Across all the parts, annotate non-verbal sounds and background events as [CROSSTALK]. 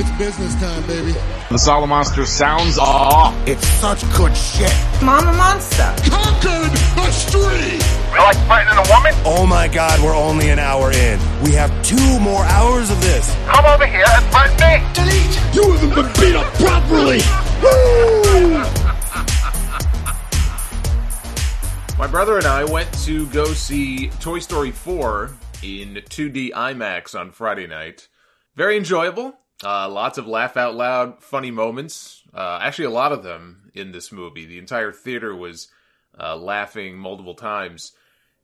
It's business time, baby. The Solomonster sounds off. It's such good shit. Mama Monster. Conquered a street. You like fighting a woman? Oh my god, we're only an hour in. We have two more hours of this. Come over here and fight me. Delete. You haven't been beat up properly. Woo! My brother and I went to go see Toy Story 4 in 2D IMAX on Friday night. Very enjoyable. Uh, lots of laugh out loud, funny moments. Uh, actually, a lot of them in this movie. The entire theater was uh, laughing multiple times.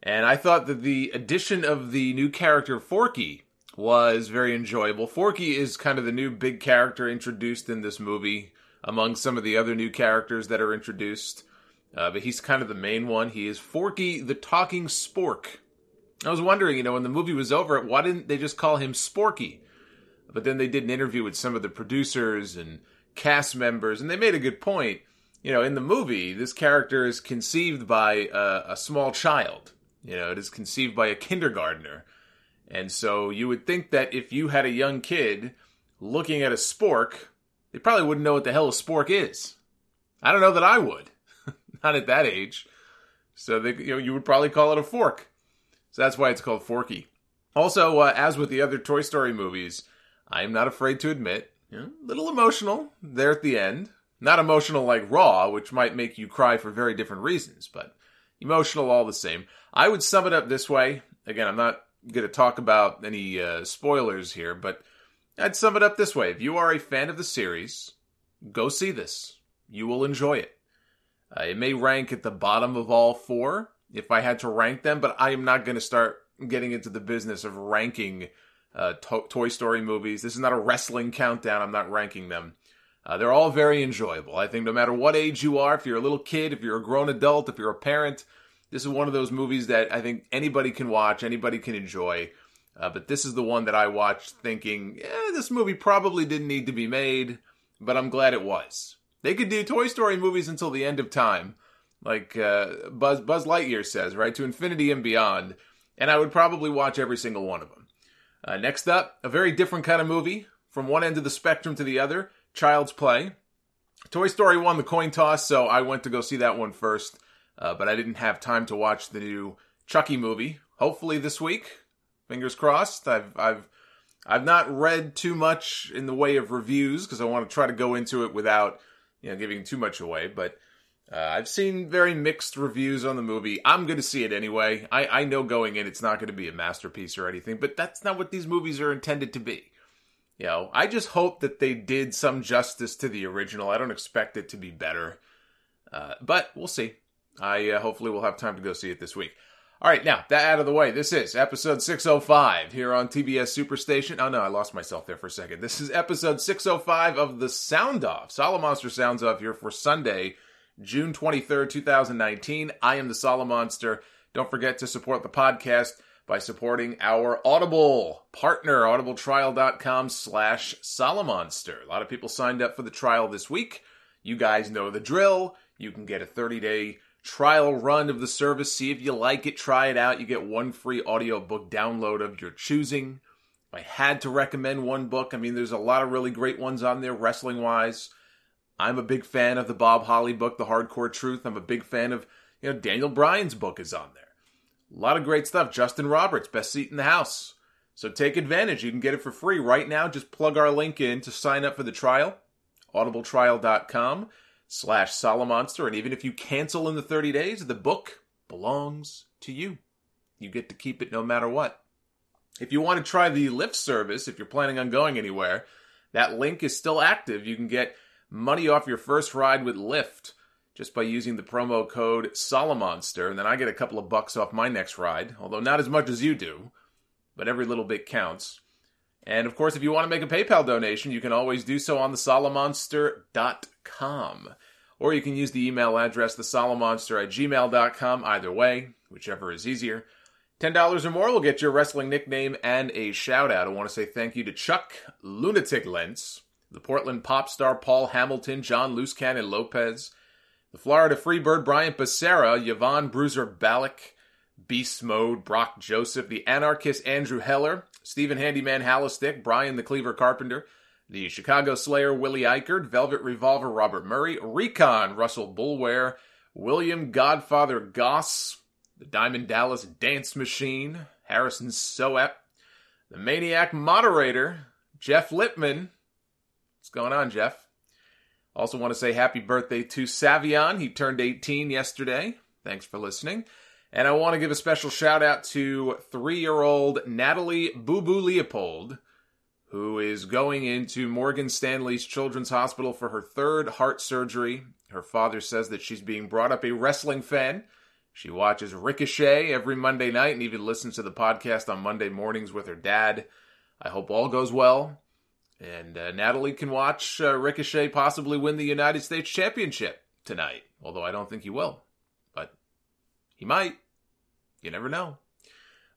And I thought that the addition of the new character Forky was very enjoyable. Forky is kind of the new big character introduced in this movie among some of the other new characters that are introduced. Uh, but he's kind of the main one. He is Forky the Talking Spork. I was wondering, you know, when the movie was over, why didn't they just call him Sporky? But then they did an interview with some of the producers and cast members, and they made a good point. You know, in the movie, this character is conceived by a, a small child. You know, it is conceived by a kindergartner. And so you would think that if you had a young kid looking at a spork, they probably wouldn't know what the hell a spork is. I don't know that I would. [LAUGHS] Not at that age. So they, you know, you would probably call it a fork. So that's why it's called Forky. Also, uh, as with the other Toy Story movies, I am not afraid to admit, a little emotional there at the end. Not emotional like Raw, which might make you cry for very different reasons, but emotional all the same. I would sum it up this way. Again, I'm not going to talk about any uh, spoilers here, but I'd sum it up this way. If you are a fan of the series, go see this. You will enjoy it. Uh, it may rank at the bottom of all four if I had to rank them, but I am not going to start getting into the business of ranking uh, to- Toy Story movies. This is not a wrestling countdown. I'm not ranking them. Uh, they're all very enjoyable. I think no matter what age you are, if you're a little kid, if you're a grown adult, if you're a parent, this is one of those movies that I think anybody can watch, anybody can enjoy. Uh, but this is the one that I watched thinking, yeah, this movie probably didn't need to be made, but I'm glad it was. They could do Toy Story movies until the end of time, like uh, Buzz Buzz Lightyear says, right to infinity and beyond, and I would probably watch every single one of them. Uh, next up, a very different kind of movie from one end of the spectrum to the other. Child's Play. Toy Story won the coin toss, so I went to go see that one first, uh, but I didn't have time to watch the new Chucky movie. Hopefully this week, fingers crossed. I've I've I've not read too much in the way of reviews because I want to try to go into it without you know giving too much away. But uh, I've seen very mixed reviews on the movie. I'm going to see it anyway. I I know going in it's not going to be a masterpiece or anything, but that's not what these movies are intended to be. You know, I just hope that they did some justice to the original. I don't expect it to be better, uh, but we'll see. I uh, hopefully will have time to go see it this week. All right, now that out of the way, this is episode 605 here on TBS Superstation. Oh no, I lost myself there for a second. This is episode 605 of the Sound Off. Solomonster Sounds Off here for Sunday, June 23rd, 2019. I am the Solomonster. Don't forget to support the podcast by supporting our Audible partner, audibletrial.com slash Solomonster. A lot of people signed up for the trial this week. You guys know the drill. You can get a 30-day trial run of the service. See if you like it. Try it out. You get one free audiobook download of your choosing. I had to recommend one book, I mean, there's a lot of really great ones on there, wrestling wise. I'm a big fan of the Bob Holly book, The Hardcore Truth. I'm a big fan of, you know, Daniel Bryan's book is on there. A lot of great stuff. Justin Roberts, best seat in the house. So take advantage. You can get it for free right now. Just plug our link in to sign up for the trial. Audibletrial.com slash Solomonster. And even if you cancel in the 30 days, the book belongs to you. You get to keep it no matter what. If you want to try the Lyft service, if you're planning on going anywhere, that link is still active. You can get money off your first ride with Lyft just by using the promo code Solomonster, and then I get a couple of bucks off my next ride, although not as much as you do, but every little bit counts. And of course, if you want to make a PayPal donation, you can always do so on thesolomonster.com. Or you can use the email address thesolomonster at gmail.com, either way, whichever is easier. $10 or more will get your wrestling nickname and a shout out. I want to say thank you to Chuck Lunatic Lentz, the Portland pop star Paul Hamilton, John Loose Cannon Lopez, the Florida Freebird Brian Becerra, Yvonne Bruiser Ballack, Beast Mode, Brock Joseph, the Anarchist Andrew Heller, Stephen Handyman Hallistick, Brian the Cleaver Carpenter, the Chicago Slayer Willie Eichert, Velvet Revolver Robert Murray, Recon Russell Bulware, William Godfather Goss, the Diamond Dallas Dance Machine, Harrison Soep, the Maniac Moderator, Jeff Lippman. What's going on, Jeff? Also want to say happy birthday to Savion. He turned 18 yesterday. Thanks for listening. And I want to give a special shout out to three year old Natalie Boo Boo Leopold, who is going into Morgan Stanley's Children's Hospital for her third heart surgery. Her father says that she's being brought up a wrestling fan. She watches Ricochet every Monday night and even listens to the podcast on Monday mornings with her dad. I hope all goes well. And uh, Natalie can watch uh, Ricochet possibly win the United States Championship tonight, although I don't think he will. But he might. You never know.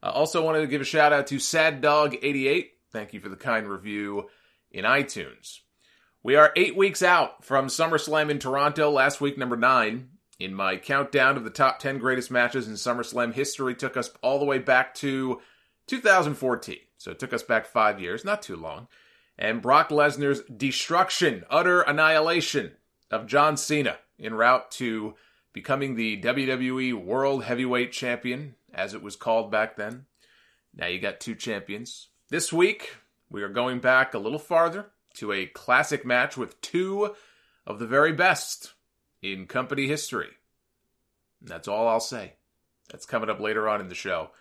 I also wanted to give a shout out to Sad Dog 88. Thank you for the kind review in iTunes. We are eight weeks out from SummerSlam in Toronto, last week, number nine. In my countdown of the top 10 greatest matches in SummerSlam history, took us all the way back to 2014. So it took us back five years, not too long. And Brock Lesnar's destruction, utter annihilation of John Cena en route to becoming the WWE World Heavyweight Champion, as it was called back then. Now you got two champions. This week, we are going back a little farther to a classic match with two of the very best in company history. And that's all I'll say. That's coming up later on in the show.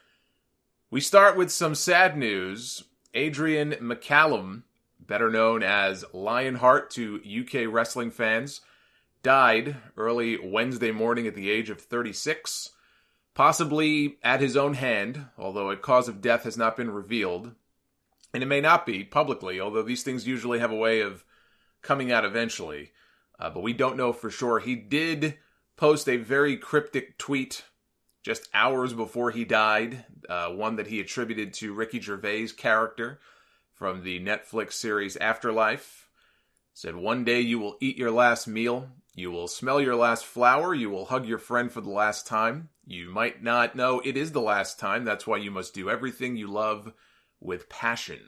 We start with some sad news. Adrian McCallum, better known as Lionheart to UK wrestling fans, died early Wednesday morning at the age of 36, possibly at his own hand, although a cause of death has not been revealed. And it may not be publicly, although these things usually have a way of coming out eventually. Uh, but we don't know for sure. He did post a very cryptic tweet just hours before he died, uh, one that he attributed to Ricky Gervais' character from the Netflix series Afterlife. Said, One day you will eat your last meal, you will smell your last flower, you will hug your friend for the last time. You might not know it is the last time, that's why you must do everything you love with passion.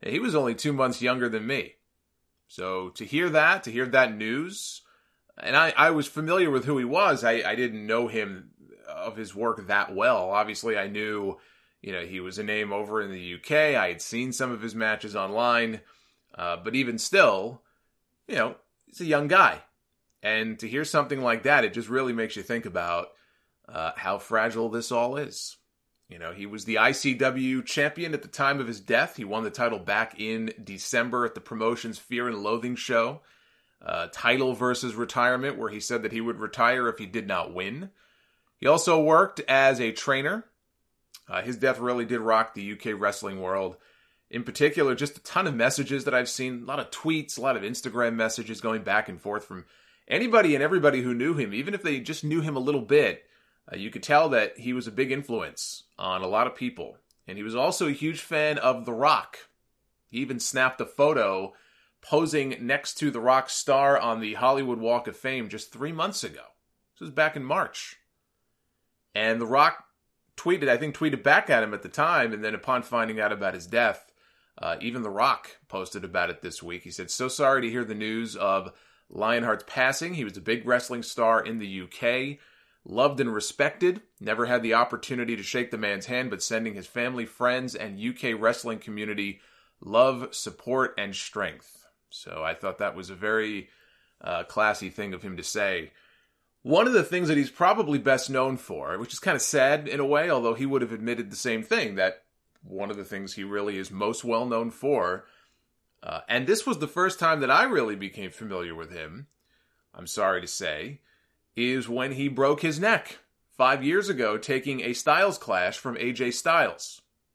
he was only two months younger than me. So to hear that, to hear that news, and I, I was familiar with who he was. I, I didn't know him of his work that well. Obviously, I knew, you know, he was a name over in the UK. I had seen some of his matches online, uh, but even still, you know, he's a young guy, and to hear something like that, it just really makes you think about uh, how fragile this all is. You know, he was the ICW champion at the time of his death. He won the title back in December at the promotion's Fear and Loathing show. Uh, title versus retirement, where he said that he would retire if he did not win. He also worked as a trainer. Uh, his death really did rock the UK wrestling world. In particular, just a ton of messages that I've seen, a lot of tweets, a lot of Instagram messages going back and forth from anybody and everybody who knew him, even if they just knew him a little bit uh, you could tell that he was a big influence on a lot of people. And he was also a huge fan of The Rock. He even snapped a photo posing next to The Rock star on the Hollywood Walk of Fame just three months ago. This was back in March. And The Rock tweeted, I think, tweeted back at him at the time. And then upon finding out about his death, uh, even The Rock posted about it this week. He said, So sorry to hear the news of Lionheart's passing. He was a big wrestling star in the UK Loved and respected, never had the opportunity to shake the man's hand, but sending his family, friends, and UK wrestling community love, support, and strength. So I thought that was a very uh, classy thing of him to say. One of the things that he's probably best known for, which is kind of sad in a way, although he would have admitted the same thing, that one of the things he really is most well known for, uh, and this was the first time that I really became familiar with him, I'm sorry to say, is when he broke his neck five years ago taking a Styles clash from AJ Styles.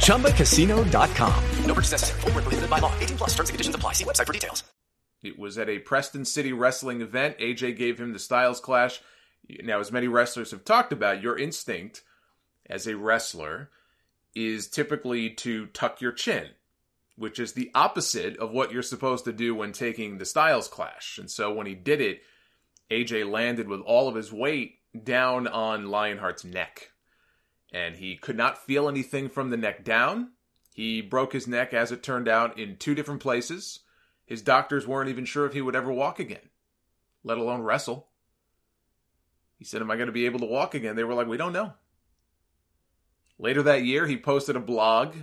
ChumbaCasino.com. No purchase necessary. Full prohibited by law. 18 plus terms and conditions apply. See website for details. It was at a Preston City wrestling event. AJ gave him the Styles Clash. Now, as many wrestlers have talked about, your instinct as a wrestler is typically to tuck your chin, which is the opposite of what you're supposed to do when taking the Styles Clash. And so when he did it, AJ landed with all of his weight down on Lionheart's neck and he could not feel anything from the neck down. He broke his neck, as it turned out, in two different places. His doctors weren't even sure if he would ever walk again, let alone wrestle. He said, Am I going to be able to walk again? They were like, We don't know. Later that year, he posted a blog,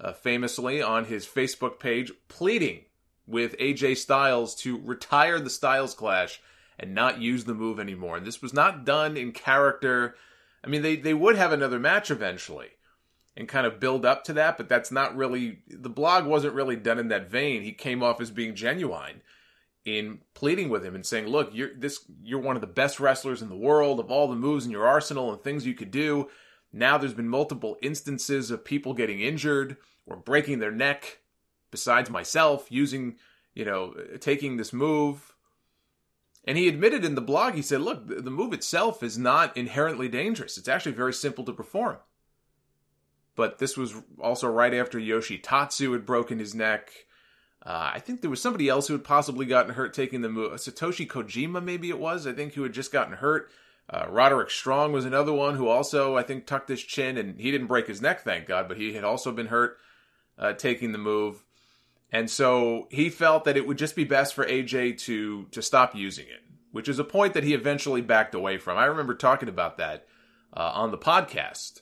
uh, famously on his Facebook page, pleading with AJ Styles to retire the Styles Clash and not use the move anymore. And this was not done in character I mean, they, they would have another match eventually and kind of build up to that, but that's not really, the blog wasn't really done in that vein. He came off as being genuine in pleading with him and saying, look, you're this, you're one of the best wrestlers in the world of all the moves in your arsenal and things you could do. Now there's been multiple instances of people getting injured or breaking their neck besides myself using, you know, taking this move and he admitted in the blog, he said, look, the move itself is not inherently dangerous. It's actually very simple to perform. But this was also right after Yoshitatsu had broken his neck. Uh, I think there was somebody else who had possibly gotten hurt taking the move. Satoshi Kojima, maybe it was, I think, who had just gotten hurt. Uh, Roderick Strong was another one who also, I think, tucked his chin, and he didn't break his neck, thank God, but he had also been hurt uh, taking the move. And so he felt that it would just be best for AJ to to stop using it, which is a point that he eventually backed away from. I remember talking about that uh, on the podcast,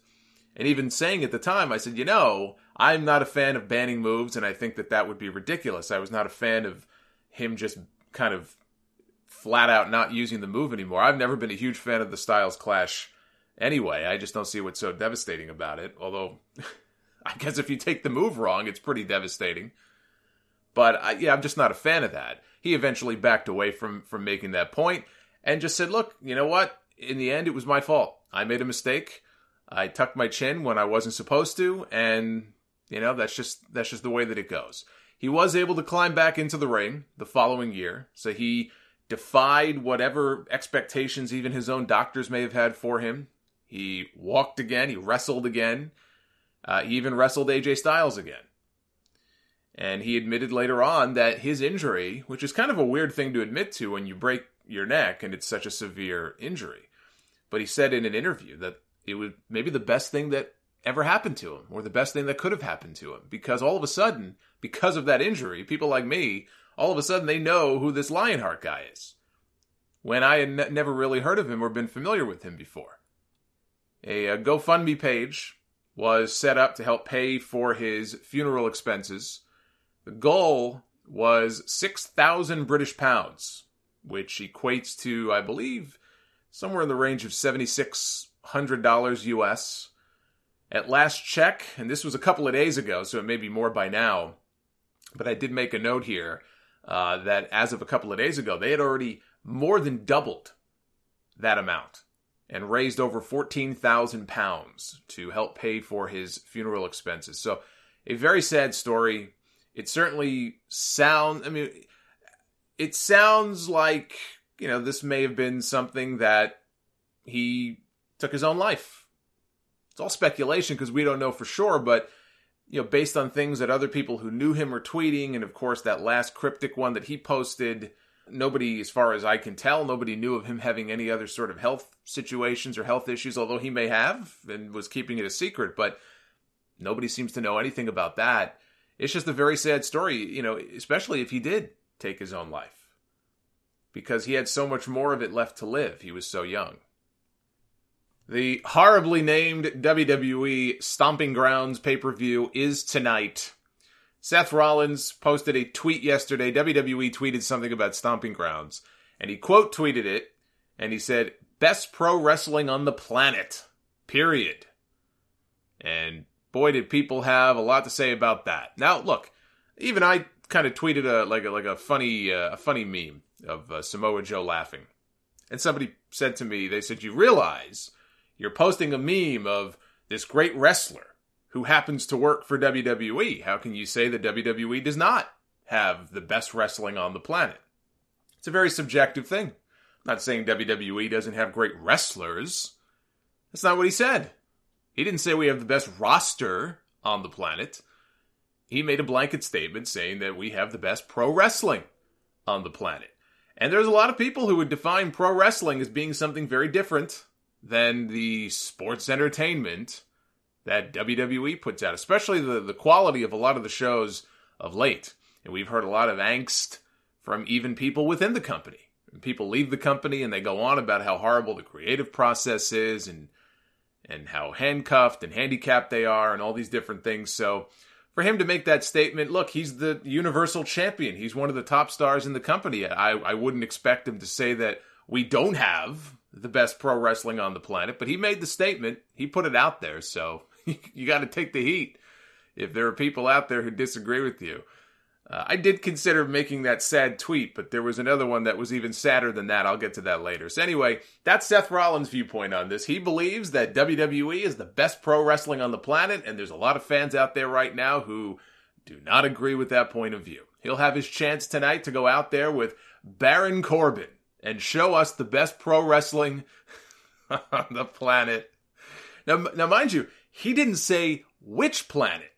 and even saying at the time, I said, you know, I'm not a fan of banning moves, and I think that that would be ridiculous. I was not a fan of him just kind of flat out not using the move anymore. I've never been a huge fan of the Styles Clash anyway. I just don't see what's so devastating about it. Although, [LAUGHS] I guess if you take the move wrong, it's pretty devastating. But I, yeah, I'm just not a fan of that. He eventually backed away from from making that point and just said, "Look, you know what? In the end, it was my fault. I made a mistake. I tucked my chin when I wasn't supposed to, and you know that's just that's just the way that it goes." He was able to climb back into the ring the following year, so he defied whatever expectations even his own doctors may have had for him. He walked again. He wrestled again. Uh, he even wrestled AJ Styles again. And he admitted later on that his injury, which is kind of a weird thing to admit to when you break your neck and it's such a severe injury, but he said in an interview that it was maybe the best thing that ever happened to him or the best thing that could have happened to him because all of a sudden, because of that injury, people like me, all of a sudden they know who this Lionheart guy is. When I had n- never really heard of him or been familiar with him before. A, a GoFundMe page was set up to help pay for his funeral expenses the goal was 6,000 British pounds, which equates to, I believe, somewhere in the range of $7,600 US. At last check, and this was a couple of days ago, so it may be more by now, but I did make a note here uh, that as of a couple of days ago, they had already more than doubled that amount and raised over 14,000 pounds to help pay for his funeral expenses. So, a very sad story it certainly sounds, I mean, it sounds like, you know, this may have been something that he took his own life. It's all speculation because we don't know for sure, but you know, based on things that other people who knew him were tweeting, and of course that last cryptic one that he posted, nobody, as far as I can tell, nobody knew of him having any other sort of health situations or health issues, although he may have and was keeping it a secret, but nobody seems to know anything about that. It's just a very sad story, you know, especially if he did take his own life. Because he had so much more of it left to live. He was so young. The horribly named WWE Stomping Grounds pay per view is tonight. Seth Rollins posted a tweet yesterday. WWE tweeted something about Stomping Grounds, and he quote tweeted it, and he said, Best pro wrestling on the planet. Period. And boy, did people have a lot to say about that. Now, look, even I kind of tweeted a like a like a funny uh, a funny meme of uh, Samoa Joe laughing, and somebody said to me, they said, "You realize you're posting a meme of this great wrestler who happens to work for WWE. How can you say that WWE does not have the best wrestling on the planet?" It's a very subjective thing. I'm not saying WWE doesn't have great wrestlers. That's not what he said. He didn't say we have the best roster on the planet. He made a blanket statement saying that we have the best pro wrestling on the planet. And there's a lot of people who would define pro wrestling as being something very different than the sports entertainment that WWE puts out, especially the, the quality of a lot of the shows of late. And we've heard a lot of angst from even people within the company. People leave the company and they go on about how horrible the creative process is and and how handcuffed and handicapped they are and all these different things. So for him to make that statement, look, he's the universal champion. He's one of the top stars in the company. I, I wouldn't expect him to say that we don't have the best pro wrestling on the planet, but he made the statement. He put it out there. So [LAUGHS] you got to take the heat if there are people out there who disagree with you. Uh, I did consider making that sad tweet, but there was another one that was even sadder than that. I'll get to that later. So, anyway, that's Seth Rollins' viewpoint on this. He believes that WWE is the best pro wrestling on the planet, and there's a lot of fans out there right now who do not agree with that point of view. He'll have his chance tonight to go out there with Baron Corbin and show us the best pro wrestling [LAUGHS] on the planet. Now, now, mind you, he didn't say which planet.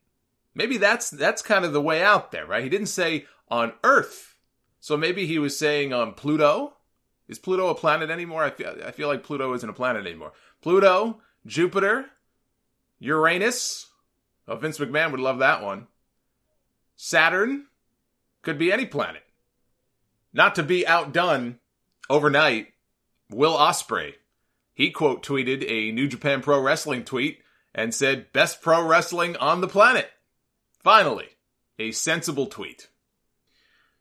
Maybe that's that's kind of the way out there, right? He didn't say on Earth. So maybe he was saying on Pluto. Is Pluto a planet anymore? I feel I feel like Pluto isn't a planet anymore. Pluto, Jupiter, Uranus. Oh, Vince McMahon would love that one. Saturn could be any planet. Not to be outdone overnight, Will Ospreay. He quote tweeted a New Japan Pro Wrestling tweet and said, "Best pro wrestling on the planet." Finally, a sensible tweet.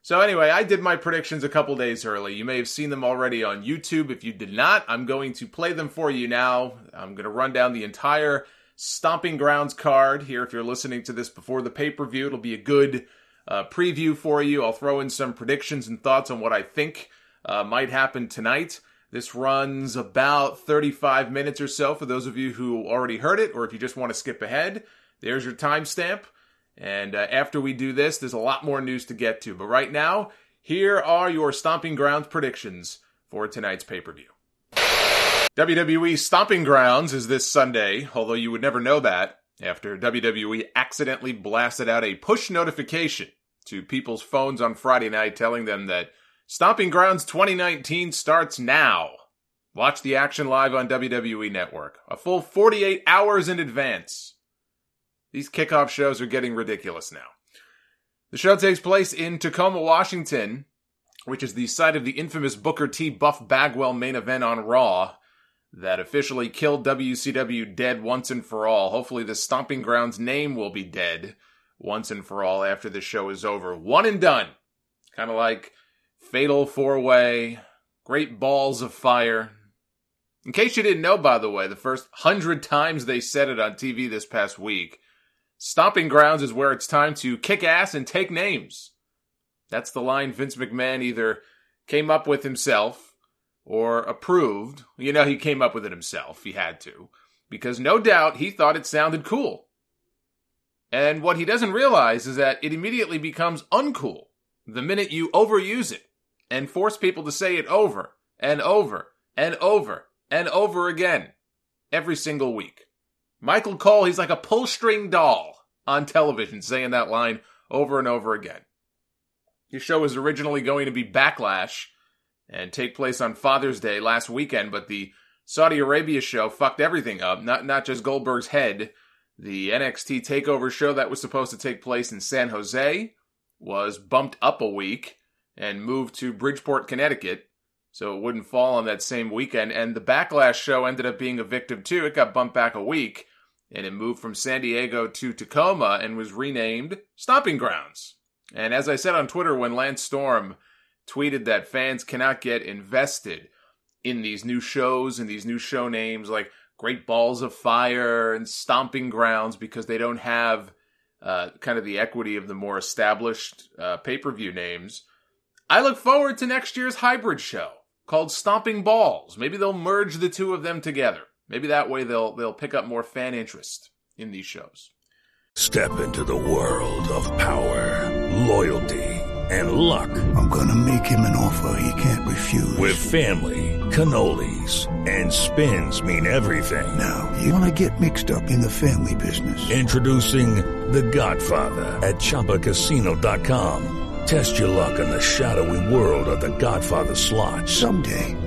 So anyway, I did my predictions a couple days early. You may have seen them already on YouTube. If you did not, I'm going to play them for you now. I'm going to run down the entire Stomping Grounds card here. If you're listening to this before the pay-per-view, it'll be a good uh, preview for you. I'll throw in some predictions and thoughts on what I think uh, might happen tonight. This runs about 35 minutes or so for those of you who already heard it, or if you just want to skip ahead. There's your timestamp. And uh, after we do this, there's a lot more news to get to. But right now, here are your Stomping Grounds predictions for tonight's pay per view. WWE Stomping Grounds is this Sunday, although you would never know that after WWE accidentally blasted out a push notification to people's phones on Friday night telling them that Stomping Grounds 2019 starts now. Watch the action live on WWE Network, a full 48 hours in advance. These kickoff shows are getting ridiculous now. The show takes place in Tacoma, Washington, which is the site of the infamous Booker T. Buff Bagwell main event on Raw that officially killed WCW dead once and for all. Hopefully, the Stomping Grounds name will be dead once and for all after the show is over. One and done. Kind of like Fatal Four Way, Great Balls of Fire. In case you didn't know, by the way, the first hundred times they said it on TV this past week, Stomping Grounds is where it's time to kick ass and take names. That's the line Vince McMahon either came up with himself or approved. You know, he came up with it himself. He had to. Because no doubt he thought it sounded cool. And what he doesn't realize is that it immediately becomes uncool the minute you overuse it and force people to say it over and over and over and over again every single week. Michael Cole, he's like a pull string doll. on television saying that line over and over again. His show was originally going to be Backlash and take place on Father's Day last weekend, but the Saudi Arabia show fucked everything up. Not not just Goldberg's head. The NXT Takeover show that was supposed to take place in San Jose was bumped up a week and moved to Bridgeport, Connecticut, so it wouldn't fall on that same weekend. And the Backlash show ended up being a victim too. It got bumped back a week, and it moved from San Diego to Tacoma and was renamed Stomping Grounds. And as I said on Twitter when Lance Storm tweeted that fans cannot get invested in these new shows and these new show names like Great Balls of Fire and Stomping Grounds because they don't have uh, kind of the equity of the more established uh, pay per view names. I look forward to next year's hybrid show called Stomping Balls. Maybe they'll merge the two of them together. Maybe that way they'll they'll pick up more fan interest in these shows. Step into the world of power, loyalty, and luck. I'm gonna make him an offer he can't refuse. With family, cannolis, and spins mean everything. Now, you wanna get mixed up in the family business. Introducing The Godfather at ChumbaCasino.com. Test your luck in the shadowy world of The Godfather slot. Someday,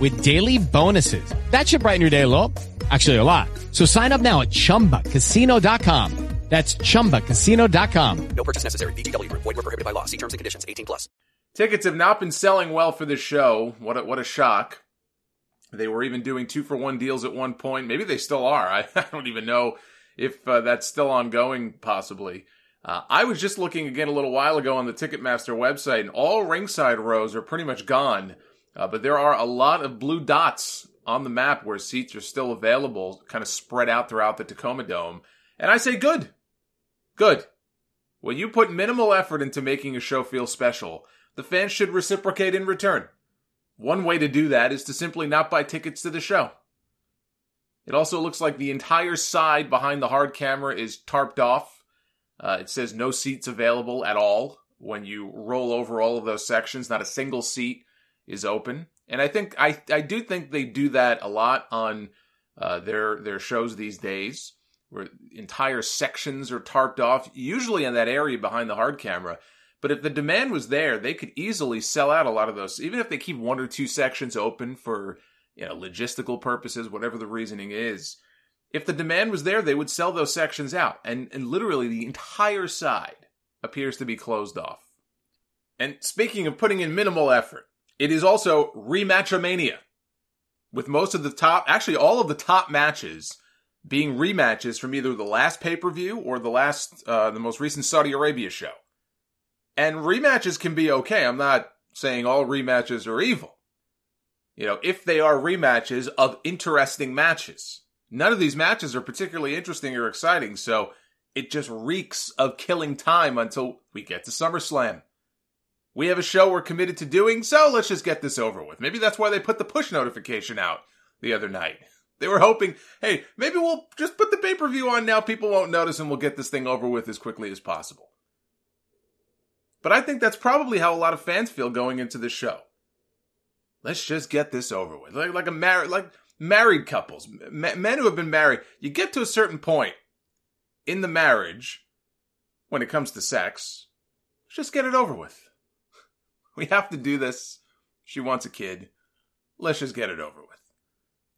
with daily bonuses. That should brighten your day a little. Actually, a lot. So sign up now at chumbacasino.com. That's chumbacasino.com. No purchase necessary. VGW Group. Void were prohibited by law. See terms and conditions. 18 plus. Tickets have not been selling well for this show. What a, what a shock. They were even doing two for one deals at one point. Maybe they still are. [LAUGHS] I, I don't even know if uh, that's still ongoing, possibly. Uh, I was just looking again a little while ago on the Ticketmaster website, and all ringside rows are pretty much gone. Uh, but there are a lot of blue dots on the map where seats are still available, kind of spread out throughout the Tacoma Dome. And I say, good. Good. When you put minimal effort into making a show feel special, the fans should reciprocate in return. One way to do that is to simply not buy tickets to the show. It also looks like the entire side behind the hard camera is tarped off. Uh, it says no seats available at all. When you roll over all of those sections, not a single seat is open. And I think I I do think they do that a lot on uh, their their shows these days, where entire sections are tarped off, usually in that area behind the hard camera. But if the demand was there, they could easily sell out a lot of those, even if they keep one or two sections open for you know logistical purposes, whatever the reasoning is. If the demand was there, they would sell those sections out, and and literally the entire side appears to be closed off. And speaking of putting in minimal effort, it is also rematchamania, with most of the top, actually all of the top matches being rematches from either the last pay per view or the last, uh, the most recent Saudi Arabia show. And rematches can be okay. I'm not saying all rematches are evil. You know, if they are rematches of interesting matches. None of these matches are particularly interesting or exciting, so it just reeks of killing time until we get to SummerSlam. We have a show we're committed to doing, so let's just get this over with. Maybe that's why they put the push notification out the other night. They were hoping, hey, maybe we'll just put the pay per view on now, people won't notice, and we'll get this thing over with as quickly as possible. But I think that's probably how a lot of fans feel going into the show. Let's just get this over with. Like, like a married, like married couples, men who have been married, you get to a certain point in the marriage when it comes to sex, just get it over with. [LAUGHS] We have to do this. She wants a kid. Let's just get it over with.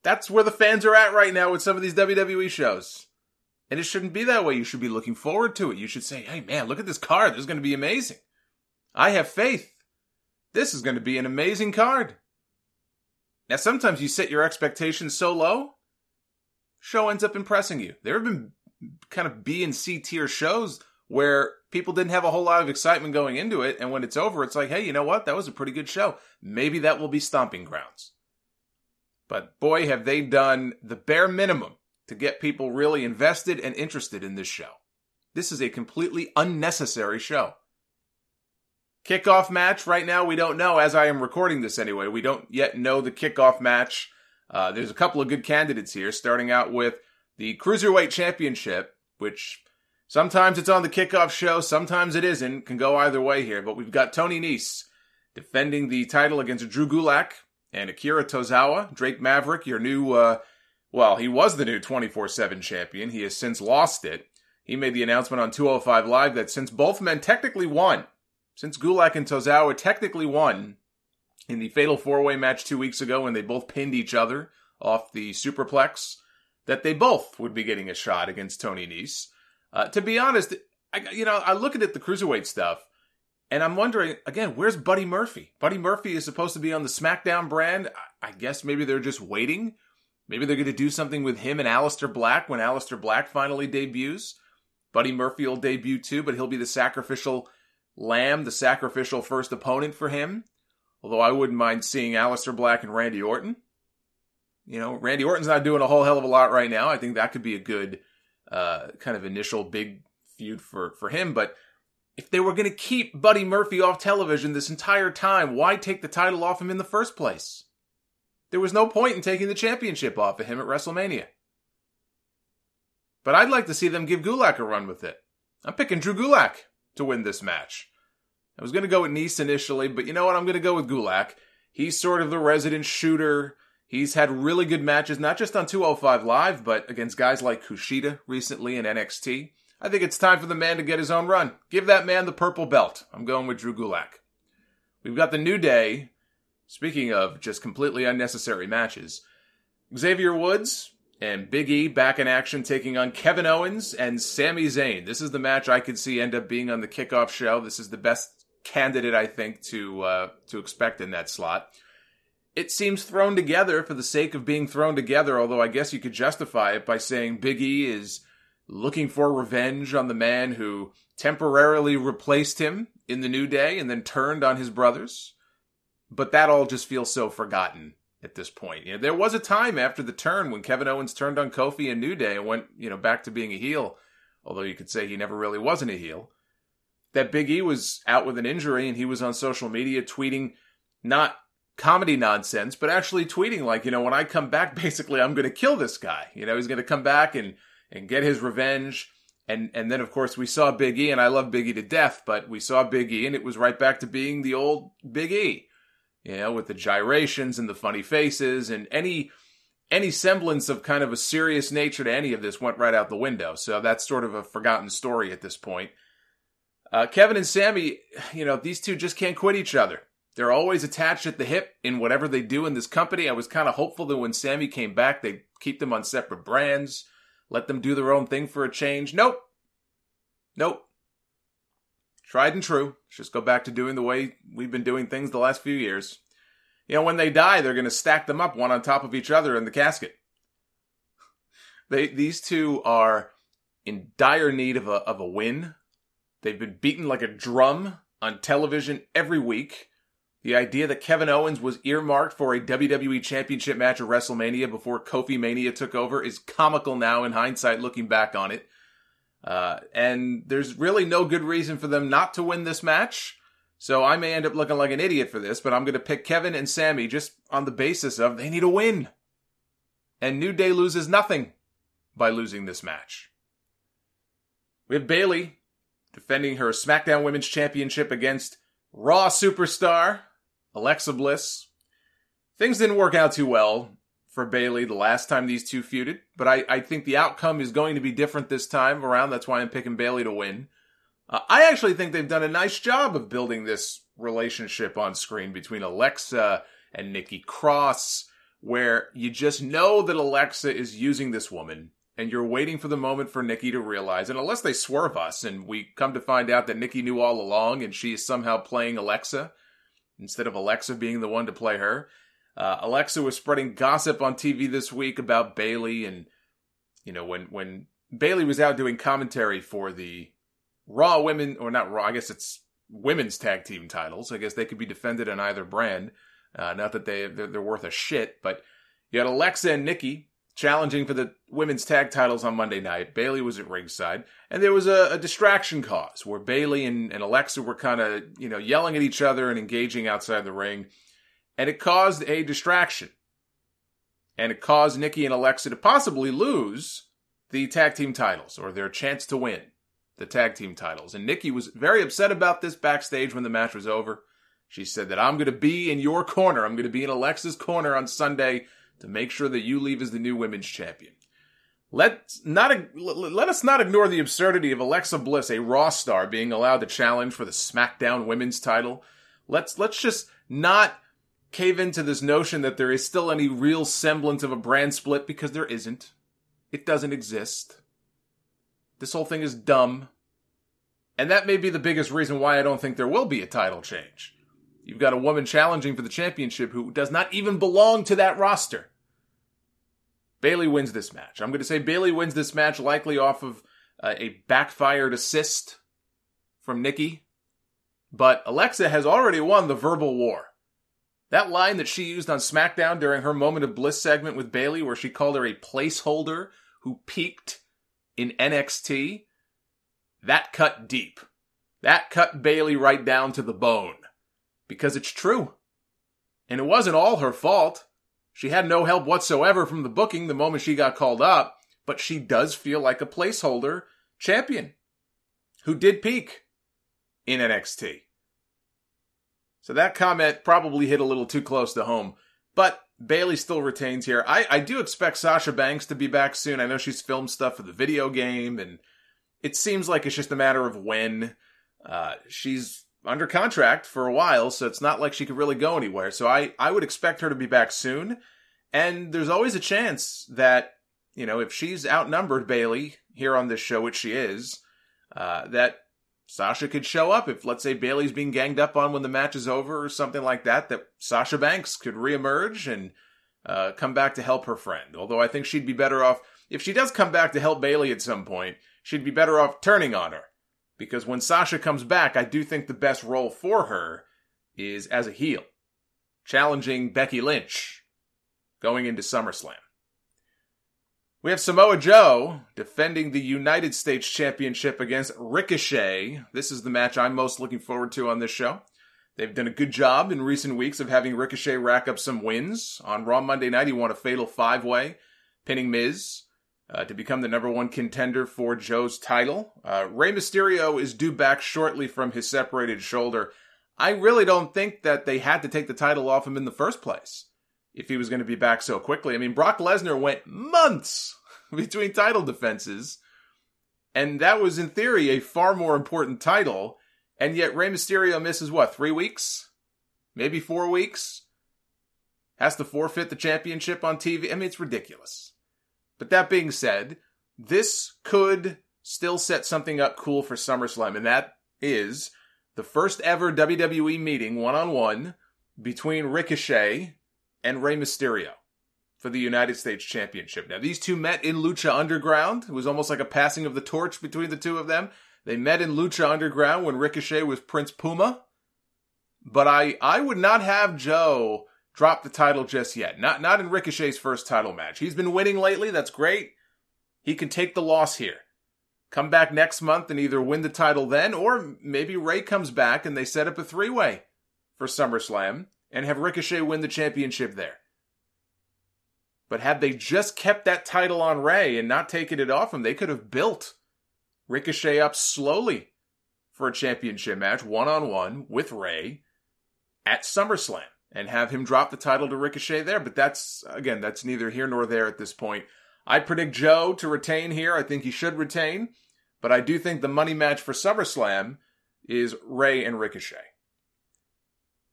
That's where the fans are at right now with some of these WWE shows. And it shouldn't be that way. You should be looking forward to it. You should say, hey man, look at this card. This is going to be amazing. I have faith. This is going to be an amazing card. Now, sometimes you set your expectations so low, show ends up impressing you. There have been kind of B and C tier shows where people didn't have a whole lot of excitement going into it. And when it's over, it's like, hey, you know what? That was a pretty good show. Maybe that will be stomping grounds. But boy, have they done the bare minimum to get people really invested and interested in this show. This is a completely unnecessary show. Kickoff match right now, we don't know, as I am recording this anyway. We don't yet know the kickoff match. Uh, there's a couple of good candidates here, starting out with the Cruiserweight Championship, which sometimes it's on the kickoff show, sometimes it isn't. Can go either way here, but we've got Tony Nese defending the title against Drew Gulak and Akira Tozawa. Drake Maverick, your new, uh, well, he was the new 24 7 champion. He has since lost it. He made the announcement on 205 Live that since both men technically won, since Gulak and Tozawa technically won in the fatal four way match two weeks ago when they both pinned each other off the superplex, that they both would be getting a shot against Tony Nese. Uh, to be honest, I, you know, I look at the cruiserweight stuff, and I'm wondering again, where's Buddy Murphy? Buddy Murphy is supposed to be on the SmackDown brand. I guess maybe they're just waiting. Maybe they're going to do something with him and Aleister Black when Aleister Black finally debuts. Buddy Murphy will debut too, but he'll be the sacrificial lamb, the sacrificial first opponent for him. Although I wouldn't mind seeing Aleister Black and Randy Orton. You know, Randy Orton's not doing a whole hell of a lot right now. I think that could be a good uh, kind of initial big feud for for him. But if they were going to keep Buddy Murphy off television this entire time, why take the title off him in the first place? There was no point in taking the championship off of him at WrestleMania. But I'd like to see them give Gulak a run with it. I'm picking Drew Gulak to win this match. I was going to go with Nese initially, but you know what? I'm going to go with Gulak. He's sort of the resident shooter. He's had really good matches, not just on 205 Live, but against guys like Kushida recently in NXT. I think it's time for the man to get his own run. Give that man the purple belt. I'm going with Drew Gulak. We've got the New Day. Speaking of just completely unnecessary matches, Xavier Woods and Big E back in action taking on Kevin Owens and Sami Zayn. This is the match I could see end up being on the kickoff show. This is the best candidate I think to uh, to expect in that slot. It seems thrown together for the sake of being thrown together, although I guess you could justify it by saying Big E is looking for revenge on the man who temporarily replaced him in the New Day and then turned on his brothers. But that all just feels so forgotten at this point. You know, there was a time after the turn when Kevin Owens turned on Kofi and New Day and went, you know, back to being a heel, although you could say he never really wasn't a heel. That Big E was out with an injury and he was on social media tweeting not comedy nonsense, but actually tweeting like, you know, when I come back, [LAUGHS] basically I'm going to kill this guy. You know, he's going to come back and and get his revenge. And and then of course we saw Big E, and I love Big E to death, but we saw Big E, and it was right back to being the old Big E. You know, with the gyrations and the funny faces, and any any semblance of kind of a serious nature to any of this went right out the window. So that's sort of a forgotten story at this point. Uh, Kevin and Sami, [SIGHS] you know, these two just can't quit each other. They're always attached at the hip in whatever they do in this company. I was kind of hopeful that when Sami came back, they'd keep them on separate brands let them do their own thing for a change. Nope. Nope. Tried and true. just go back to doing the way we've been doing things the last few years. You know, when they die, they're going to stack them up one on top of each other in the casket. [LAUGHS] They, these two are in dire need of a, of a win. They've been beaten like a drum on television every week. The idea that Kevin Owens was earmarked for a WWE Championship match at WrestleMania before Kofi Mania took over is comical now in hindsight, looking back on it. Uh, and there's really no good reason for them not to win this match. So I may end up looking like an idiot for this, but I'm going to pick Kevin and Sami just on the basis of they need a win. And New Day loses nothing by losing this match. We have Bayley defending her SmackDown Women's Championship against Raw superstar Alexa Bliss. Things didn't work out too well for Bayley the last time these two feuded, but I, I think the outcome is going to be different this time around. That's why I'm picking Bayley to win. Uh, I actually think they've done a nice job of building this relationship on screen between Alexa and Nikki Cross, where you just know that Alexa is using this woman and you're waiting for the moment for Nikki to realize, and unless they swerve us and we come to find out that Nikki knew all along and she is somehow playing Alexa, instead of Alexa being the one to play her. Uh, Alexa was spreading gossip on TV this week about Bayley, and you know when when Bayley was out doing commentary for the Raw Women, or not Raw, I guess it's women's tag team titles. I guess they could be defended on either brand. Uh, not that they they're, they're worth a shit, but you had Alexa and Nikki challenging for the women's tag titles on Monday night. Bayley was at ringside, and there was a, a distraction cause where Bayley and, and Alexa were kind of, you know, yelling at each other and engaging outside the ring, and it caused a distraction. And it caused Nikki and Alexa to possibly lose the tag team titles or their chance to win the tag team titles. And Nikki was very upset about this backstage when the match was over. She said that I'm going to be in your corner. I'm going to be in Alexa's corner on Sunday to make sure that you leave as the new women's champion. Let not let us not ignore the absurdity of Alexa Bliss, a Raw star, being allowed to challenge for the SmackDown Women's title. Let's let's just not cave into this notion that there is still any real semblance of a brand split because there isn't. It doesn't exist. This whole thing is dumb. And that may be the biggest reason why I don't think there will be a title change. You've got a woman challenging for the championship who does not even belong to that roster. Bayley wins this match. I'm going to say Bayley wins this match likely off of uh, a backfired assist from Nikki. But Alexa has already won the verbal war. That line that she used on SmackDown during her moment of bliss segment with Bayley, where she called her a placeholder who peaked in NXT, that cut deep. That cut Bayley right down to the bone. Because it's true. And it wasn't all her fault. She had no help whatsoever from the booking the moment she got called up, but she does feel like a placeholder champion who did peak in NXT. So that comment probably hit a little too close to home. But Bayley still retains here. I, I do expect Sasha Banks to be back soon. I know she's filmed stuff for the video game, and it seems like it's just a matter of when. Uh, she's under contract for a while, so it's not like she could really go anywhere. So I, I would expect her to be back soon. And there's always a chance that, you know, if she's outnumbered Bayley here on this show, which she is, uh, that Sasha could show up if, let's say, Bayley's being ganged up on when the match is over or something like that, that Sasha Banks could reemerge and uh, come back to help her friend. Although I think she'd be better off, if she does come back to help Bayley at some point, she'd be better off turning on her. Because when Sasha comes back, I do think the best role for her is as a heel, challenging Becky Lynch going into SummerSlam. We have Samoa Joe defending the United States Championship against Ricochet. This is the match I'm most looking forward to on this show. They've done a good job in recent weeks of having Ricochet rack up some wins. On Raw Monday night, he won a fatal five way, pinning Miz uh, to become the number one contender for Joe's title. Uh, Rey Mysterio is due back shortly from his separated shoulder. I really don't think that they had to take the title off him in the first place if he was going to be back so quickly. I mean, Brock Lesnar went months [LAUGHS] between title defenses, and that was in theory a far more important title. And yet Rey Mysterio misses what, three weeks? Maybe four weeks? Has to forfeit the championship on TV? I mean, it's ridiculous. But that being said, this could still set something up cool for SummerSlam, and that is the first ever WWE meeting one on one between Ricochet and Rey Mysterio for the United States Championship. Now, these two met in Lucha Underground. It was almost like a passing of the torch between the two of them. They met in Lucha Underground when Ricochet was Prince Puma. But I, I would not have Joe drop the title just yet. Not, not in Ricochet's first title match. He's been winning lately. That's great. He can take the loss here. Come back next month and either win the title then, or maybe Rey comes back and they set up a three way for SummerSlam and have Ricochet win the championship there. But had they just kept that title on Rey and not taken it off him, they could have built Ricochet up slowly for a championship match, one on one with Rey at SummerSlam and have him drop the title to Ricochet there. But that's, again, that's neither here nor there at this point. I predict Joe to retain here. I think he should retain. But I do think the money match for SummerSlam is Rey and Ricochet.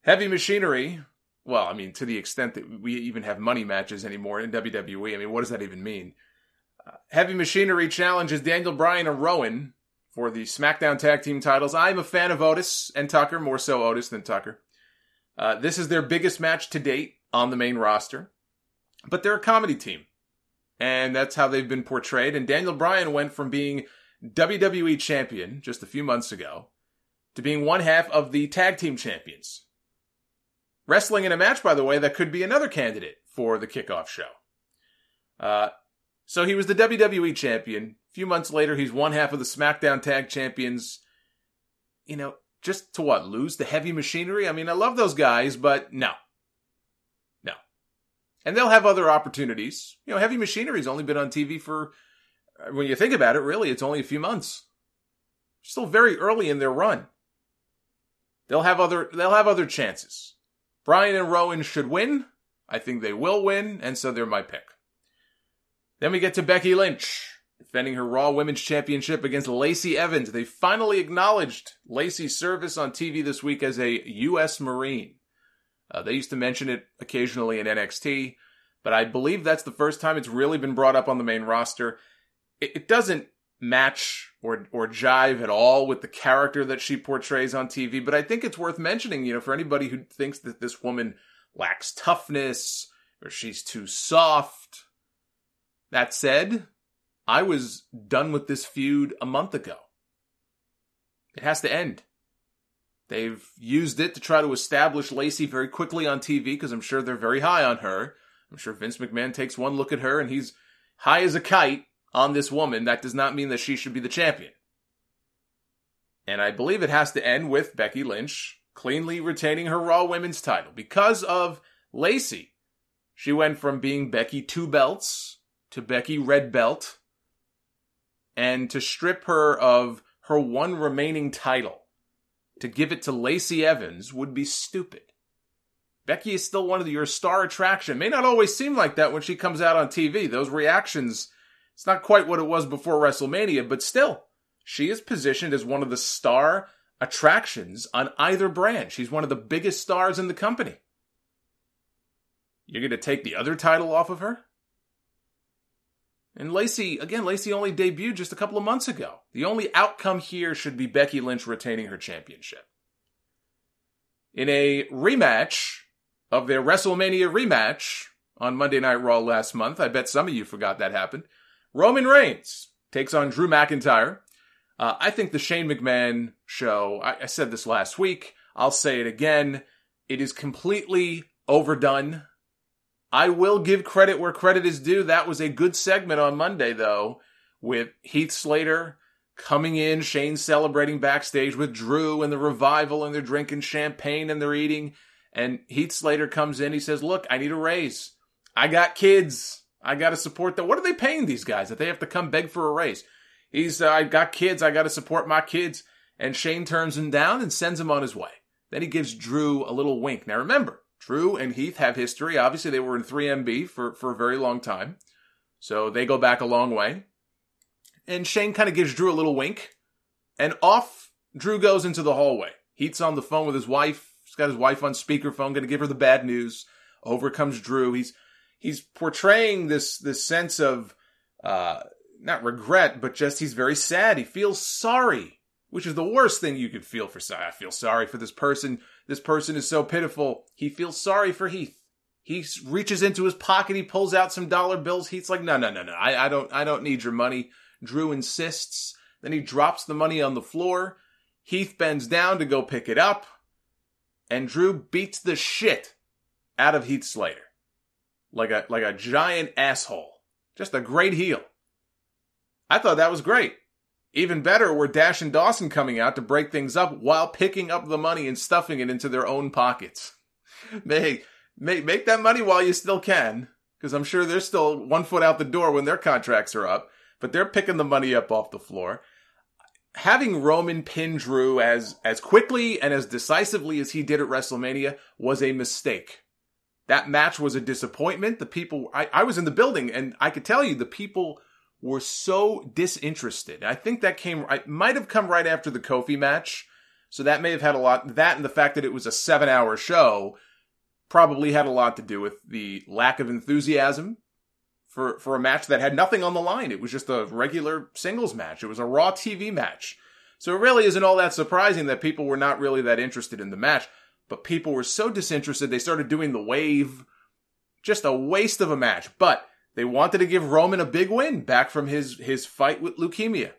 Heavy machinery. Well, I mean, to the extent that we even have money matches anymore in WWE, I mean, what does that even mean? Uh, Heavy Machinery challenges Daniel Bryan and Rowan for the SmackDown Tag Team titles. I'm a fan of Otis and Tucker, more so Otis than Tucker. Uh, this is their biggest match to date on the main roster, but they're a comedy team, and that's how they've been portrayed. And Daniel Bryan went from being WWE champion just a few months ago to being one half of the tag team champions Wrestling in a match, by the way, that could be another candidate for the kickoff show. Uh, so he was the WWE champion. A few months later, he's one half of the SmackDown Tag Champions. You know, just to what? Lose the heavy machinery? I mean, I love those guys, but no. No. And they'll have other opportunities. You know, heavy machinery's only been on TV for, uh, when you think about it, really, it's only a few months. Still very early in their run. They'll have other, they'll have other chances. Bryan and Rowan should win. I think they will win, and so they're my pick. Then we get to Becky Lynch defending her Raw Women's Championship against Lacey Evans. They finally acknowledged Lacey's service on TV this week as a U.S. Marine. Uh, they used to mention it occasionally in NXT, but I believe that's the first time it's really been brought up on the main roster. It, it doesn't match or or jive at all with the character that she portrays on TV, but I think it's worth mentioning, you know, for anybody who thinks that this woman lacks toughness or she's too soft. That said, I was done with this feud a month ago. It has to end. They've used it to try to establish Lacey very quickly on TV because I'm sure they're very high on her. I'm sure Vince McMahon takes one look at her and he's high as a kite on this woman. That does not mean that she should be the champion. And I believe it has to end with Becky Lynch cleanly retaining her Raw Women's title because of Lacey. She went from being Becky Two Belts to Becky Red Belt and to strip her of her one remaining title to give it to Lacey Evans would be stupid. Becky is still one of your star attraction. May not always seem like that when she comes out on TV. Those reactions, it's not quite what it was before WrestleMania, but still, she is positioned as one of the star attractions on either brand. She's one of the biggest stars in the company. You're going to take the other title off of her? And Lacey, again, Lacey only debuted just a couple of months ago. The only outcome here should be Becky Lynch retaining her championship. In a rematch of their WrestleMania rematch on Monday Night Raw last month, I bet some of you forgot that happened. Roman Reigns takes on Drew McIntyre. Uh, I think the Shane McMahon show, I, I said this last week, I'll say it again. It is completely overdone. I will give credit where credit is due. That was a good segment on Monday, though, with Heath Slater coming in, Shane celebrating backstage with Drew and the revival, and they're drinking champagne and they're eating. And Heath Slater comes in. He says, Look, I need a raise. I got kids. I got to support them. What are they paying these guys that they have to come beg for a raise? He's, uh, I got kids. I got to support my kids. And Shane turns him down and sends him on his way. Then he gives Drew a little wink. Now remember, Drew and Heath have history. Obviously, they were in 3MB for, for a very long time. So they go back a long way. And Shane kind of gives Drew a little wink. And off Drew goes into the hallway. Heath's on the phone with his wife. He's got his wife on speakerphone, going to give her the bad news. Over comes Drew. He's he's portraying this this sense of uh, not regret, but just he's very sad. He feels sorry, which is the worst thing you could feel for. I feel sorry for this person this person is so pitiful. He feels sorry for Heath. He reaches into his pocket. He pulls out some dollar bills. Heath's like, no, no, no, no. I, I don't, I don't need your money. Drew insists. Then he drops the money on the floor. Heath bends down to go pick it up. And Drew beats the shit out of Heath Slater. Like a, like a giant asshole. Just a great heel. I thought that was great. Even better were Dash and Dawson coming out to break things up while picking up the money and stuffing it into their own pockets. [LAUGHS] Hey, make, make that money while you still can, because I'm sure they're still one foot out the door when their contracts are up, but they're picking the money up off the floor. Having Roman pin Drew as, as quickly and as decisively as he did at WrestleMania was a mistake. That match was a disappointment. The people, I, I was in the building and I could tell you the people were so disinterested. I think that came, I might have come right after the Kofi match. So that may have had a lot, that and the fact that it was a seven hour show probably had a lot to do with the lack of enthusiasm for, for a match that had nothing on the line. It was just a regular singles match. It was a Raw TV match. So it really isn't all that surprising that people were not really that interested in the match, but people were so disinterested they started doing the wave. Just a waste of a match. But they wanted to give Roman a big win back from his, his fight with leukemia.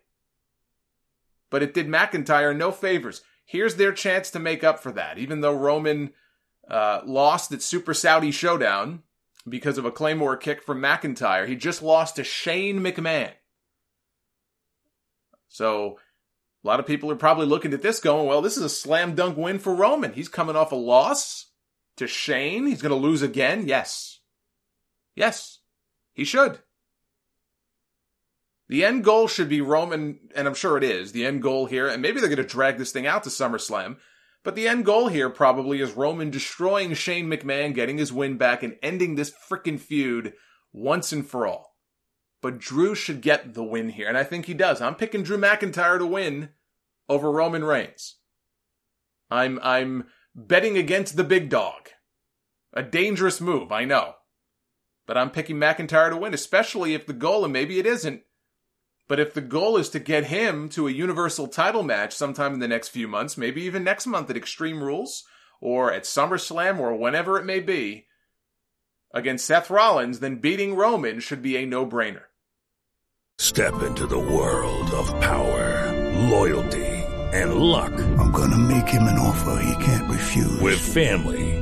But it did McIntyre no favors. Here's their chance to make up for that. Even though Roman uh, lost at Super Saudi Showdown, because of a Claymore kick from McIntyre. He just lost to Shane McMahon. So a lot of people are probably looking at this going, well, this is a slam dunk win for Roman. He's coming off a loss to Shane. He's going to lose again. Yes. Yes. He should. The end goal should be Roman, and I'm sure it is, the end goal here, and maybe they're going to drag this thing out to SummerSlam, but the end goal here probably is Roman destroying Shane McMahon, getting his win back, and ending this frickin' feud once and for all. But Drew should get the win here, and I think he does. I'm picking Drew McIntyre to win over Roman Reigns. I'm I'm betting against the big dog. A dangerous move, I know. But I'm picking McIntyre to win, especially if the goal, and maybe it isn't, but if the goal is to get him to a universal title match sometime in the next few months, maybe even next month at Extreme Rules, or at SummerSlam, or whenever it may be, against Seth Rollins, then beating Roman should be a no brainer. Step into the world of power, loyalty, and luck. I'm gonna make him an offer he can't refuse. With family,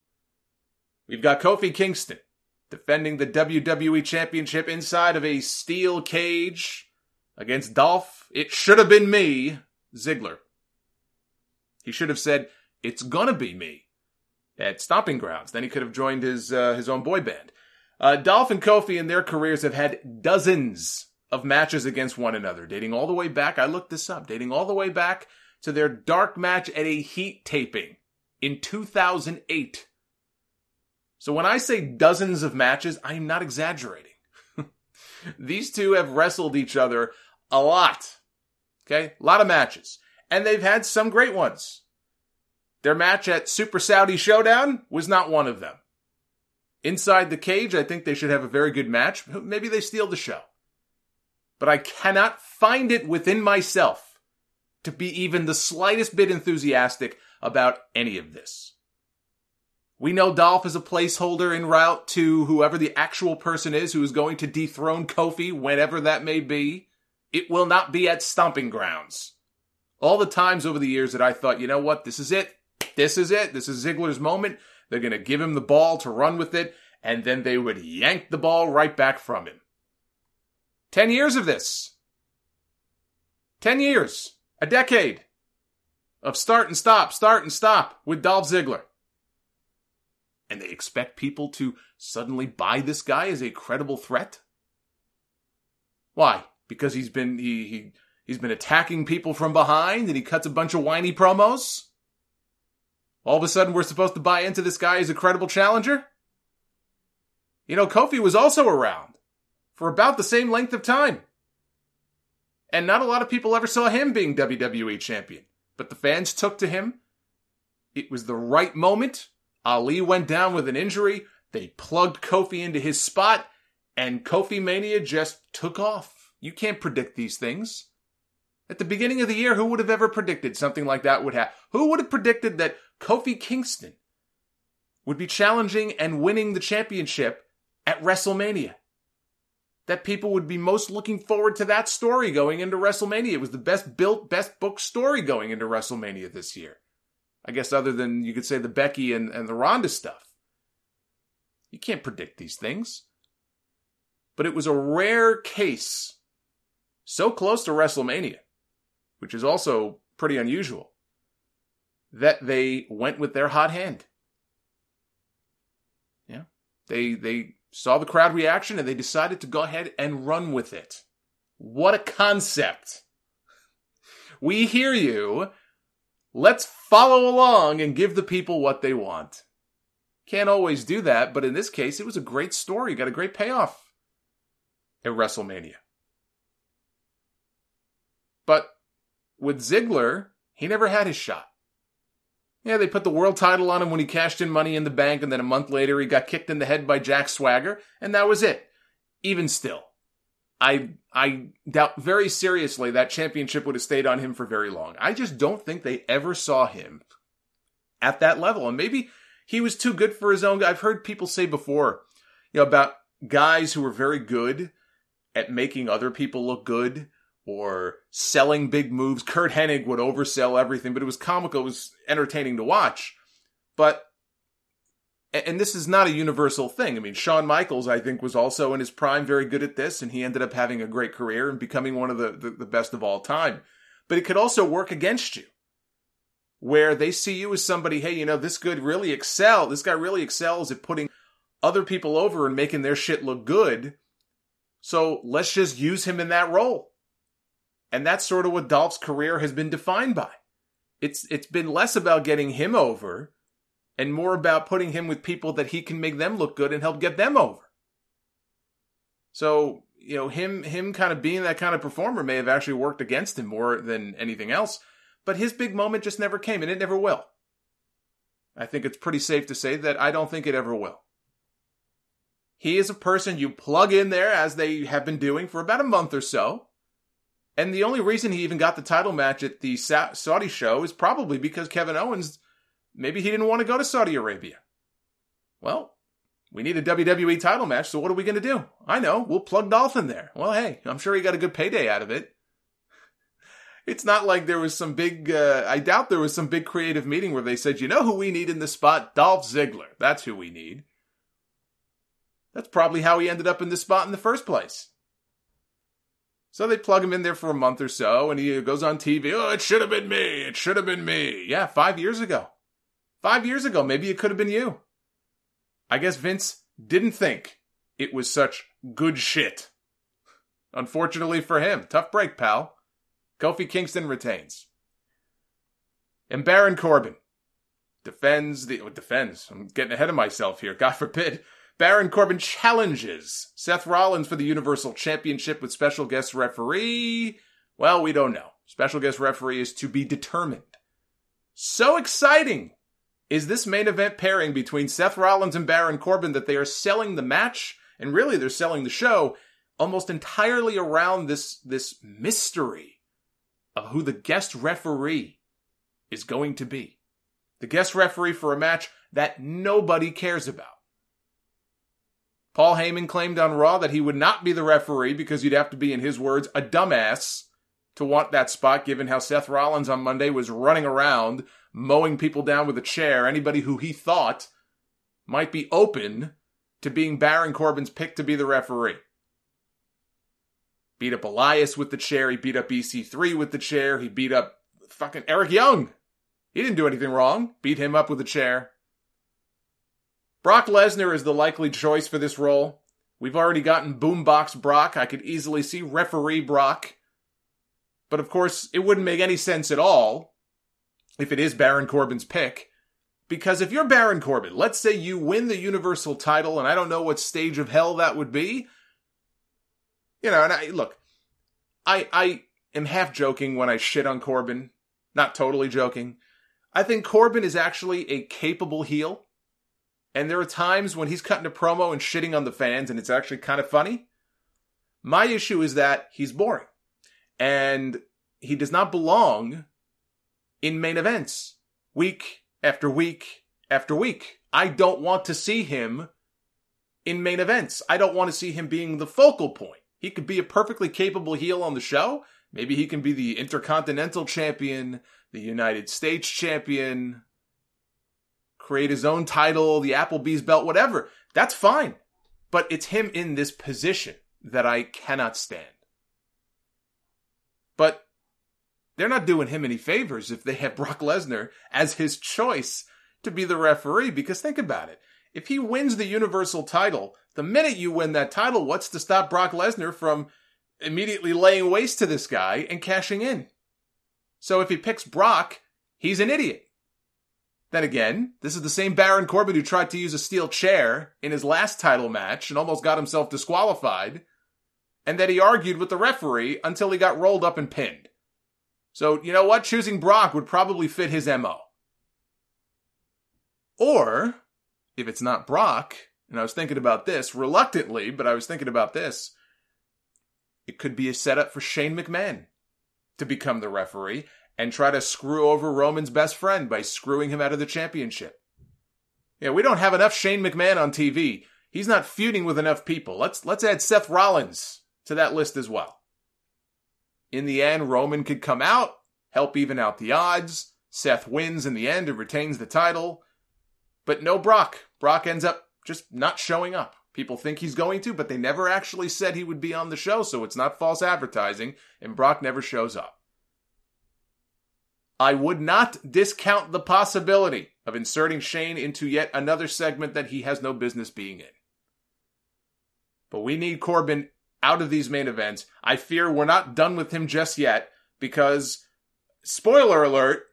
We've got Kofi Kingston defending the WWE Championship inside of a steel cage against Dolph. It should have been me, Ziggler. He should have said, It's gonna be me at Stomping Grounds. Then he could have joined his uh, his own boy band. Uh, Dolph and Kofi in their careers have had dozens of matches against one another, dating all the way back. I looked this up, dating all the way back to their dark match at a Heat taping in 2008. So when I say dozens of matches, I am not exaggerating. [LAUGHS] These two have wrestled each other a lot. Okay, a lot of matches, and they've had some great ones. Their match at Super Saudi Showdown was not one of them. Inside the cage, I think they should have a very good match. Maybe they steal the show. But I cannot find it within myself to be even the slightest bit enthusiastic about any of this. We know Dolph is a placeholder en route to whoever the actual person is who is going to dethrone Kofi, whenever that may be. It will not be at Stomping Grounds. All the times over the years that I thought, you know what, this is it. This is it. This is Ziggler's moment. They're going to give him the ball to run with it, and then they would yank the ball right back from him. Ten years of this. Ten years. A decade. Of start and stop, start and stop with Dolph Ziggler. And they expect people to suddenly buy this guy as a credible threat? Why? Because he's been he, he he's been attacking people from behind and he cuts a bunch of whiny promos? All of a sudden, we're supposed to buy into this guy as a credible challenger? You know, Kofi was also around for about the same length of time. And not a lot of people ever saw him being WWE champion, but the fans took to him. It was the right moment. Ali went down with an injury. They plugged Kofi into his spot, and Kofi Mania just took off. You can't predict these things. At the beginning of the year, who would have ever predicted something like that would happen? Who would have predicted that Kofi Kingston would be challenging and winning the championship at WrestleMania? That people would be most looking forward to that story going into WrestleMania. It was the best built, best booked story going into WrestleMania this year. I guess other than you could say the Becky and, and the Ronda stuff. You can't predict these things. But it was a rare case so close to WrestleMania which is also pretty unusual, that they went with their hot hand. Yeah. They they saw the crowd reaction and they decided to go ahead and run with it. What a concept. We hear you. Let's follow along and give the people what they want. Can't always do that, but in this case, it was a great story. Got a great payoff at WrestleMania. But with Ziggler, he never had his shot. Yeah, they put the world title on him when he cashed in money in the bank, and then a month later he got kicked in the head by Jack Swagger, and that was it. Even still, I I doubt very seriously that championship would have stayed on him for very long. I just don't think they ever saw him at that level. And maybe he was too good for his own. I've heard people say before, you know, about guys who were very good at making other people look good or selling big moves. Curt Hennig would oversell everything, but it was comical. It was entertaining to watch. But, and this is not a universal thing. I mean, Shawn Michaels, I think, was also in his prime very good at this, and he ended up having a great career and becoming one of the, the, the best of all time. But it could also work against you where they see you as somebody, hey, you know, this good really excel. This guy really excels at putting other people over and making their shit look good. So let's just use him in that role. And that's sort of what Dolph's career has been defined by. It's it's been less about getting him over and more about putting him with people that he can make them look good and help get them over. So, you know, him him kind of being that kind of performer may have actually worked against him more than anything else, but his big moment just never came and it never will. I think it's pretty safe to say that I don't think it ever will. He is a person you plug in there as they have been doing for about a month or so and the only reason he even got the title match at the Saudi show is probably because Kevin Owens, maybe he didn't want to go to Saudi Arabia. Well, we need a WWE title match, so what are we going to do? I know, we'll plug Dolph in there. Well, hey, I'm sure he got a good payday out of it. It's not like there was some big, uh, I doubt there was some big creative meeting where they said, you know who we need in this spot? Dolph Ziggler. That's who we need. That's probably how he ended up in this spot in the first place. So they plug him in there for a month or so, and he goes on TV. Oh, it should have been me. It should have been me. Yeah, five years ago. Five years ago, maybe it could have been you. I guess Vince didn't think it was such good shit. Unfortunately for him, tough break, pal. Kofi Kingston retains. And Baron Corbin defends the oh, defends. I'm getting ahead of myself here. God forbid. Baron Corbin challenges Seth Rollins for the Universal Championship with special guest referee. Well, we don't know. Special guest referee is to be determined. So exciting is this main event pairing between Seth Rollins and Baron Corbin that they are selling the match, and really they're selling the show, almost entirely around this, this mystery of who the guest referee is going to be. The guest referee for a match that nobody cares about. Paul Heyman claimed on Raw that he would not be the referee because you'd have to be, in his words, a dumbass to want that spot, given how Seth Rollins on Monday was running around, mowing people down with a chair, anybody who he thought might be open to being Baron Corbin's pick to be the referee. Beat up Elias with the chair, he beat up EC3 with the chair, he beat up fucking Eric Young. He didn't do anything wrong. Beat him up with a chair. Brock Lesnar is the likely choice for this role. We've already gotten Boombox Brock. I could easily see Referee Brock. But of course, it wouldn't make any sense at all if it is Baron Corbin's pick. Because if you're Baron Corbin, let's say you win the Universal title, and I don't know what stage of hell that would be. You know, and I look, I I am half joking when I shit on Corbin. Not totally joking. I think Corbin is actually a capable heel. And there are times when he's cutting a promo and shitting on the fans, and it's actually kind of funny. My issue is that he's boring. And he does not belong in main events week after week after week. I don't want to see him in main events. I don't want to see him being the focal point. He could be a perfectly capable heel on the show. Maybe he can be the Intercontinental Champion, the United States Champion, create his own title, the Applebee's belt, whatever. That's fine. But it's him in this position that I cannot stand. But they're not doing him any favors if they have Brock Lesnar as his choice to be the referee because think about it. If he wins the Universal title, the minute you win that title, what's to stop Brock Lesnar from immediately laying waste to this guy and cashing in. So if he picks Brock, he's an idiot. Then again, this is the same Baron Corbin who tried to use a steel chair in his last title match and almost got himself disqualified, and that he argued with the referee until he got rolled up and pinned. So, you know what? Choosing Brock would probably fit his MO. Or, if it's not Brock, and I was thinking about this reluctantly, but I was thinking about this, it could be a setup for Shane McMahon to become the referee and try to screw over Roman's best friend by screwing him out of the championship. Yeah, we don't have enough Shane McMahon on TV. He's not feuding with enough people. Let's let's add Seth Rollins to that list as well. In the end, Roman could come out, help even out the odds. Seth wins in the end and retains the title. But no Brock. Brock ends up just not showing up. People think he's going to, but they never actually said he would be on the show, so it's not false advertising, and Brock never shows up. I would not discount the possibility of inserting Shane into yet another segment that he has no business being in. But we need Corbin out of these main events. I fear we're not done with him just yet because, spoiler alert,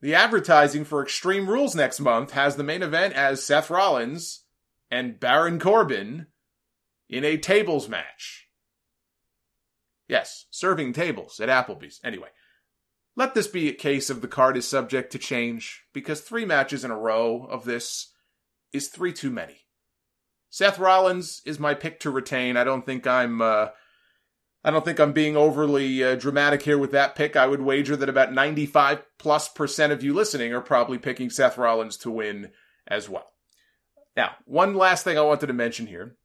the advertising for Extreme Rules next month has the main event as Seth Rollins and Baron Corbin in a tables match. Yes, serving tables at Applebee's. Anyway, let this be a case of the card is subject to change, because three matches in a row of this is three too many. Seth Rollins is my pick to retain. I don't think I'm uh, I don't think I'm being overly uh, dramatic here with that pick. I would wager that about 95 plus percent of you listening are probably picking Seth Rollins to win as well. Now, one last thing I wanted to mention here,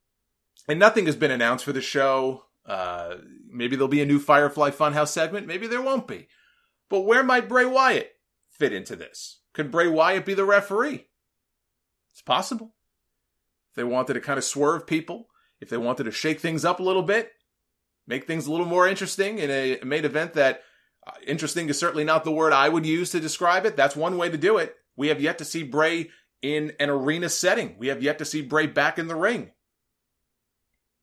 and nothing has been announced for the show. Uh, maybe there'll be a new Firefly Funhouse segment. Maybe there won't be. But where might Bray Wyatt fit into this? Could Bray Wyatt be the referee? It's possible. If they wanted to kind of swerve people, if they wanted to shake things up a little bit, make things a little more interesting in a main event that uh, interesting is certainly not the word I would use to describe it. That's one way to do it. We have yet to see Bray in an arena setting. We have yet to see Bray back in the ring.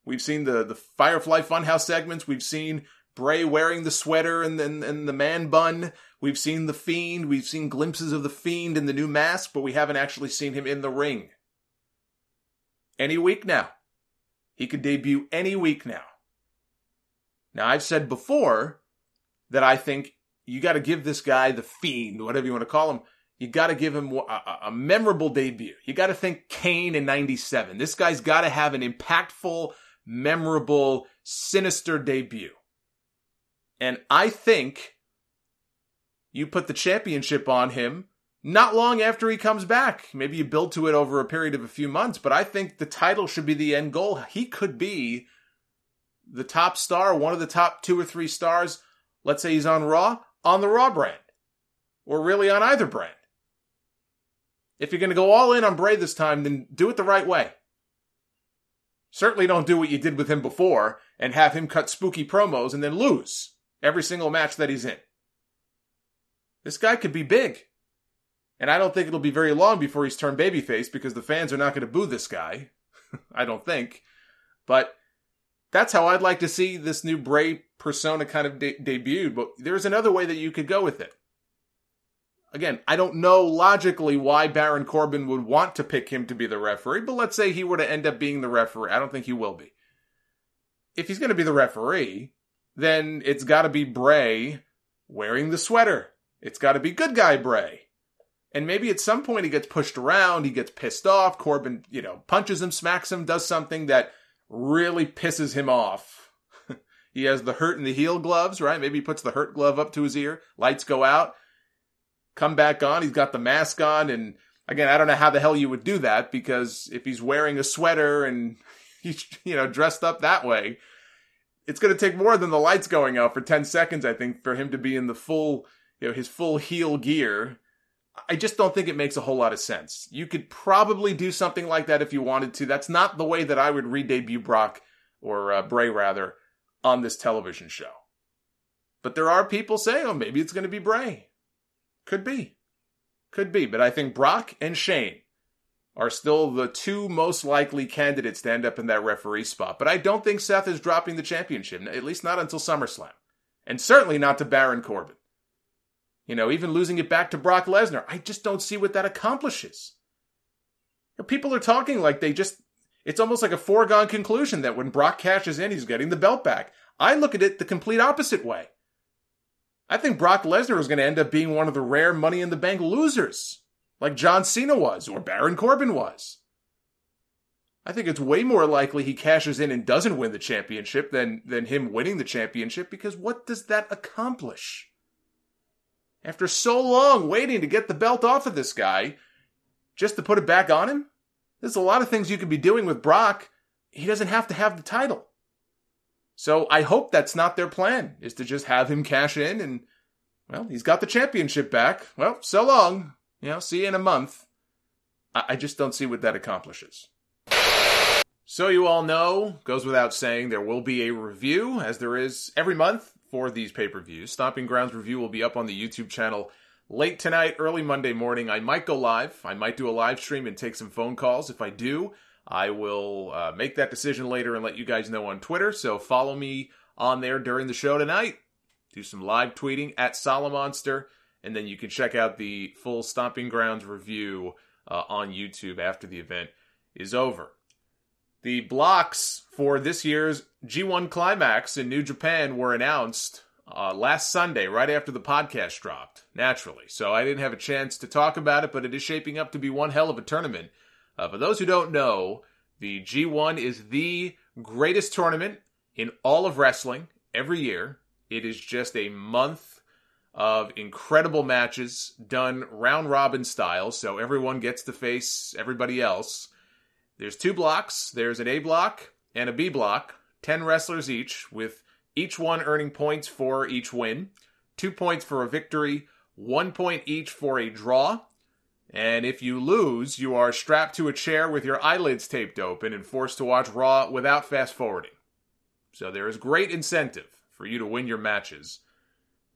We've seen the the Firefly Funhouse segments. We've seen Bray wearing the sweater and, and, and the man bun. We've seen the Fiend. We've seen glimpses of the Fiend in the new mask, but we haven't actually seen him in the ring. Any week now. He could debut any week now. Now, I've said before that I think you got to give this guy the Fiend, whatever you want to call him. You got to give him a, a memorable debut. You got to think Kane in 97. This guy's got to have an impactful, memorable, sinister debut. And I think you put the championship on him not long after he comes back. Maybe you build to it over a period of a few months, but I think the title should be the end goal. He could be the top star, one of the top two or three stars. Let's say he's on Raw, on the Raw brand, or really on either brand. If you're going to go all in on Bray this time, then do it the right way. Certainly don't do what you did with him before and have him cut spooky promos and then lose every single match that he's in. This guy could be big. And I don't think it'll be very long before he's turned babyface because the fans are not going to boo this guy. [LAUGHS] I don't think. But that's how I'd like to see this new Bray persona kind of de- debuted. But there's another way that you could go with it. Again, I don't know logically why Baron Corbin would want to pick him to be the referee, but let's say he were to end up being the referee. I don't think he will be. If he's going to be the referee, then it's got to be Bray wearing the sweater. It's got to be good guy Bray. And maybe at some point he gets pushed around, he gets pissed off. Corbin, you know, punches him, smacks him, does something that really pisses him off. [LAUGHS] he has the hurt and the heel gloves, right? Maybe he puts the hurt glove up to his ear, lights go out, come back on, he's got the mask on. And again, I don't know how the hell you would do that because if he's wearing a sweater and [LAUGHS] he's, you know, dressed up that way, it's going to take more than the lights going out for 10 seconds, I think, for him to be in the full, you know, his full heel gear. I just don't think it makes a whole lot of sense. You could probably do something like that if you wanted to. That's not the way that I would re-debut Brock or uh, Bray rather on this television show. But there are people saying, oh, maybe it's going to be Bray. Could be. Could be. But I think Brock and Shane are still the two most likely candidates to end up in that referee spot. But I don't think Seth is dropping the championship, at least not until SummerSlam. And certainly not to Baron Corbin. You know, even losing it back to Brock Lesnar, I just don't see what that accomplishes. People are talking like they just, it's almost like a foregone conclusion that when Brock cashes in, he's getting the belt back. I look at it the complete opposite way. I think Brock Lesnar is going to end up being one of the rare Money in the Bank losers like John Cena was or Baron Corbin was. I think it's way more likely he cashes in and doesn't win the championship than, than him winning the championship because what does that accomplish? After so long waiting to get the belt off of this guy, just to put it back on him? There's a lot of things you could be doing with Brock. He doesn't have to have the title. So I hope that's not their plan, is to just have him cash in and, well, he's got the championship back. Well, so long. You know, see you in a month. I, I just don't see what that accomplishes. So you all know, goes without saying, there will be a review, as there is every month for these pay-per-views. Stomping Grounds review will be up on the YouTube channel late tonight, early Monday morning. I might go live. I might do a live stream and take some phone calls. If I do, I will uh, make that decision later and let you guys know on Twitter. So follow me on there during the show tonight. Do some live tweeting at Solomonster and then you can check out the full Stomping Grounds review uh, on YouTube after the event is over. The blocks for this year's G1 Climax in New Japan were announced uh, last Sunday, right after the podcast dropped, naturally. So I didn't have a chance to talk about it, but it is shaping up to be one hell of a tournament. Uh, for those who don't know, the G1 is the greatest tournament in all of wrestling every year. It is just a month of incredible matches done round robin style, so everyone gets to face everybody else. There's two blocks. There's an A block and a B block, 10 wrestlers each, with each one earning points for each win, two points for a victory, one point each for a draw. And if you lose, you are strapped to a chair with your eyelids taped open and forced to watch Raw without fast forwarding. So there is great incentive for you to win your matches.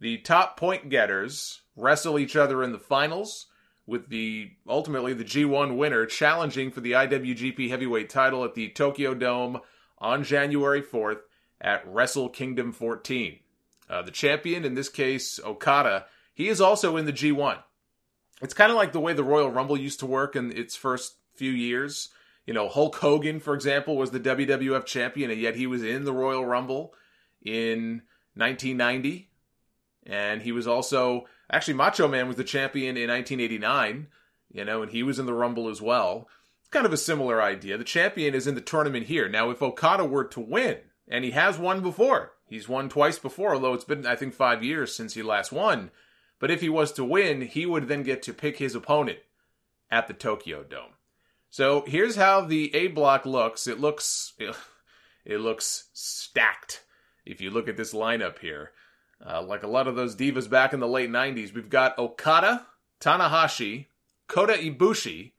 The top point getters wrestle each other in the finals, with the ultimately the G1 winner challenging for the IWGP Heavyweight title at the Tokyo Dome on January 4th at Wrestle Kingdom 14. Uh, the champion, in this case Okada, he is also in the G1. It's kind of like the way the Royal Rumble used to work in its first few years. You know, Hulk Hogan, for example, was the WWF champion, and yet he was in the Royal Rumble in 1990. And he was also actually Macho Man was the champion in 1989, you know, and he was in the Rumble as well. Kind of a similar idea. The champion is in the tournament here. Now, if Okada were to win, and he has won before, he's won twice before, although it's been, I think, five years since he last won. But if he was to win, he would then get to pick his opponent at the Tokyo Dome. So here's how the A block looks. It looks [LAUGHS] it looks stacked if you look at this lineup here. Uh, like a lot of those divas back in the late 90s, we've got Okada, Tanahashi, Kota Ibushi,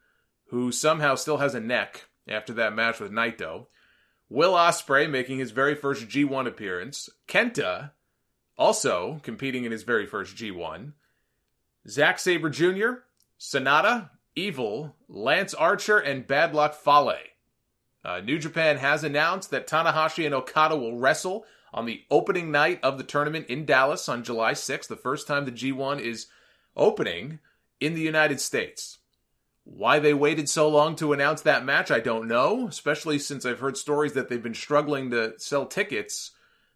who somehow still has a neck after that match with Naito, Will Ospreay making his very first G1 appearance, Kenta also competing in his very first G1, Zack Sabre Jr., Sanada, Evil, Lance Archer, and Bad Luck Fale. Uh, New Japan has announced that Tanahashi and Okada will wrestle on the opening night of the tournament in Dallas on July 6th, the first time the G1 is opening in the United States. Why they waited so long to announce that match, I don't know, especially since I've heard stories that they've been struggling to sell tickets.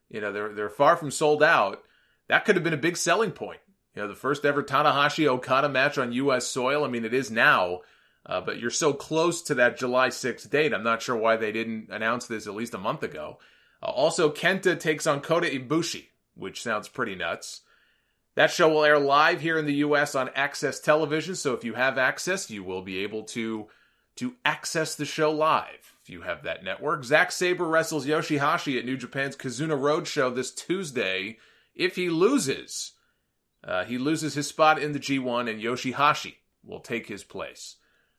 You know, they're they're far from sold out. That could have been a big selling point. You know, the first ever Tanahashi Okada match on US soil. I mean, it is now, uh, but you're so close to that July 6th date. I'm not sure why they didn't announce this at least a month ago. Uh, also, Kenta takes on Kota Ibushi, which sounds pretty nuts. That show will air live here in the US on AXS Television, so if you have access, you will be able to to access the show live if you have that network. Zack Sabre wrestles Yoshihashi at New Japan's Kizuna Road show this Tuesday. If he loses, uh, he loses his spot in the G1, and Yoshihashi will take his place.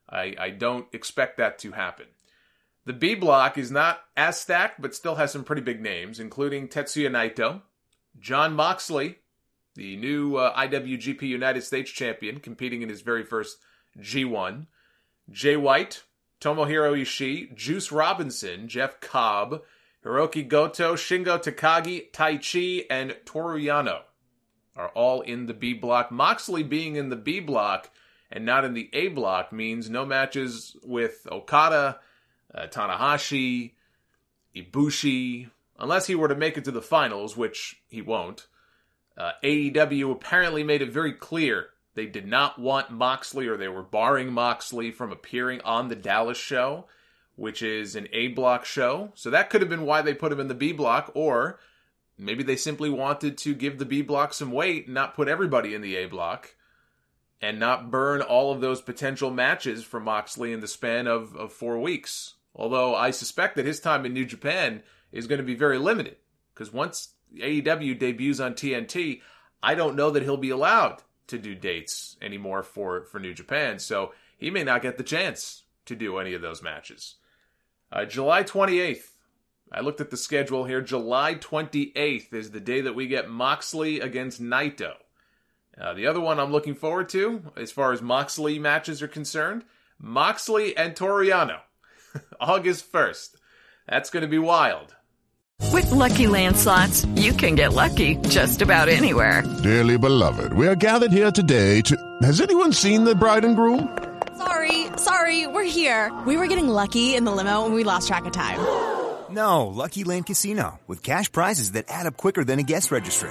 I, I don't expect that to happen. The B block is not as stacked, but still has some pretty big names, including Tetsuya Naito, John Moxley, the new uh, IWGP United States champion, competing in his very first G1, Jay White, Tomohiro Ishii, Juice Robinson, Jeff Cobb, Hiroki Goto, Shingo Takagi, Taichi, and Toru Yano are all in the B block. Moxley being in the B block and not in the A block means no matches with Okada, uh, Tanahashi, Ibushi, unless he were to make it to the finals, which he won't. Uh, AEW apparently made it very clear they did not want Moxley or they were barring Moxley from appearing on the Dallas show, which is an A block show. So that could have been why they put him in the B block, or maybe they simply wanted to give the B block some weight and not put everybody in the A block and not burn all of those potential matches for Moxley in the span of, of four weeks. Although I suspect that his time in New Japan is going to be very limited because once AEW debuts on TNT, I don't know that he'll be allowed to do dates anymore for, for New Japan. So he may not get the chance to do any of those matches. Uh, July 28th, I looked at the schedule here. July 28th is the day that we get Moxley against Naito. Uh, the other one I'm looking forward to, as far as Moxley matches are concerned, Moxley and Toru Yano, [LAUGHS] August 1st. That's going to be wild. With lucky landslots, you can get lucky just about anywhere. Dearly beloved, we are gathered here today to. Has anyone seen the bride and groom? Sorry, sorry, we're here. We were getting lucky in the limo and we lost track of time. No, Lucky Land Casino, with cash prizes that add up quicker than a guest registry.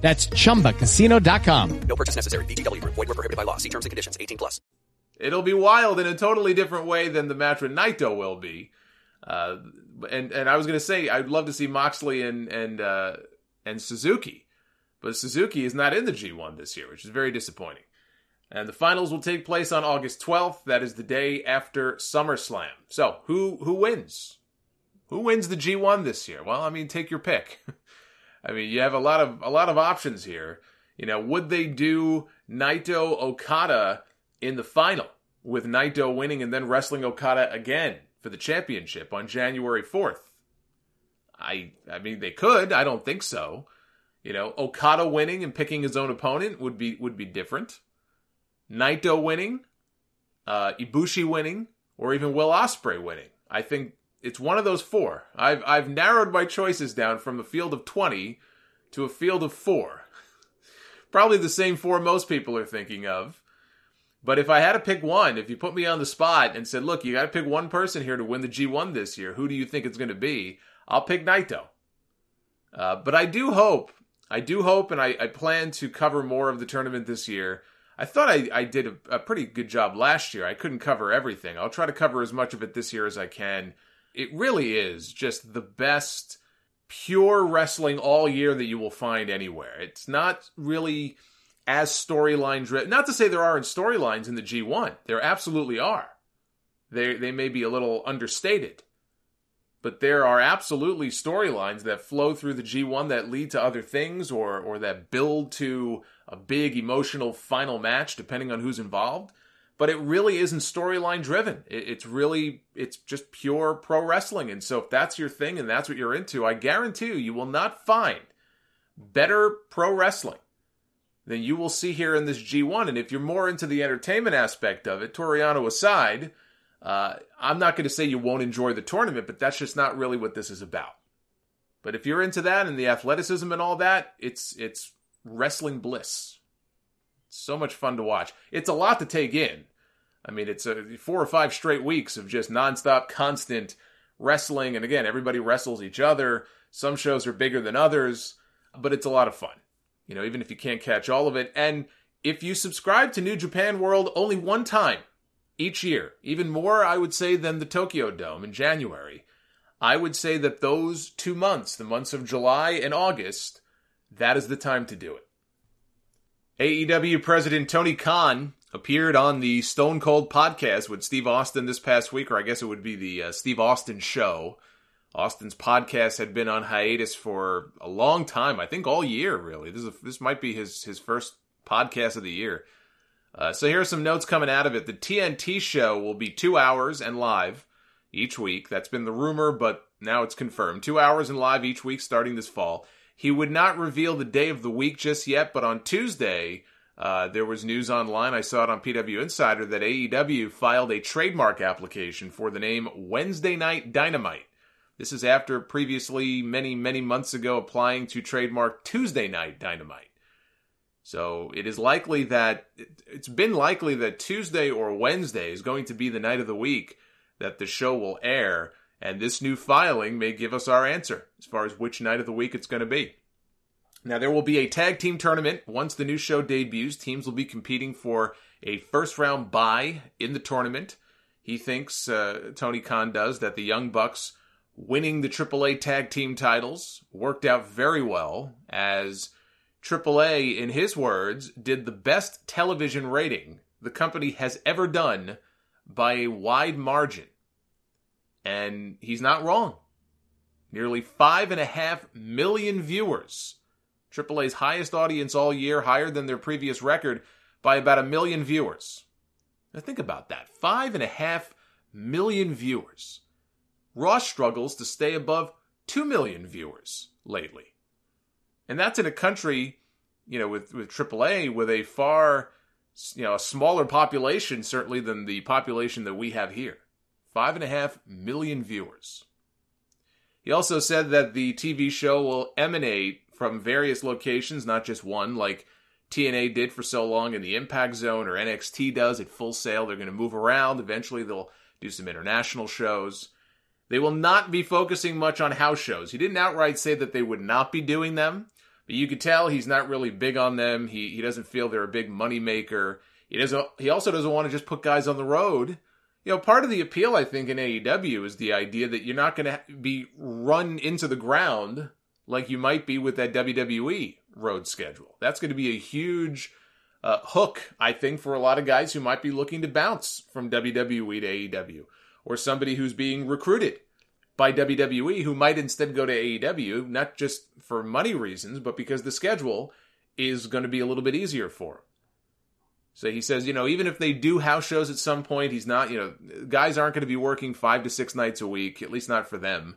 That's chumbacasino.com. No purchase necessary. VGW Group. Void were prohibited by law. See terms and conditions. 18 plus. It'll be wild in a totally different way than the match with Naito will be. Uh, and and I was gonna say I'd love to see Moxley and and uh, and Suzuki, but Suzuki is not in the G1 this year, which is very disappointing. And the finals will take place on August 12th. That is the day after SummerSlam. So who who wins? Who wins the G1 this year? Well, I mean, take your pick. [LAUGHS] I mean, you have a lot of a lot of options here. You know, would they do Naito Okada in the final with Naito winning and then wrestling Okada again for the championship on January 4th? I I mean, they could. I don't think so. You know, Okada winning and picking his own opponent would be would be different. Naito winning, uh, Ibushi winning, or even Will Ospreay winning. I think it's one of those four. I've I've narrowed my choices down from a field of twenty to a field of four. [LAUGHS] Probably the same four most people are thinking of. But if I had to pick one, if you put me on the spot and said, "Look, you got to pick one person here to win the G1 this year. Who do you think it's going to be?" I'll pick Naito. Uh, but I do hope, I do hope, and I, I, plan to cover more of the tournament this year. I thought I, I did a, a pretty good job last year. I couldn't cover everything. I'll try to cover as much of it this year as I can it really is just the best pure wrestling all year that you will find anywhere. It's not really as storyline driven. Not to say there aren't storylines in the G1. There absolutely are. They they may be a little understated. But there are absolutely storylines that flow through the G1 that lead to other things or or that build to a big emotional final match depending on who's involved but it really isn't storyline driven. it's really it's just pure pro wrestling. And so if that's your thing and that's what you're into, I guarantee you you will not find better pro wrestling than you will see here in this G1. And if you're more into the entertainment aspect of it, Toru Yano aside, uh, I'm not going to say you won't enjoy the tournament, but that's just not really what this is about. But if you're into that and the athleticism and all that, it's it's wrestling bliss. So much fun to watch. It's a lot to take in. I mean, it's a four or five straight weeks of just nonstop, constant wrestling. And again, everybody wrestles each other. Some shows are bigger than others, but it's a lot of fun. You know, even if you can't catch all of it. And if you subscribe to New Japan World only one time each year, even more, I would say, than the Tokyo Dome in January, I would say that those two months, the months of July and August, that is the time to do it. AEW President Tony Khan appeared on the Stone Cold podcast with Steve Austin this past week, or I guess it would be the uh, Steve Austin show. Austin's podcast had been on hiatus for a long time. I think all year, really. This is a, this might be his his first podcast of the year. Uh, so here are some notes coming out of it. The TNT show will be two hours and live each week. That's been the rumor, but now it's confirmed. Two hours and live each week starting this fall. He would not reveal the day of the week just yet, but on Tuesday, uh, there was news online. I saw it on PW Insider that AEW filed a trademark application for the name Wednesday Night Dynamite. This is after previously, many, many months ago, applying to trademark Tuesday Night Dynamite. So it is likely that it's been likely that Tuesday or Wednesday is going to be the night of the week that the show will air, and this new filing may give us our answer as far as which night of the week it's going to be. Now, there will be a tag team tournament once the new show debuts. Teams will be competing for a first round bye in the tournament. He thinks, uh, Tony Khan does, that the Young Bucks winning the AAA tag team titles worked out very well as AAA, in his words, did the best television rating the company has ever done by a wide margin. And he's not wrong. Nearly five and a half million viewers. AAA's highest audience all year, higher than their previous record by about a million viewers. Now think about that. Five and a half million viewers. Raw struggles to stay above 2 million viewers lately. And that's in a country, you know, with, with AAA with a far, you know, a smaller population, certainly than the population that we have here. Five and a half million viewers. He also said that the TV show will emanate from various locations, not just one, like TNA did for so long in the Impact Zone or NXT does at Full Sail. They're going to move around. Eventually, they'll do some international shows. They will not be focusing much on house shows. He didn't outright say that they would not be doing them, but you could tell he's not really big on them. He he doesn't feel they're a big money maker. He doesn't. He also doesn't want to just put guys on the road. You know, part of the appeal I think in AEW is the idea that you're not going to be run into the ground like you might be with that WWE road schedule. That's going to be a huge uh, hook, I think, for a lot of guys who might be looking to bounce from WWE to AEW or somebody who's being recruited by WWE who might instead go to AEW, not just for money reasons, but because the schedule is going to be a little bit easier for him. So he says, you know, even if they do house shows at some point, he's not, you know, guys aren't going to be working five to six nights a week, at least not for them.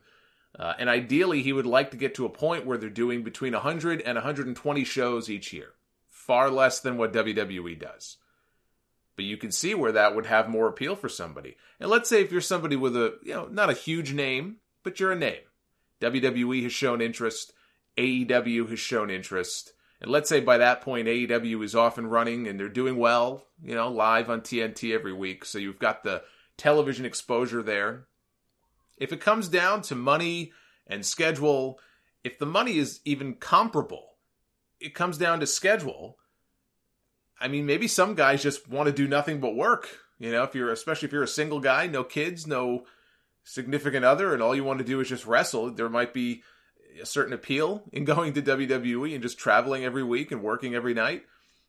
Uh, and ideally, he would like to get to a point where they're doing between 100 and 120 shows each year, far less than what WWE does. But you can see where that would have more appeal for somebody. And let's say if you're somebody with a, you know, not a huge name, but you're a name. WWE has shown interest, AEW has shown interest. And let's say by that point AEW is off and running and they're doing well, you know, live on TNT every week. So you've got the television exposure there. If it comes down to money and schedule, if the money is even comparable, it comes down to schedule I mean, maybe some guys just want to do nothing but work. You know, if you're especially if you're a single guy, no kids, no significant other, and all you want to do is just wrestle, there might be a certain appeal in [LAUGHS] going to WWE and just traveling every week and working every night.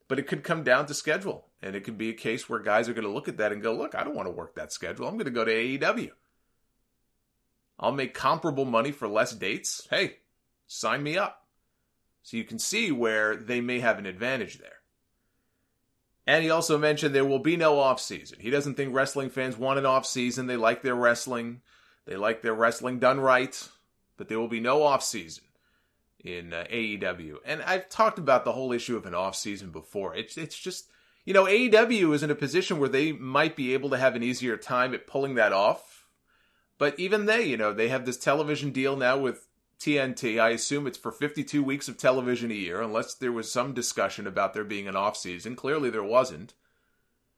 But it could come down to schedule. And it could be a case where guys are going to look at that and go, look, I don't want to work that schedule. I'm going to go to AEW. I'll make comparable money for less dates. Hey, sign me up. So you can see where they may have an advantage there. And he also mentioned there will be no off season. He doesn't think wrestling fans want an off season. They like their wrestling. They like their wrestling done right, but there will be no off season in uh, AEW. And I've talked about the whole issue of an off season before. It's it's just you know AEW is in a position where they might be able to have an easier time at pulling that off. But even they, you know, they have this television deal now with TNT. I assume it's for 52 weeks of television a year, unless there was some discussion about there being an off season. Clearly, there wasn't.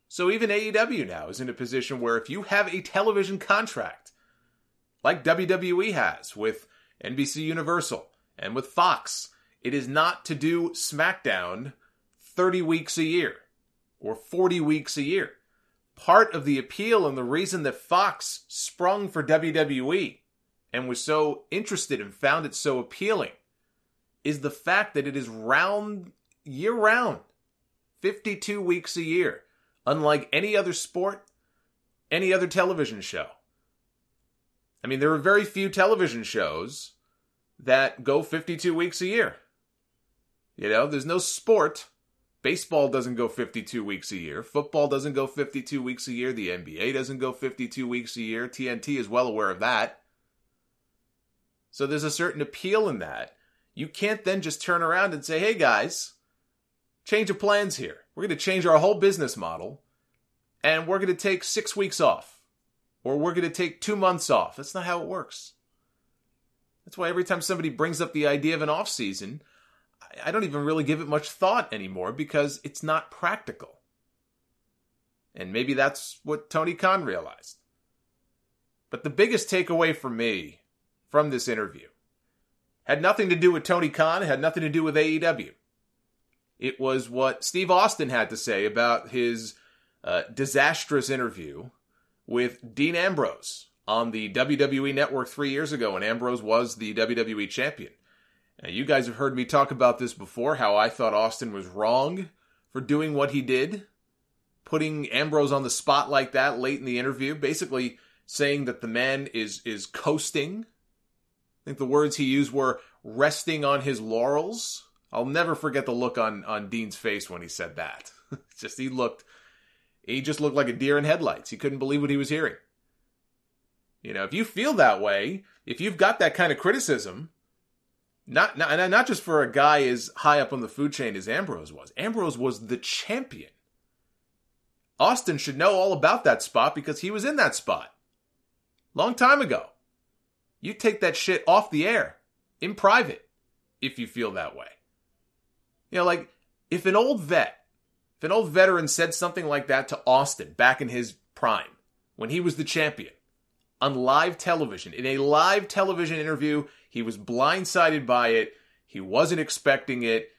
So even AEW now is in a position where if you have a television contract, like WWE has with NBC Universal and with Fox, it is not to do SmackDown 30 weeks a year or 40 weeks a year. Part of the appeal and the reason that Fox sprung for WWE and was so interested and found it so appealing is the fact that it is round year round, 52 weeks a year, unlike any other sport, any other television show. I mean, there are very few television shows that go 52 weeks a year. You know, there's no sport. Baseball doesn't go 52 weeks a year. Football doesn't go 52 weeks a year. The NBA doesn't go 52 weeks a year. TNT is well aware of that. So there's a certain appeal in that. You can't then just turn around and say, hey guys, change of plans here. We're going to change our whole business model and we're going to take six weeks off or we're going to take two months off. That's not how it works. That's why every time somebody brings up the idea of an off season, I don't even really give it much thought anymore because it's not practical. And maybe that's what Tony Khan realized. But the biggest takeaway for me from this interview had nothing to do with Tony Khan, had nothing to do with AEW. It was what Steve Austin had to say about his uh, disastrous interview with Dean Ambrose on the WWE Network three years ago when Ambrose was the WWE champion. Now, you guys have heard me talk about this before how I thought Austin was wrong for doing what he did, putting Ambrose on the spot like that late in the interview, basically saying that the man is is coasting. I think the words he used were resting on his laurels. I'll never forget the look on on Dean's face when he said that. [LAUGHS] just he looked he just looked like a deer in headlights. He couldn't believe what he was hearing. You know, if you feel that way, if you've got that kind of criticism, not, not not just for a guy as high up on the food chain as Ambrose was. Ambrose was the champion. Austin should know all about that spot because he was in that spot. Long time ago. You take that shit off the air in private if you feel that way. You know, like if an old vet, if an old veteran said something like that to Austin back in his prime, when he was the champion, on live television, in a live television interview, he was blindsided by it. He wasn't expecting it.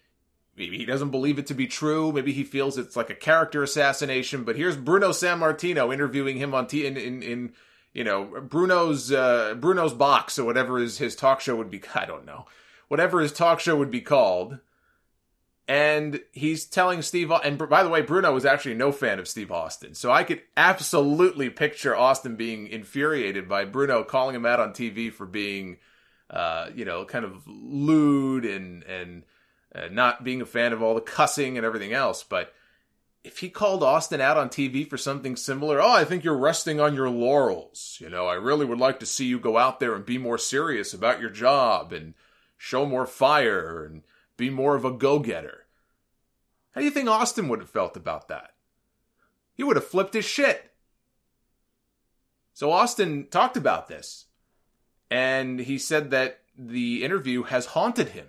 Maybe he doesn't believe it to be true. Maybe he feels it's like a character assassination. But here's Bruno Sammartino interviewing him on T in, in, in you know Bruno's uh, Bruno's box or whatever his his talk show would be. [LAUGHS] I don't know, whatever his talk show would be called and he's telling Steve. And by the way, Bruno was actually no fan of Steve Austin, so I could absolutely picture Austin being infuriated by Bruno calling him out on TV for being, uh, you know, kind of lewd and and uh, not being a fan of all the cussing and everything else. But if he called Austin out on TV for something similar, oh, I think you're resting on your laurels. You know, I really would like to see you go out there and be more serious about your job and show more fire and be more of a go getter. How do you think Austin would have felt about that? He would have flipped his shit. So Austin talked about this, and he said that the interview has haunted him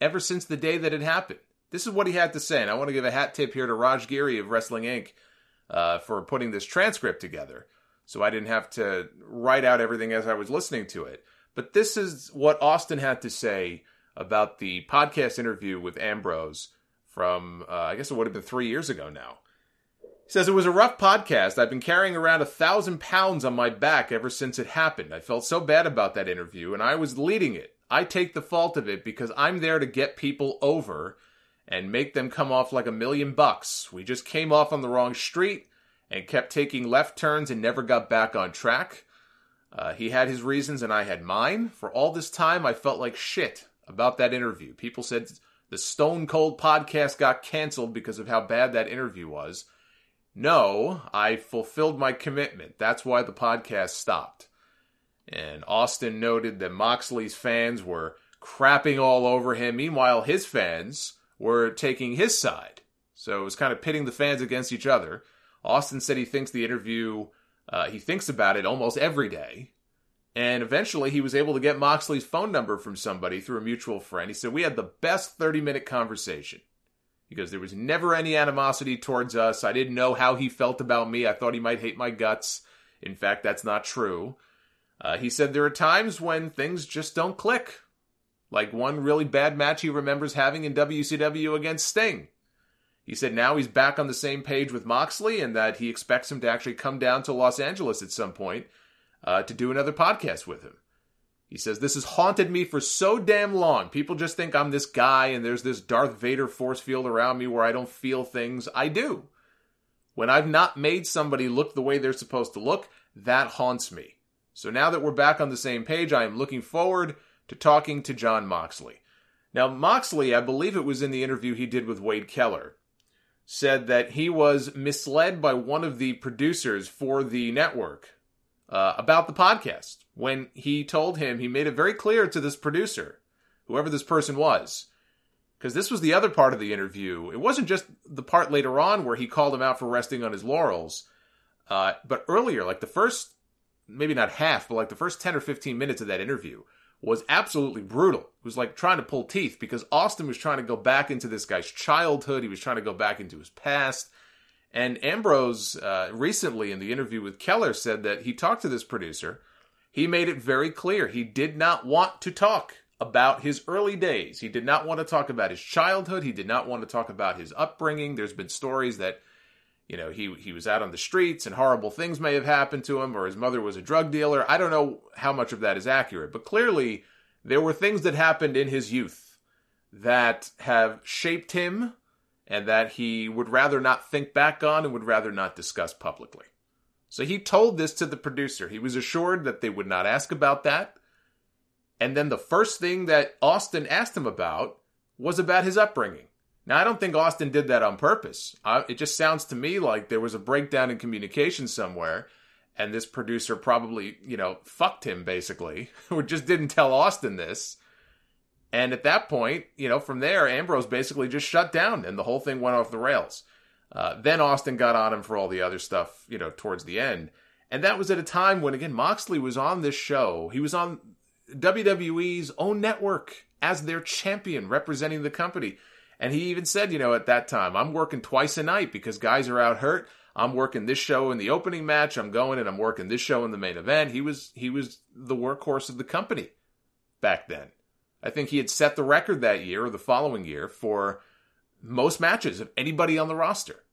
ever since the day that it happened. This is what he had to say, and I want to give a hat tip here to Raj Giri of Wrestling Inc. Uh, for putting this transcript together, so I didn't have to write out everything as I was listening to it. But this is what Austin had to say about the podcast interview with Ambrose from, uh, I guess it would have been three years ago now. He says, It was a rough podcast. I've been carrying around a thousand pounds on my back ever since it happened. I felt so bad about that interview, and I was leading it. I take the fault of it because I'm there to get people over and make them come off like a million bucks. We just came off on the wrong street and kept taking left turns and never got back on track. Uh, he had his reasons and I had mine. For all this time, I felt like shit about that interview. People said the Stone Cold podcast got canceled because of how bad that interview was. No, I fulfilled my commitment. That's why the podcast stopped. And Austin noted that Moxley's fans were crapping all over him. Meanwhile, his fans were taking his side. So it was kind of pitting the fans against each other. Austin said he thinks the interview, uh, he thinks about it almost every day. And eventually he was able to get Moxley's phone number from somebody through a mutual friend. He said, We had the best 30 minute conversation because there was never any animosity towards us. I didn't know how he felt about me. I thought he might hate my guts. In fact, that's not true. Uh, he said there are times when things just don't click. Like one really bad match he remembers having in WCW against Sting. He said now he's back on the same page with Moxley and that he expects him to actually come down to Los Angeles at some point uh, to do another podcast with him. He says, This has haunted me for so damn long. People just think I'm this guy and there's this Darth Vader force field around me where I don't feel things. I do. When I've not made somebody look the way they're supposed to look, that haunts me. So now that we're back on the same page, I am looking forward to talking to Jon Moxley. Now, Moxley, I believe it was in the interview he did with Wade Keller, said that he was misled by one of the producers for the network uh, about the podcast when he told him, he made it very clear to this producer, whoever this person was, because this was the other part of the interview. It wasn't just the part later on where he called him out for resting on his laurels, uh, but earlier, like the first, maybe not half, but like the first 10 or 15 minutes of that interview was absolutely brutal. It was like trying to pull teeth because Austin was trying to go back into this guy's childhood. He was trying to go back into his past. And Ambrose uh, recently in the interview with Keller said that he talked to this producer. He made it very clear he did not want to talk about his early days. He did not want to talk about his childhood. He did not want to talk about his upbringing. There's been stories that, you know, he he was out on the streets and horrible things may have happened to him, or his mother was a drug dealer. I don't know how much of that is accurate, but clearly there were things that happened in his youth that have shaped him and that he would rather not think back on and would rather not discuss publicly. So he told this to the producer. He was assured that they would not ask about that. And then the first thing that Austin asked him about was about his upbringing. Now, I don't think Austin did that on purpose. Uh, it just sounds to me like there was a breakdown in communication somewhere, and this producer probably, you know, fucked him basically, [LAUGHS] or just didn't tell Austin this. And at that point, you know, from there, Ambrose basically just shut down and the whole thing went off the rails. Uh, then Austin got on him for all the other stuff, you know, towards the end. And that was at a time when, again, Moxley was on this show. He was on WWE's own network as their champion, representing the company. And he even said, you know, at that time, I'm working twice a night because guys are out hurt. I'm working this show in the opening match. I'm going and I'm working this show in the main event. He was he was the workhorse of the company back then. I think he had set the record that year or the following year for most matches of anybody on the roster.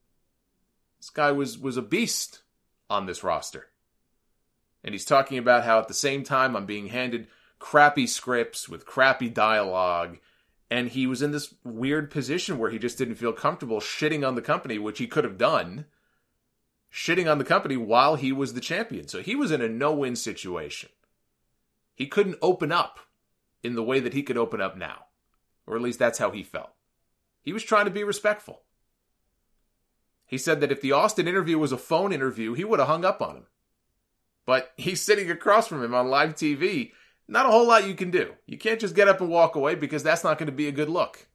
This guy was was a beast on this roster. And he's talking about how at the same time I'm being handed crappy scripts with crappy dialogue and he was in this weird position where he just didn't feel comfortable shitting on the company, which he could have done. Shitting on the company while he was the champion. So he was in a no-win situation. He couldn't open up in the way that he could open up now. Or at least that's how he felt. He was trying to be respectful. He said that if the Austin interview was a phone interview, he would have hung up on him. But he's sitting across from him on live TV. Not a whole lot you can do. You can't just get up and walk away because that's not going to be a good look.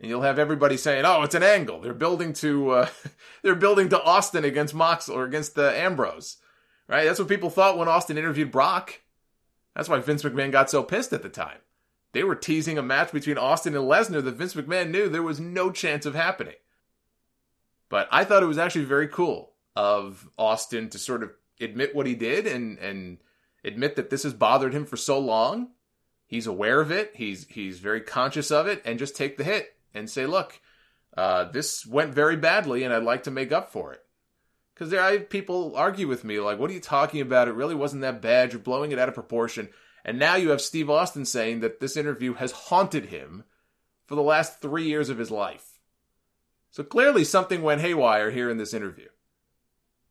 And you'll have everybody saying, "Oh, it's an angle. They're building to uh, [LAUGHS] they're building to Austin against Mox or against the uh, Ambrose." Right? That's what people thought when Austin interviewed Brock. That's why Vince McMahon got so pissed at the time. They were teasing a match between Austin and Lesnar that Vince McMahon knew there was no chance of happening. But I thought it was actually very cool of Austin to sort of admit what he did and and admit that this has bothered him for so long. He's aware of it. He's he's very conscious of it, and just take the hit and say, "Look, uh, this went very badly, and I'd like to make up for it." Because there, I people argue with me like, "What are you talking about? It really wasn't that bad. You're blowing it out of proportion." And now you have Steve Austin saying that this interview has haunted him for the last three years of his life. So clearly something went haywire here in this interview.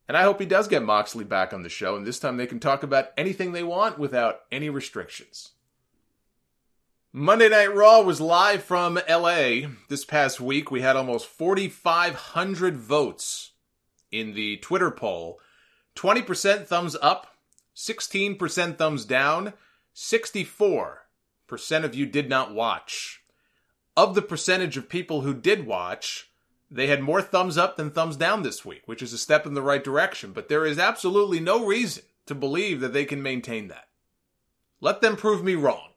And I hope he does get Moxley back on the show, and this time they can talk about anything they want without any restrictions. Monday Night Raw was live from LA this past week. We had almost 4,500 votes in the Twitter poll 20% thumbs up, 16% thumbs down, 64% of you did not watch. Of the percentage of people who did watch, they had more thumbs up than thumbs down this week, which is a step in the right direction, but there is absolutely no reason to believe that they can maintain that. Let them prove me wrong.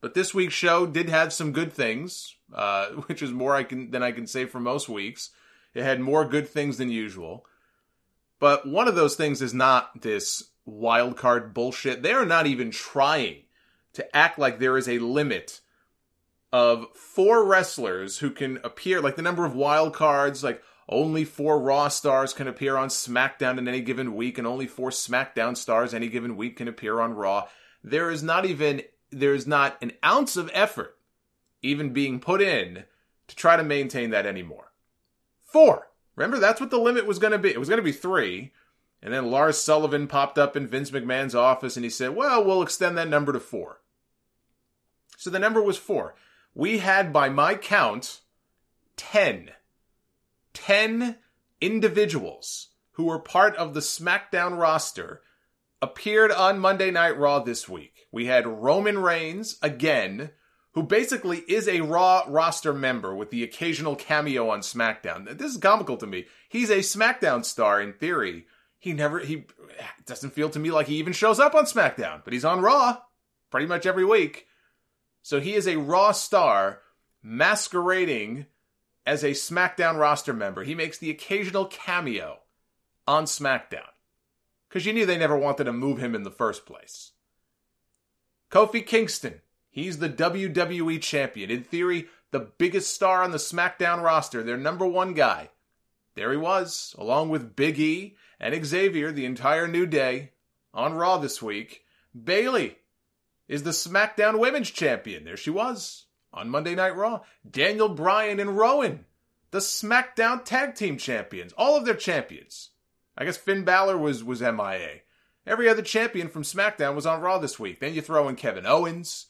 But this week's show did have some good things, uh, [LAUGHS] which is more I can than I can say for most weeks. It had more good things than usual. But one of those things is not this wild card bullshit. They are not even trying to act like there is a limit of four wrestlers who can appear, like the number of wild cards, like only four Raw stars can appear on SmackDown in any given week, and only four SmackDown stars any given week can appear on Raw. there is not even there is not an ounce of effort even being put in to try to maintain that anymore. Four. Remember, that's what the limit was going to be. It was going to be three. And then Lars Sullivan popped up in Vince McMahon's office and he said, well, we'll extend that number to four. So the number was four. We had, by my count, 10. 10 individuals who were part of the SmackDown roster appeared on Monday Night Raw this week. We had Roman Reigns again, who basically is a Raw roster member with the occasional cameo on SmackDown. This is comical to me. He's a SmackDown star in theory. He never, he doesn't feel to me like he even shows up on SmackDown, but he's on Raw pretty much every week. So he is a Raw star masquerading as a SmackDown roster member. He makes the occasional cameo on SmackDown because you knew they never wanted to move him in the first place. Kofi Kingston, he's the WWE champion. In theory, the biggest star on the SmackDown roster, their number one guy. There he was, along with Big E and Xavier, the entire New Day, on Raw this week. Bayley is the SmackDown Women's Champion. There she was on Monday Night Raw. Daniel Bryan and Rowan, the SmackDown Tag Team Champions. All of their champions. I guess Finn Balor was was MIA. Every other champion from SmackDown was on Raw this week. Then you throw in Kevin Owens,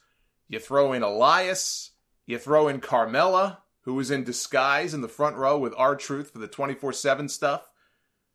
you throw in Elias, you throw in Carmella, who was in disguise in the front row with R-Truth for the 24/7 stuff.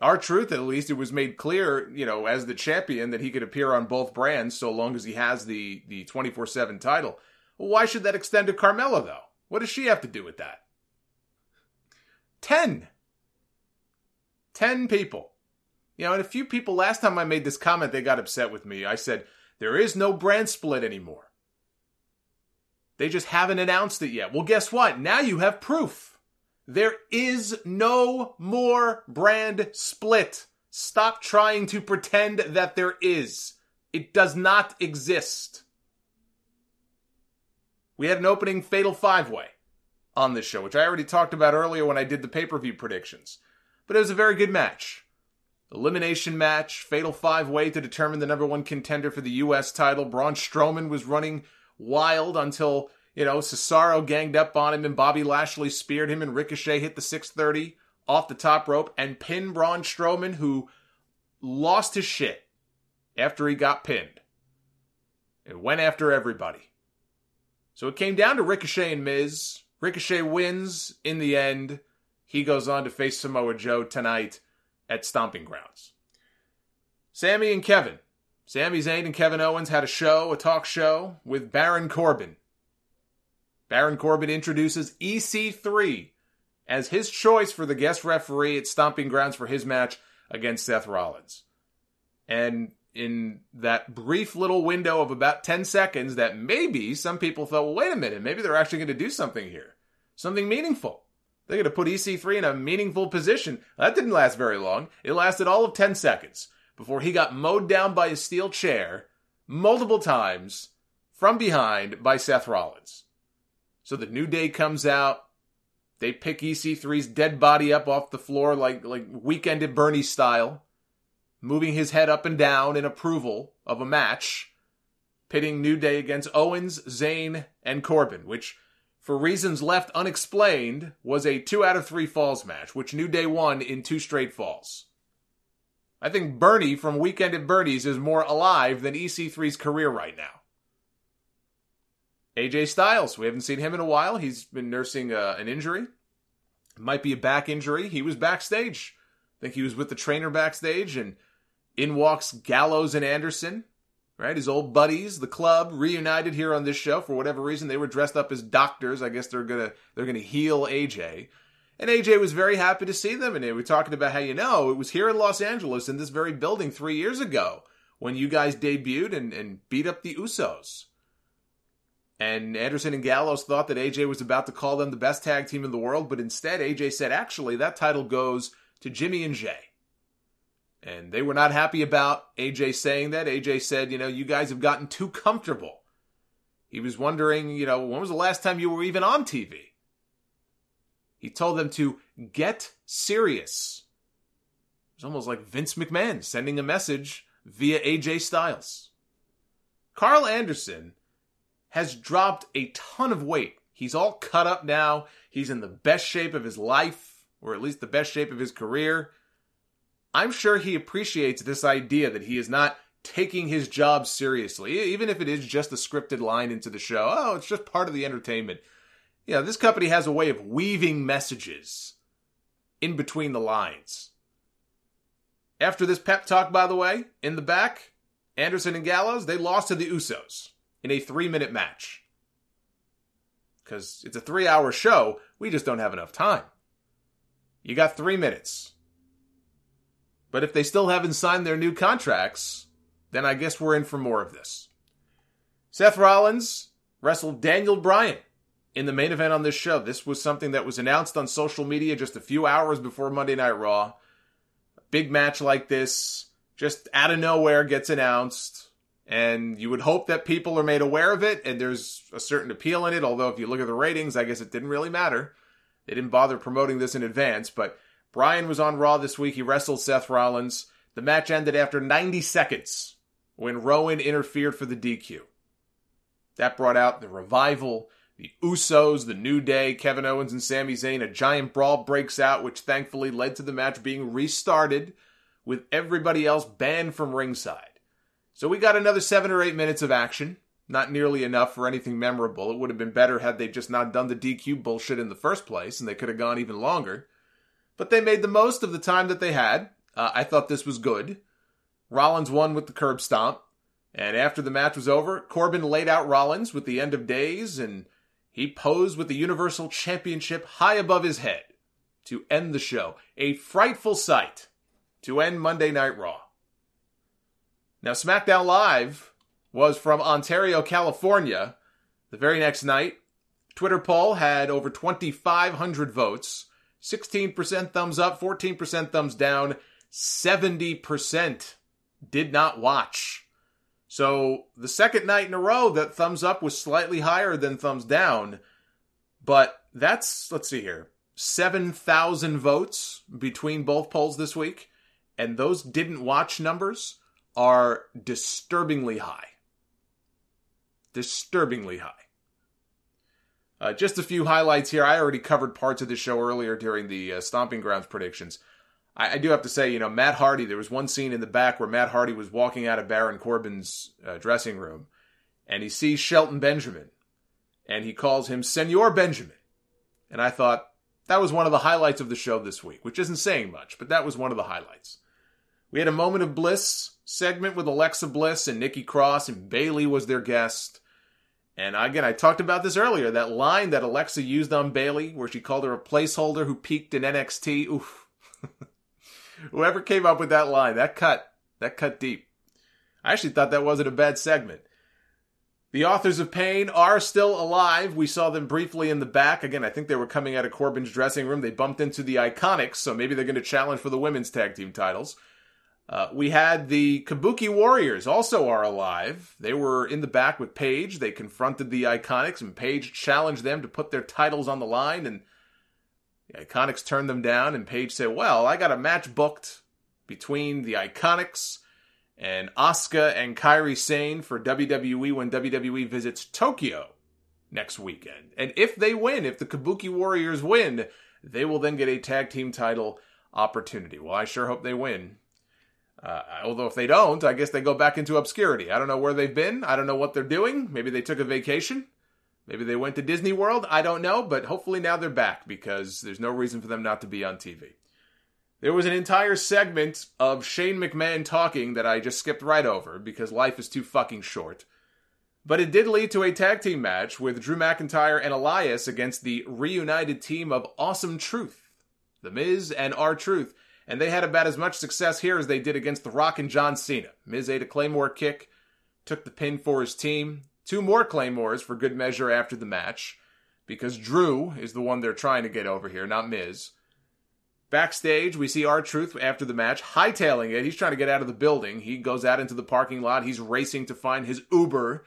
R-Truth, at least, it was made clear, you know, as the champion that he could appear on both brands so long as he has the the 24/7 title. Why should that extend to Carmella though? What does she have to do with that? 10 10 people. You know, and a few people last time I made this comment they got upset with me. I said there is no brand split anymore. They just haven't announced it yet. Well, guess what? Now you have proof. There is no more brand split. Stop trying to pretend that there is. It does not exist. We had an opening Fatal Five Way on this show, which I already talked about earlier when I did the pay per view predictions. But it was a very good match. Elimination match, Fatal Five Way to determine the number one contender for the U.S. title. Braun Strowman was running wild until you know, Cesaro ganged up on him and Bobby Lashley speared him and Ricochet hit the 630 off the top rope and pinned Braun Strowman, who lost his shit after he got pinned. It went after everybody. So it came down to Ricochet and Miz. Ricochet wins in the end. He goes on to face Samoa Joe tonight at Stomping Grounds. Sami and Kevin. Sami Zayn and Kevin Owens had a show, a talk show with Baron Corbin Baron Corbin introduces EC3 as his choice for the guest referee at Stomping Grounds for his match against Seth Rollins. And in that brief little window of about 10 seconds, that maybe some people thought, well, wait a minute, maybe they're actually going to do something here. Something meaningful. They're going to put EC3 in a meaningful position. That didn't last very long. It lasted all of 10 seconds before he got mowed down by a steel chair multiple times from behind by Seth Rollins. So the New Day comes out. They pick EC3's dead body up off the floor like like Weekend at Bernie style, moving his head up and down in approval of a match, pitting New Day against Owens, Zayn, and Corbin, which, for reasons left unexplained, was a two out of three falls match, which New Day won in two straight falls. I think Bernie from Weekend at Bernie's is more alive than EC3's career right now. AJ Styles, we haven't seen him in a while. He's been nursing uh, an injury. It might be a back injury. He was backstage. I think he was with the trainer backstage, and in walks Gallows and Anderson, right? His old buddies, the club, reunited here on this show for whatever reason. They were dressed up as doctors. I guess they're gonna they're gonna heal AJ. And AJ was very happy to see them, and they were talking about how you know it was here in Los Angeles in this very building three years ago when you guys debuted and, and beat up the Usos. And Anderson and Gallows thought that AJ was about to call them the best tag team in the world, but instead AJ said, actually, that title goes to Jimmy and Jay. And they were not happy about AJ saying that. AJ said, you know, you guys have gotten too comfortable. He was wondering, you know, when was the last time you were even on TV? He told them to get serious. It's almost like Vince McMahon sending a message via AJ Styles. Karl Anderson has dropped a ton of weight. He's all cut up now. He's in the best shape of his life, or at least the best shape of his career. I'm sure he appreciates this idea that he is not taking his job seriously, even if it is just a scripted line into the show. Oh, it's just part of the entertainment. You know, this company has a way of weaving messages in between the lines. After this pep talk, by the way, in the back, Anderson and Gallows, they lost to the Usos in a three minute match. Because it's a three hour show, we just don't have enough time. You got three minutes. But if they still haven't signed their new contracts, then I guess we're in for more of this. Seth Rollins wrestled Daniel Bryan in the main event on this show. This was something that was announced on social media just a few hours before Monday Night Raw. A big match like this, just out of nowhere, gets announced. And you would hope that people are made aware of it and there's a certain appeal in it. Although, if you look at the ratings, I guess it didn't really matter. They didn't bother promoting this in advance. But Bryan was on Raw this week. He wrestled Seth Rollins. The match ended after 90 seconds when Rowan interfered for the DQ. That brought out the revival, the Usos, the New Day, Kevin Owens, and Sami Zayn. A giant brawl breaks out, which thankfully led to the match being restarted with everybody else banned from ringside. So we got another seven or eight minutes of action. Not nearly enough for anything memorable. It would have been better had they just not done the DQ bullshit in the first place, and they could have gone even longer. But they made the most of the time that they had. Uh, I thought this was good. Rollins won with the curb stomp. And after the match was over, Corbin laid out Rollins with the end of days, and he posed with the Universal Championship high above his head to end the show. A frightful sight to end Monday Night Raw. Now, SmackDown Live was from Ontario, California. The very next night, Twitter poll had over 2,500 votes 16% thumbs up, 14% thumbs down, 70% did not watch. So the second night in a row that thumbs up was slightly higher than thumbs down. But that's, let's see here, 7,000 votes between both polls this week. And those didn't watch numbers are disturbingly high. Disturbingly high. Uh, just a few highlights here. I already covered parts of the show earlier during the uh, Stomping Grounds predictions. I, I, do have to say, you know, Matt Hardy, there was one scene in the back where Matt Hardy was walking out of Baron Corbin's uh, dressing room and he sees Shelton Benjamin and he calls him Senor Benjamin. And I thought that was one of the highlights of the show this week, which isn't saying much, but that was one of the highlights. We had a moment of bliss segment with Alexa Bliss and Nikki Cross, and Bayley was their guest. And again, I talked about this earlier. That line that Alexa used on Bayley, where she called her a placeholder who peaked in NXT. Oof. [LAUGHS] Whoever came up with that line, that cut, that cut deep. I actually thought that wasn't a bad segment. The authors of pain are still alive. We saw them briefly in the back. Again, I think they were coming out of Corbin's dressing room. They bumped into the Iconics, so maybe they're going to challenge for the women's tag team titles. Uh, we had the Kabuki Warriors also are alive. They were in the back with Paige. They confronted the Iconics, and Paige challenged them to put their titles on the line. And the Iconics turned them down. And Paige said, "Well, I got a match booked between the Iconics and Asuka and Kairi Sane for WWE when WWE visits Tokyo next weekend. And if they win, if the Kabuki Warriors win, they will then get a tag team title opportunity. Well, I sure hope they win." Uh, although if they don't, I guess they go back into obscurity. I don't know where they've been. I don't know what they're doing. Maybe they took a vacation. Maybe they went to Disney World. I don't know, but hopefully now they're back because there's no reason for them not to be on TV. There was an entire segment of Shane McMahon talking that I just skipped right over because life is too fucking short. But it did lead to a tag team match with Drew McIntyre and Elias against the reunited team of Awesome Truth, The Miz and R Truth. And they had about as much success here as they did against The Rock and John Cena. Miz ate a Claymore kick, took the pin for his team, two more Claymores for good measure after the match, because Drew is the one they're trying to get over here, not Miz. Backstage, we see R Truth after the match hightailing it. He's trying to get out of the building. He goes out into the parking lot. He's racing to find his Uber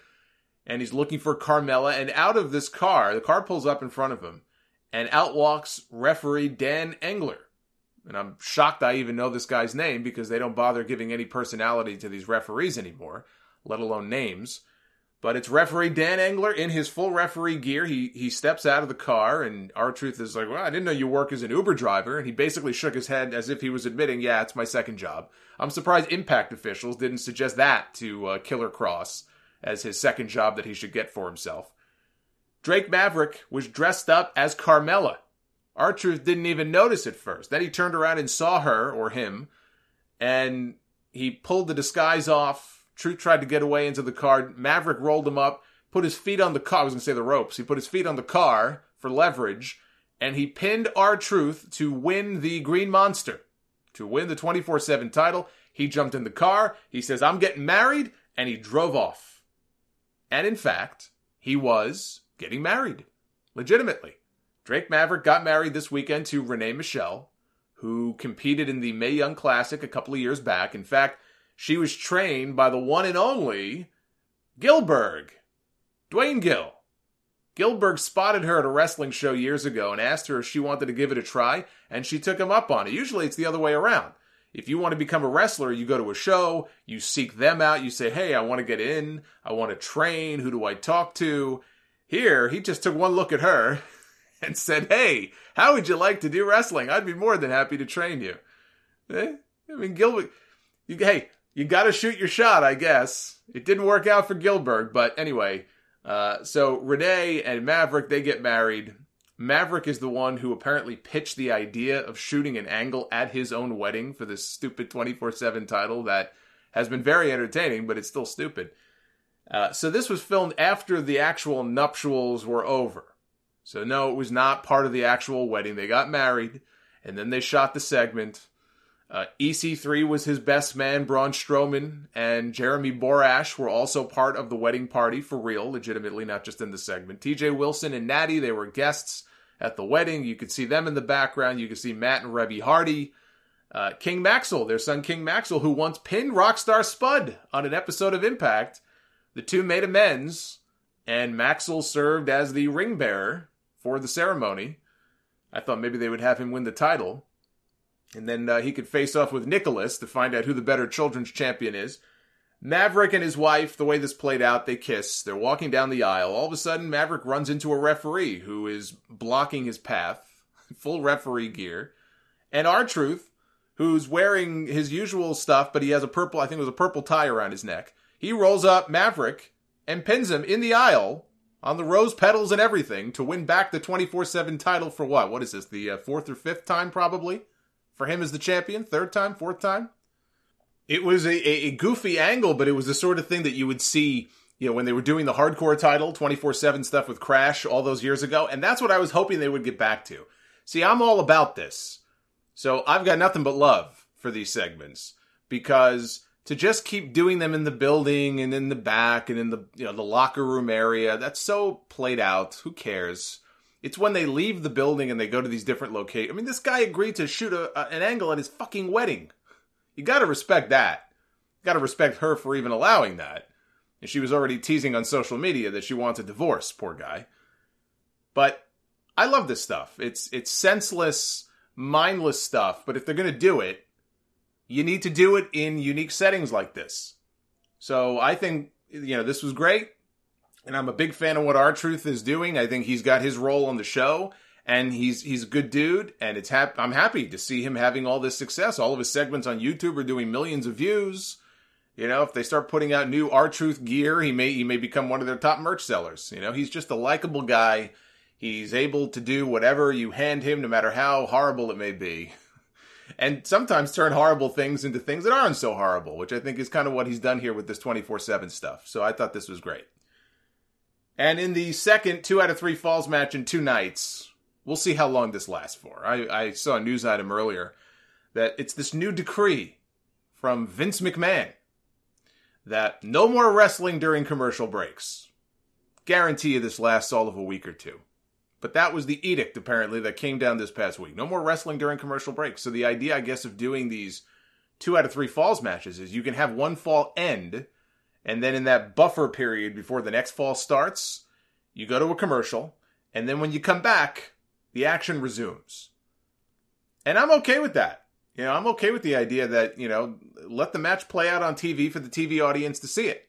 and he's looking for Carmella. And out of this car, the car pulls up in front of him and out walks referee Dan Engler. And I'm shocked I even know this guy's name because they don't bother giving any personality to these referees anymore, let alone names. But it's referee Dan Engler in his full referee gear. He he steps out of the car, and R Truth is like, "Well, I didn't know you work as an Uber driver." And he basically shook his head as if he was admitting, "Yeah, it's my second job." I'm surprised Impact officials didn't suggest that to uh, Killer Kross as his second job that he should get for himself. Drake Maverick was dressed up as Carmella. R Truth didn't even notice at first. Then he turned around and saw her or him, and he pulled the disguise off Truth tried to get away into the car. Maverick rolled him up, put his feet on the car. I was going to say the ropes. He put his feet on the car for leverage, and he pinned R Truth to win the Green Monster, to win the 24 7 title. He jumped in the car. He says, I'm getting married, and he drove off. And in fact, he was getting married. Legitimately. Drake Maverick got married this weekend to Renee Michelle, who competed in the Mae Young Classic a couple of years back. In fact, she was trained by the one and only Gillberg, Duane Gill. Gillberg spotted her at a wrestling show years ago and asked her if she wanted to give it a try, and she took him up on it. Usually it's the other way around. If you want to become a wrestler, you go to a show, you seek them out, you say, Hey, I want to get in, I want to train, who do I talk to? Here, he just took one look at her [LAUGHS] and said, Hey, how would you like to do wrestling? I'd be more than happy to train you. Eh? I mean, Gilbert, you, hey, you got to shoot your shot, I guess. It didn't work out for Gillberg, but anyway. Uh, so Renee and Maverick they get married. Maverick is the one who apparently pitched the idea of shooting an angle at his own wedding for this stupid 24 7 title that has been very entertaining, but it's still stupid. Uh, so this was filmed after the actual nuptials were over. So no, it was not part of the actual wedding. They got married, and then they shot the segment. Uh, EC3 was his best man, Braun Strowman, and Jeremy Borash were also part of the wedding party for real, legitimately, not just in the segment. TJ Wilson and Natty, they were guests at the wedding. You could see them in the background. You could see Matt and Reby Hardy. Uh, King Maxwell, their son King Maxwell, who once pinned Rockstar Spud on an episode of Impact. The two made amends, and Maxwell served as the ring bearer for the ceremony. I thought maybe they would have him win the title. And then uh, he could face off with Nicholas to find out who the better children's champion is. Maverick and his wife, the way this played out, they kiss. They're walking down the aisle. All of a sudden, Maverick runs into a referee who is blocking his path, [LAUGHS] full referee gear. And R Truth, who's wearing his usual stuff, but he has a purple, I think it was a purple tie around his neck. He rolls up Maverick and pins him in the aisle on the rose petals and everything to win back the 24 7 title for what? What is this? The uh, fourth or fifth time, probably? for him as the champion, third time, fourth time. It was a, a, a, goofy angle, but it was the sort of thing that you would see, you know, when they were doing the hardcore title, 24 7 stuff with Crash all those years ago. And that's what I was hoping they would get back to. See, I'm all about this. So I've got nothing but love for these segments because to just keep doing them in the building and in the back and in the, you know, the locker room area, that's so played out. Who cares? It's when they leave the building and they go to these different locations. I mean, this guy agreed to shoot a, a, an angle at his fucking wedding. You got to respect that. You got to respect her for even allowing that. And she was already teasing on social media that she wants a divorce. Poor guy. But I love this stuff. It's it's senseless, mindless stuff. But if they're gonna do it, you need to do it in unique settings like this. So I think you know this was great and I'm a big fan of what R Truth is doing. I think he's got his role on the show, and he's he's a good dude, and it's hap- I'm happy to see him having all this success. All of his segments on YouTube are doing millions of views. You know, if they start putting out new R Truth gear, he may he may become one of their top merch sellers. You know, he's just a likable guy. He's able to do whatever you hand him, no matter how horrible it may be. And sometimes turn horrible things into things that aren't so horrible, which I think is kind of what he's done here with this 24 7 stuff. So I thought this was great. And in the second two out of three falls match in two nights, we'll see how long this lasts for. I, I saw a news item earlier that it's this new decree from Vince McMahon that no more wrestling during commercial breaks. Guarantee you this lasts all of a week or two. But that was the edict, apparently, that came down this past week. No more wrestling during commercial breaks. So the idea, I guess, of doing these two out of three falls matches is you can have one fall end, and then in that buffer period before the next fall starts, you go to a commercial, and then when you come back, the action resumes. And I'm okay with that. You know, I'm okay with the idea that, you know, let the match play out on TV for the TV audience to see it.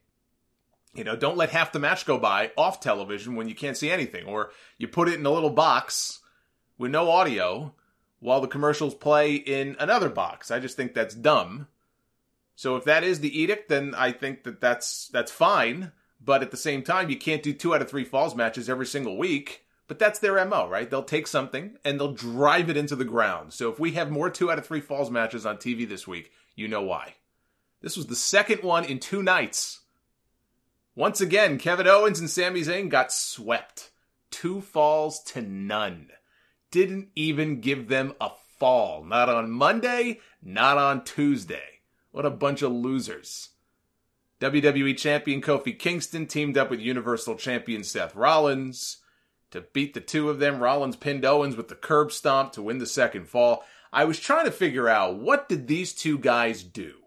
You know, don't let half the match go by off television when you can't see anything, or you put it in a little box with no audio while the commercials play in another box. I just think that's dumb. So if that is the edict, then I think that that's that's fine. But at the same time, you can't do two out of three falls matches every single week. But that's their MO, right? They'll take something and they'll drive it into the ground. So if we have more two out of three falls matches on TV this week, you know why. This was the second one in two nights. Once again, Kevin Owens and Sami Zayn got swept. Two falls to none. Didn't even give them a fall. Not on Monday, not on Tuesday. What a bunch of losers. WWE Champion Kofi Kingston teamed up with Universal Champion Seth Rollins. To beat the two of them, Rollins pinned Owens with the curb stomp to win the second fall. I was trying to figure out what did these two guys do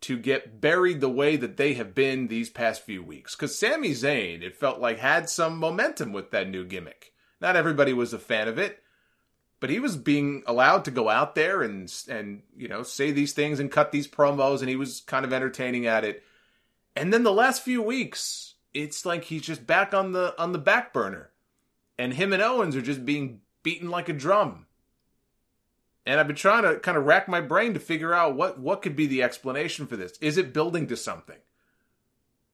to get buried the way that they have been these past few weeks. Because Sami Zayn, it felt like, had some momentum with that new gimmick. Not everybody was a fan of it, but he was being allowed to go out there and and you know say these things and cut these promos, and he was kind of entertaining at it. And then the last few weeks, it's like he's just back on the on the back burner, and him and Owens are just being beaten like a drum. And I've been trying to kind of rack my brain to figure out what what could be the explanation for this. Is it building to something?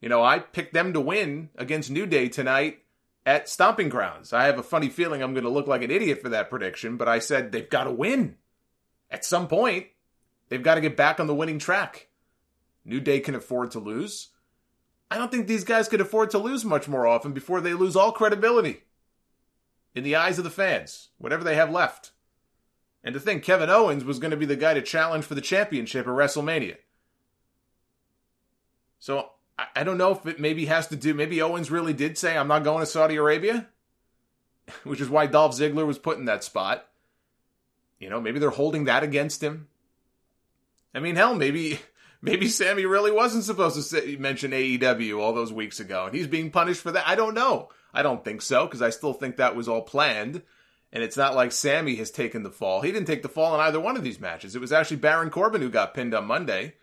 You know, I picked them to win against New Day tonight at Stomping Grounds. I have a funny feeling I'm going to look like an idiot for that prediction, but I said they've got to win. At some point, they've got to get back on the winning track. New Day can afford to lose. I don't think these guys could afford to lose much more often before they lose all credibility in the eyes of the fans, whatever they have left. And to think Kevin Owens was going to be the guy to challenge for the championship at WrestleMania. So I, I don't know if it maybe has to do, maybe Owens really did say, I'm not going to Saudi Arabia, [LAUGHS] which is why Dolph Ziggler was put in that spot. You know, maybe they're holding that against him. I mean, hell, maybe [LAUGHS] maybe Sami really wasn't supposed to say, mention AEW all those weeks ago, and he's being punished for that. I don't know. I don't think so because I still think that was all planned. And it's not like Sami has taken the fall. He didn't take the fall in either one of these matches. It was actually Baron Corbin who got pinned on Monday.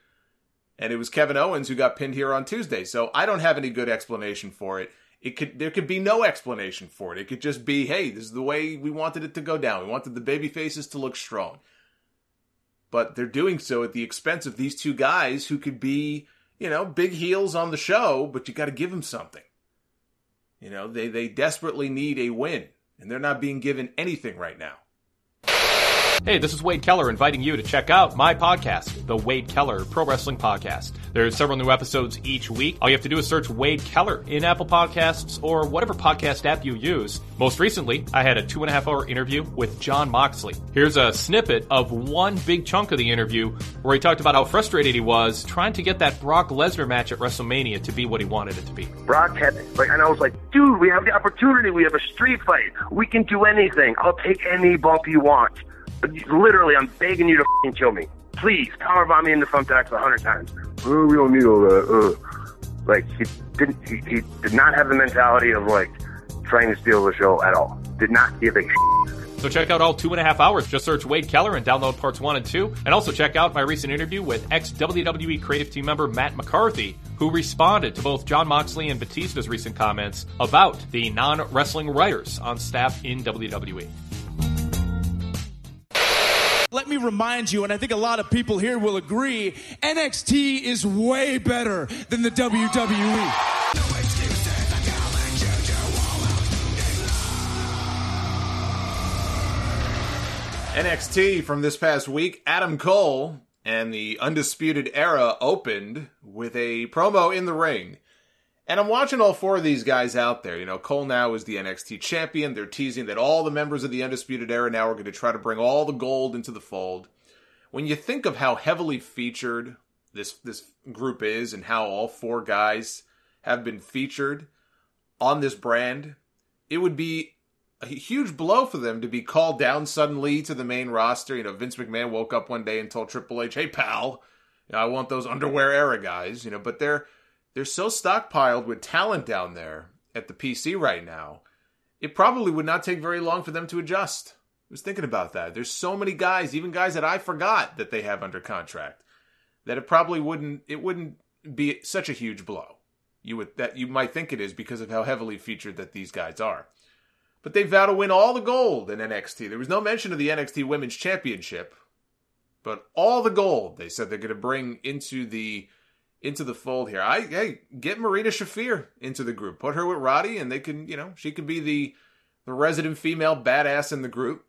And it was Kevin Owens who got pinned here on Tuesday. So I don't have any good explanation for it. It could there could be no explanation for it. It could just be, hey, this is the way we wanted it to go down. We wanted the baby faces to look strong. But they're doing so at the expense of these two guys who could be, you know, big heels on the show, but you got to give them something. You know, they they desperately need a win and they're not being given anything right now. Hey, this is Wade Keller inviting you to check out my podcast, The Wade Keller Pro Wrestling Podcast. There's several new episodes each week. All you have to do is search Wade Keller in Apple Podcasts or whatever podcast app you use. Most recently, I had a two and a half hour interview with Jon Moxley. Here's a snippet of one big chunk of the interview where he talked about how frustrated he was trying to get that Brock Lesnar match at WrestleMania to be what he wanted it to be. Brock had, like, and I was like, dude, we have the opportunity. We have a street fight. We can do anything. I'll take any bump you want. Literally, I'm begging you to kill me. Please, powerbomb me in the thumbtacks a hundred times. Oh, we don't need all that. Uh. Like, he didn't, he, he did not have the mentality of, like, trying to steal the show at all. Did not give a. So check out all two and a half hours. Just search Wade Keller and download parts one and two. And also check out my recent interview with ex WWE creative team member Matt McCarthy, who responded to both Jon Moxley and Batista's recent comments about the non wrestling writers on staff in WWE. Let me remind you, and I think a lot of people here will agree, NXT is way better than the WWE. NXT from this past week, Adam Cole and the Undisputed Era opened with a promo in the ring. And I'm watching all four of these guys out there. You know, Cole now is the NXT champion. They're teasing that all the members of the Undisputed Era now are going to try to bring all the gold into the fold. When you think of how heavily featured this this group is and how all four guys have been featured on this brand, it would be a huge blow for them to be called down suddenly to the main roster. You know, Vince McMahon woke up one day and told Triple H, "Hey, pal, you know, I want those underwear era guys." You know, but they're they're so stockpiled with talent down there at the PC right now. It probably would not take very long for them to adjust. I was thinking about that. There's so many guys, even guys that I forgot that they have under contract, that it probably wouldn't it wouldn't be such a huge blow. You would that you might think it is because of how heavily featured that these guys are. But they vow to win all the gold in NXT. There was no mention of the NXT Women's Championship, but all the gold they said they're going to bring into the into the fold here. I hey, get Marina Shafir into the group. Put her with Roddy, and they can you know she could be the the resident female badass in the group.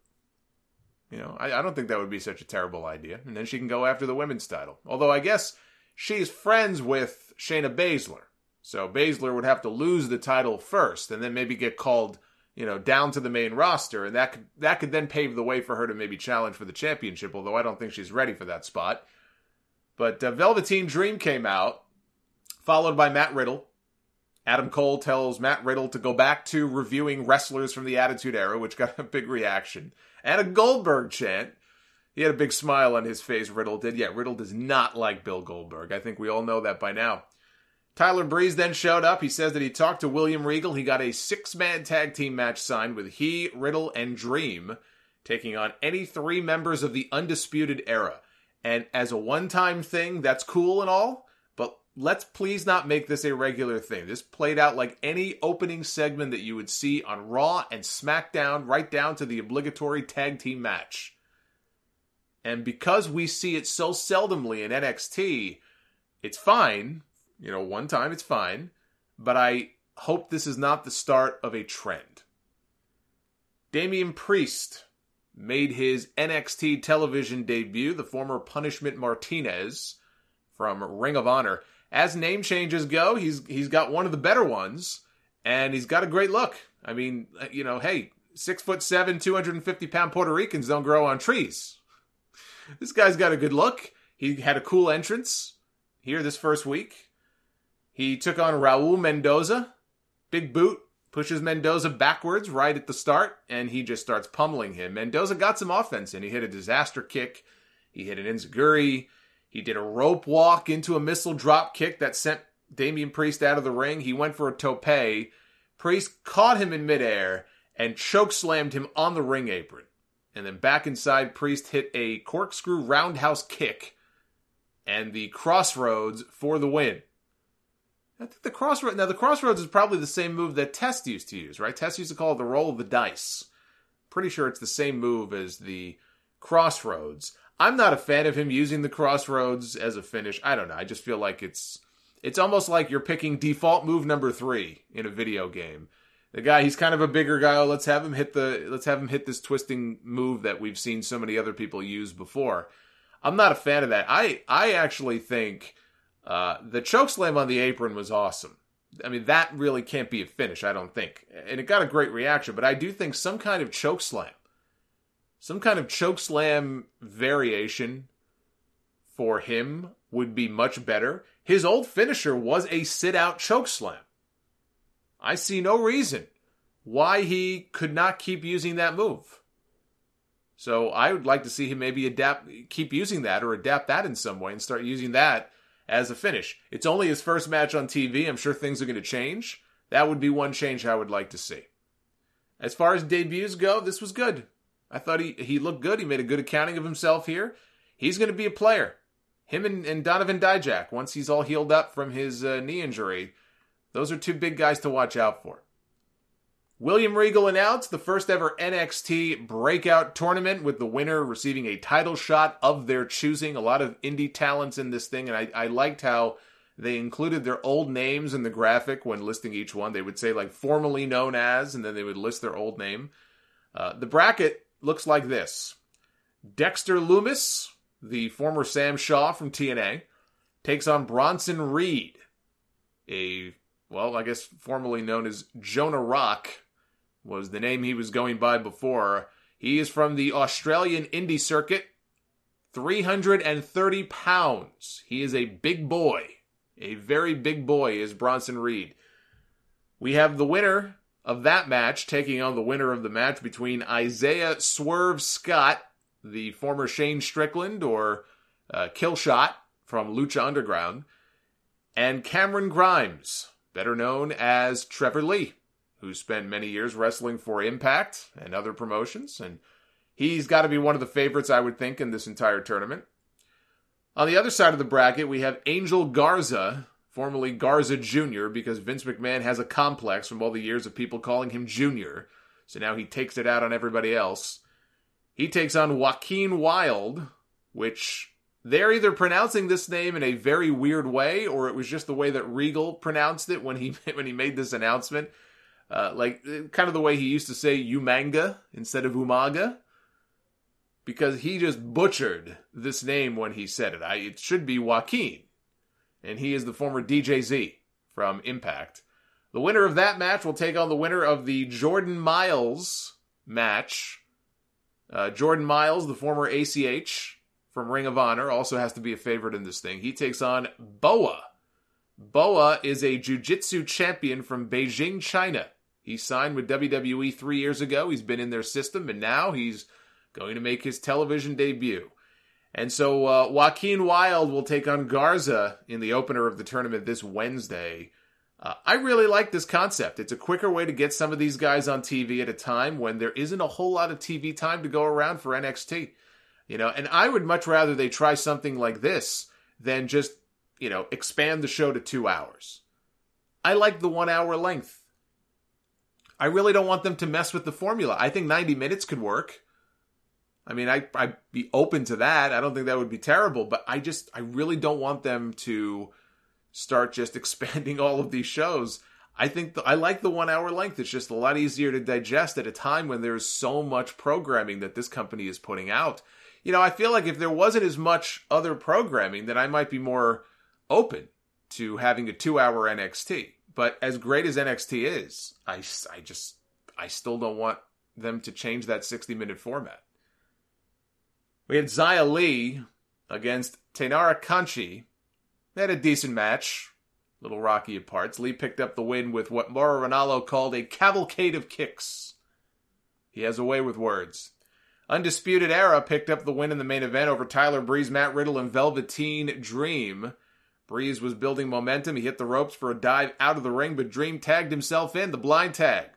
You know, I, I don't think that would be such a terrible idea. And then she can go after the women's title. Although I guess she's friends with Shayna Baszler. So Baszler would have to lose the title first and then maybe get called, you know, down to the main roster. And that could, that could then pave the way for her to maybe challenge for the championship, although I don't think she's ready for that spot. But uh, Velveteen Dream came out, followed by Matt Riddle. Adam Cole tells Matt Riddle to go back to reviewing wrestlers from the Attitude Era, which got a big reaction. And a Goldberg chant. He had a big smile on his face, Riddle did. Yeah, Riddle does not like Bill Goldberg. I think we all know that by now. Tyler Breeze then showed up. He says that he talked to William Regal. He got a six man tag team match signed with he, Riddle, and Dream, taking on any three members of the Undisputed Era. And as a one time thing, that's cool and all, but let's please not make this a regular thing. This played out like any opening segment that you would see on Raw and SmackDown, right down to the obligatory tag team match. And because we see it so seldomly in NXT, it's fine. You know, one time it's fine. But I hope this is not the start of a trend. Damian Priest made his NXT television debut, the former Punishment Martinez from Ring of Honor. As name changes go, he's he's got one of the better ones, and he's got a great look. I mean, uh, you know, hey, six foot seven, two hundred and fifty pound Puerto Ricans don't grow on trees. This guy's got a good look. He had a cool entrance here this first week. He took on Raul Mendoza, big boot, pushes Mendoza backwards right at the start, and he just starts pummeling him. Mendoza got some offense and He hit a disaster kick. He hit an enziguri. He did a rope walk into a missile drop kick that sent Damian Priest out of the ring. He went for a tope. Priest caught him in midair and choke slammed him on the ring apron. And then back inside, Priest hit a corkscrew roundhouse kick and the crossroads for the win. I think the crossroads now the crossroads is probably the same move that Test used to use, right? Test used to call it the roll of the dice. Pretty sure it's the same move as the crossroads. I'm not a fan of him using the crossroads as a finish. I don't know. I just feel like it's it's almost like you're picking default move number three in a video game. The guy, he's kind of a bigger guy. Oh, let's have him hit the let's have him hit this twisting move that we've seen so many other people use before. I'm not a fan of that. I I actually think uh, the choke slam on the apron was awesome. I mean, that really can't be a finish, I don't think. And it got a great reaction, but I do think some kind of choke slam, some kind of choke slam variation for him would be much better. His old finisher was a sit out choke slam. I see no reason why he could not keep using that move. So I would like to see him maybe adapt, keep using that or adapt that in some way and start using that as a finish. It's only his first match on TV. I'm sure things are going to change. That would be one change I would like to see. As far as debuts go, this was good. I thought he, he looked good. He made a good accounting of himself here. He's going to be a player. Him and, and Donovan Dijak, once he's all healed up from his uh, knee injury, those are two big guys to watch out for. William Regal announced the first ever NXT breakout tournament with the winner receiving a title shot of their choosing. A lot of indie talents in this thing, and I, I liked how they included their old names in the graphic when listing each one. They would say, like, formerly known as, and then they would list their old name. Uh, the bracket looks like this Dexter Lumis, the former Sam Shaw from TNA, takes on Bronson Reed, a, well, I guess formerly known as Jonah Rock was the name he was going by before. He is from the Australian indie circuit, 330 pounds. He is a big boy. A very big boy is Bronson Reed. We have the winner of that match taking on the winner of the match between Isaiah Swerve Scott, the former Shane Strickland or uh, Killshot from Lucha Underground, and Cameron Grimes, better known as Trevor Lee who spent many years wrestling for Impact and other promotions, and he's got to be one of the favorites, I would think, in this entire tournament. On the other side of the bracket, we have Angel Garza, formerly Garza Jr., because Vince McMahon has a complex from all the years of people calling him Junior, so now he takes it out on everybody else. He takes on Joaquin Wilde, which they're either pronouncing this name in a very weird way, or it was just the way that Regal pronounced it when he [LAUGHS] when he made this announcement. Uh, like kind of the way he used to say Umanga instead of Umaga, because he just butchered this name when he said it. I, it should be Joaquin, and he is the former DJZ from Impact. The winner of that match will take on the winner of the Jordan Miles match. Uh, Jordan Miles, the former ACH from Ring of Honor, also has to be a favorite in this thing. He takes on Boa. Boa is a jiu jitsu champion from Beijing, China. He signed with WWE three years ago. He's been in their system, and now he's going to make his television debut. And so uh, Joaquin Wilde will take on Garza in the opener of the tournament this Wednesday. Uh, I really like this concept. It's a quicker way to get some of these guys on TV at a time when there isn't a whole lot of TV time to go around for NXT. You know, and I would much rather they try something like this than just, you know, expand the show to two hours. I like the one hour length. I really don't want them to mess with the formula. I think 90 minutes could work. I mean, I, I'd be open to that. I don't think that would be terrible, but I just, I really don't want them to start just [LAUGHS] expanding all of these shows. I think the, I like the one hour length. It's just a lot easier to digest at a time when there's so much programming that this company is putting out. You know, I feel like if there wasn't as much other programming, then I might be more open to having a two hour NXT. But as great as NXT is, I, I just I still don't want them to change that 60 minute format. We had Xia Li against Taynara Conti. They had a decent match, little rocky at parts. Lee picked up the win with what Mauro Ranallo called a cavalcade of kicks. He has a way with words. Undisputed Era picked up the win in the main event over Tyler Breeze, Matt Riddle, and Velveteen Dream. Breeze was building momentum. He hit the ropes for a dive out of the ring, but Dream tagged himself in, the blind tag.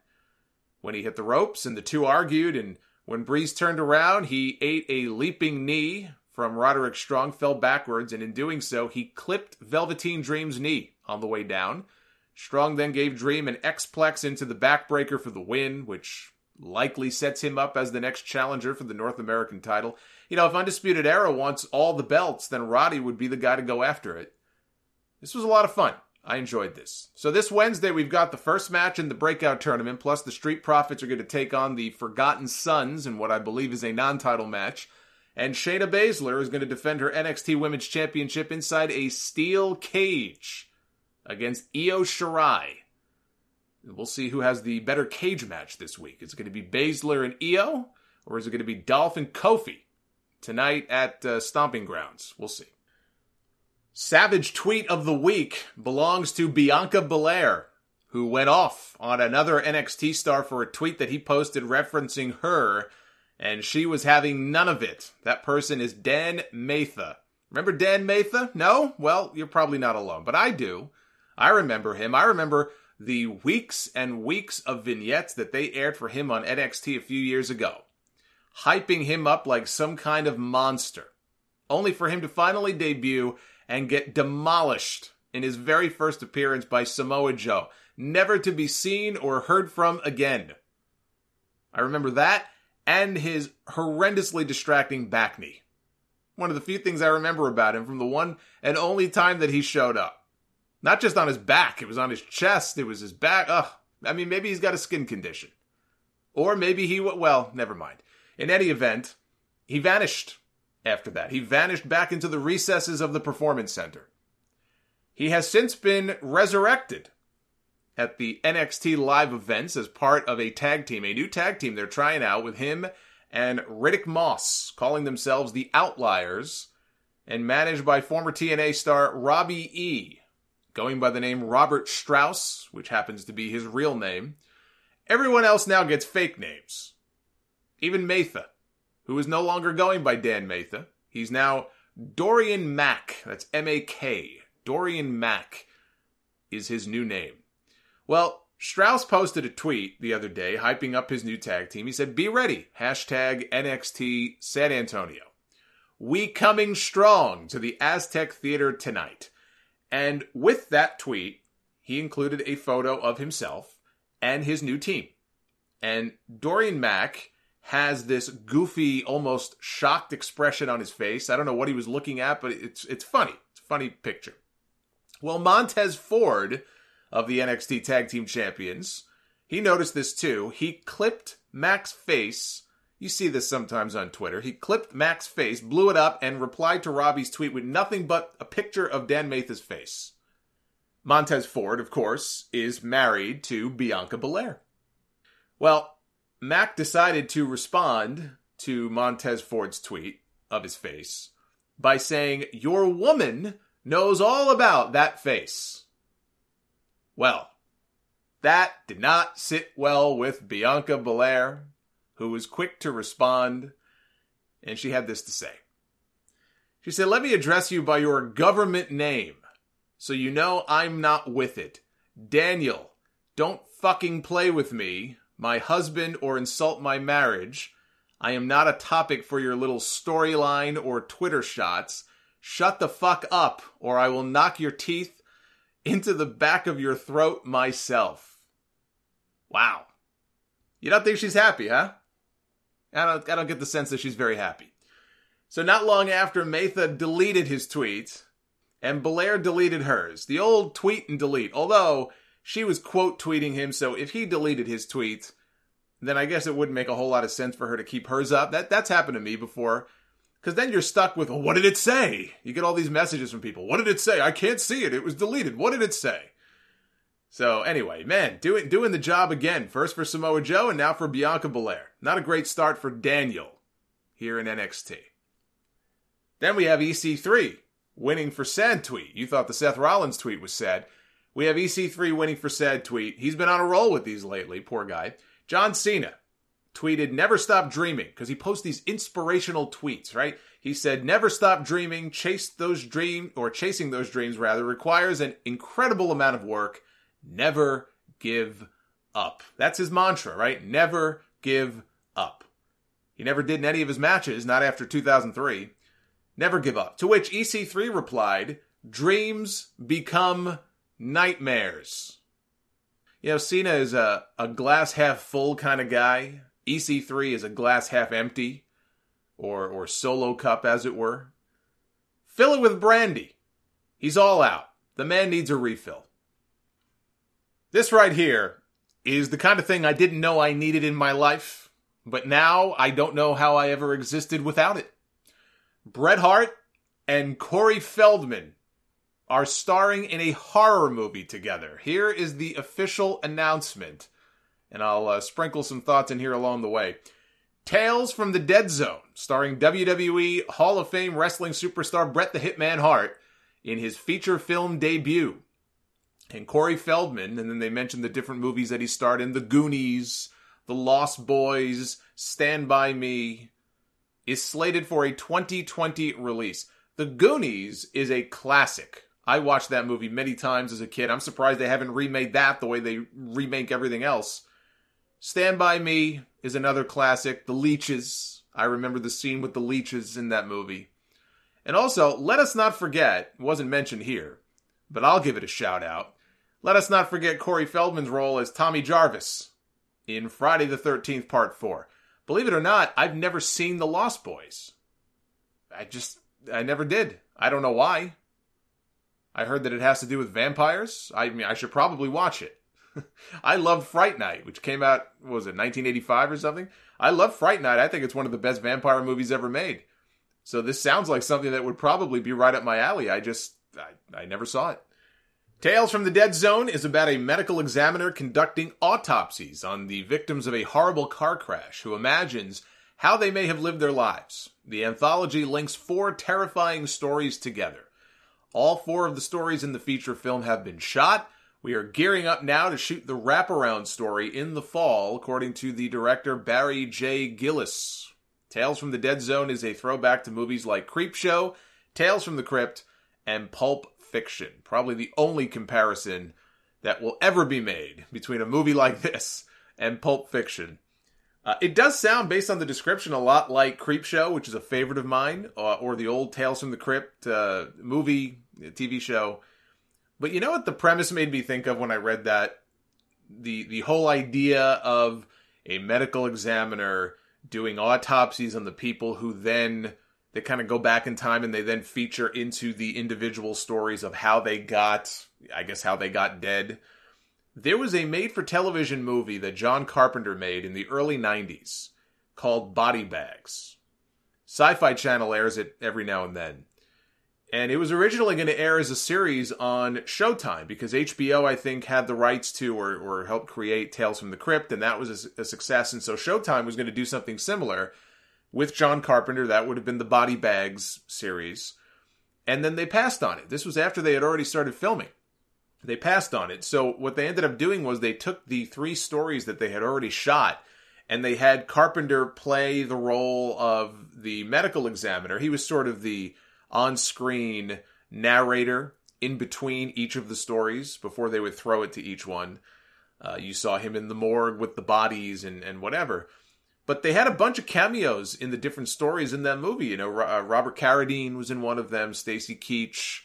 When he hit the ropes and the two argued, and when Breeze turned around, he ate a leaping knee from Roderick Strong, fell backwards, and in doing so, he clipped Velveteen Dream's knee on the way down. Strong then gave Dream an X-Plex into the backbreaker for the win, which likely sets him up as the next challenger for the North American title. You know, if Undisputed Era wants all the belts, then Roddy would be the guy to go after it. This was a lot of fun. I enjoyed this. So this Wednesday, we've got the first match in the breakout tournament, plus the Street Profits are going to take on the Forgotten Sons in what I believe is a non-title match. And Shayna Baszler is going to defend her NXT Women's Championship inside a steel cage against Io Shirai. We'll see who has the better cage match this week. Is it going to be Baszler and Io, or is it going to be Dolph and Kofi tonight at uh, Stomping Grounds? We'll see. Savage tweet of the week belongs to Bianca Belair, who went off on another NXT star for a tweet that he posted referencing her, and she was having none of it. That person is Dan Matha. Remember Dan Matha? No? Well, you're probably not alone, but I do. I remember him. I remember the weeks and weeks of vignettes that they aired for him on NXT a few years ago. hyping him up like some kind of monster, only for him to finally debut and get demolished in his very first appearance by Samoa Joe, never to be seen or heard from again. I remember that and his horrendously distracting back knee. One of the few things I remember about him from the one and only time that he showed up. Not just on his back, it was on his chest, it was his back. Ugh. I mean, maybe he's got a skin condition. Or maybe he, well, never mind. In any event, he vanished after that. He vanished back into the recesses of the performance center. He has since been resurrected at the NXT live events as part of a tag team, a new tag team they're trying out with him and Riddick Moss, calling themselves the Outliers, and managed by former TNA star Robbie E., going by the name Robert Strauss, which happens to be his real name. Everyone else now gets fake names. Even Matha, who is no longer going by Dan Matha. He's now Dorian Mak. That's M A K. Dorian Mak is his new name. Well, Strauss posted a tweet the other day hyping up his new tag team. He said, Be ready. Hashtag NXT San Antonio. We coming strong to the Aztec Theater tonight. And with that tweet, he included a photo of himself and his new team. And Dorian Mak has this goofy, almost shocked expression on his face. I don't know what he was looking at, but it's it's funny. It's a funny picture. Well, Montez Ford of the NXT Tag Team Champions, he noticed this too. He clipped Mak's face. You see this sometimes on Twitter. He clipped Mak's face, blew it up, and replied to Robbie's tweet with nothing but a picture of Dan Matha's face. Montez Ford, of course, is married to Bianca Belair. Well, Mak decided to respond to Montez Ford's tweet of his face by saying, Your woman knows all about that face. Well, that did not sit well with Bianca Belair, who was quick to respond, and she had this to say. She said, Let me address you by your government name, so you know I'm not with it. Daniel, don't fucking play with me, my husband, or insult my marriage. I am not a topic for your little storyline or Twitter shots. Shut the fuck up, or I will knock your teeth into the back of your throat myself. Wow. You don't think she's happy, huh? I don't, I don't get the sense that she's very happy. So, not long after, Matha deleted his tweet, and Belair deleted hers. The old tweet and delete. Although she was quote tweeting him, so if he deleted his tweet, then I guess it wouldn't make a whole lot of sense for her to keep hers up. That that's happened to me before. Because then you're stuck with, well, what did it say? You get all these messages from people. What did it say? I can't see it. It was deleted. What did it say? So anyway, man, doing doing the job again. First for Samoa Joe, and now for Bianca Belair. Not a great start for Daniel here in NXT. Then we have EC3 winning for sad tweet. You thought the Seth Rollins tweet was sad. We have EC3 winning for sad tweet. He's been on a roll with these lately, poor guy. John Cena tweeted, Never stop dreaming, because he posts these inspirational tweets, right? He said, Never stop dreaming, chase those dreams, or chasing those dreams rather, requires an incredible amount of work. Never give up. That's his mantra, right? Never give up. He never did in any of his matches, not after 2003. Never give up. To which EC3 replied, Dreams become nightmares. You know, Cena is a, a glass half full kind of guy. EC3 is a glass half empty, or, or solo cup, as it were. Fill it with brandy. He's all out. The man needs a refill. This right here is the kind of thing I didn't know I needed in my life, but now I don't know how I ever existed without it. Bret Hart and Corey Feldman are starring in a horror movie together. Here is the official announcement, and I'll uh, sprinkle some thoughts in here along the way. Tales from the Dead Zone, starring WWE Hall of Fame wrestling superstar Bret the Hitman Hart in his feature film debut. And Corey Feldman, and then they mentioned the different movies that he starred in The Goonies, The Lost Boys, Stand By Me, is slated for a 2020 release. The Goonies is a classic. I watched that movie many times as a kid. I'm surprised they haven't remade that the way they remake everything else. Stand By Me is another classic. The Leeches. I remember the scene with the leeches in that movie. And also, let us not forget, wasn't mentioned here, but I'll give it a shout out. Let us not forget Corey Feldman's role as Tommy Jarvis in Friday the 13th, Part 4. Believe it or not, I've never seen The Lost Boys. I just, I never did. I don't know why. I heard that it has to do with vampires. I mean, I should probably watch it. [LAUGHS] I love Fright Night, which came out, was it, 1985 or something? I love Fright Night. I think it's one of the best vampire movies ever made. So this sounds like something that would probably be right up my alley. I just, I, I never saw it. Tales from the Dead Zone is about a medical examiner conducting autopsies on the victims of a horrible car crash who imagines how they may have lived their lives. The anthology links four terrifying stories together. All four of the stories in the feature film have been shot. We are gearing up now to shoot the wraparound story in the fall, according to the director Barry J. Gillis. Tales from the Dead Zone is a throwback to movies like Creepshow, Tales from the Crypt, and Pulp Fiction. Probably the only comparison that will ever be made between a movie like this and Pulp Fiction. Uh, it does sound, based on the description, a lot like Creepshow, which is a favorite of mine, uh, or the old Tales from the Crypt uh, movie, TV show. But you know what the premise made me think of when I read that? The the whole idea of a medical examiner doing autopsies on the people who then they kind of go back in time and they then feature into the individual stories of how they got I guess how they got dead. There was a made for television movie that John Carpenter made in the early 90s called Body Bags. Sci-Fi Channel airs it every now and then. And it was originally going to air as a series on Showtime because HBO, I think, had the rights to or, or helped create Tales from the Crypt, and that was a, a success. And so Showtime was going to do something similar with John Carpenter. That would have been the Body Bags series. And then they passed on it. This was after they had already started filming. They passed on it. So what they ended up doing was they took the three stories that they had already shot and they had Carpenter play the role of the medical examiner. He was sort of the on screen narrator in between each of the stories before they would throw it to each one. Uh, you saw him in the morgue with the bodies and, and whatever. But they had a bunch of cameos in the different stories in that movie. You know, uh, Robert Carradine was in one of them, Stacy Keach.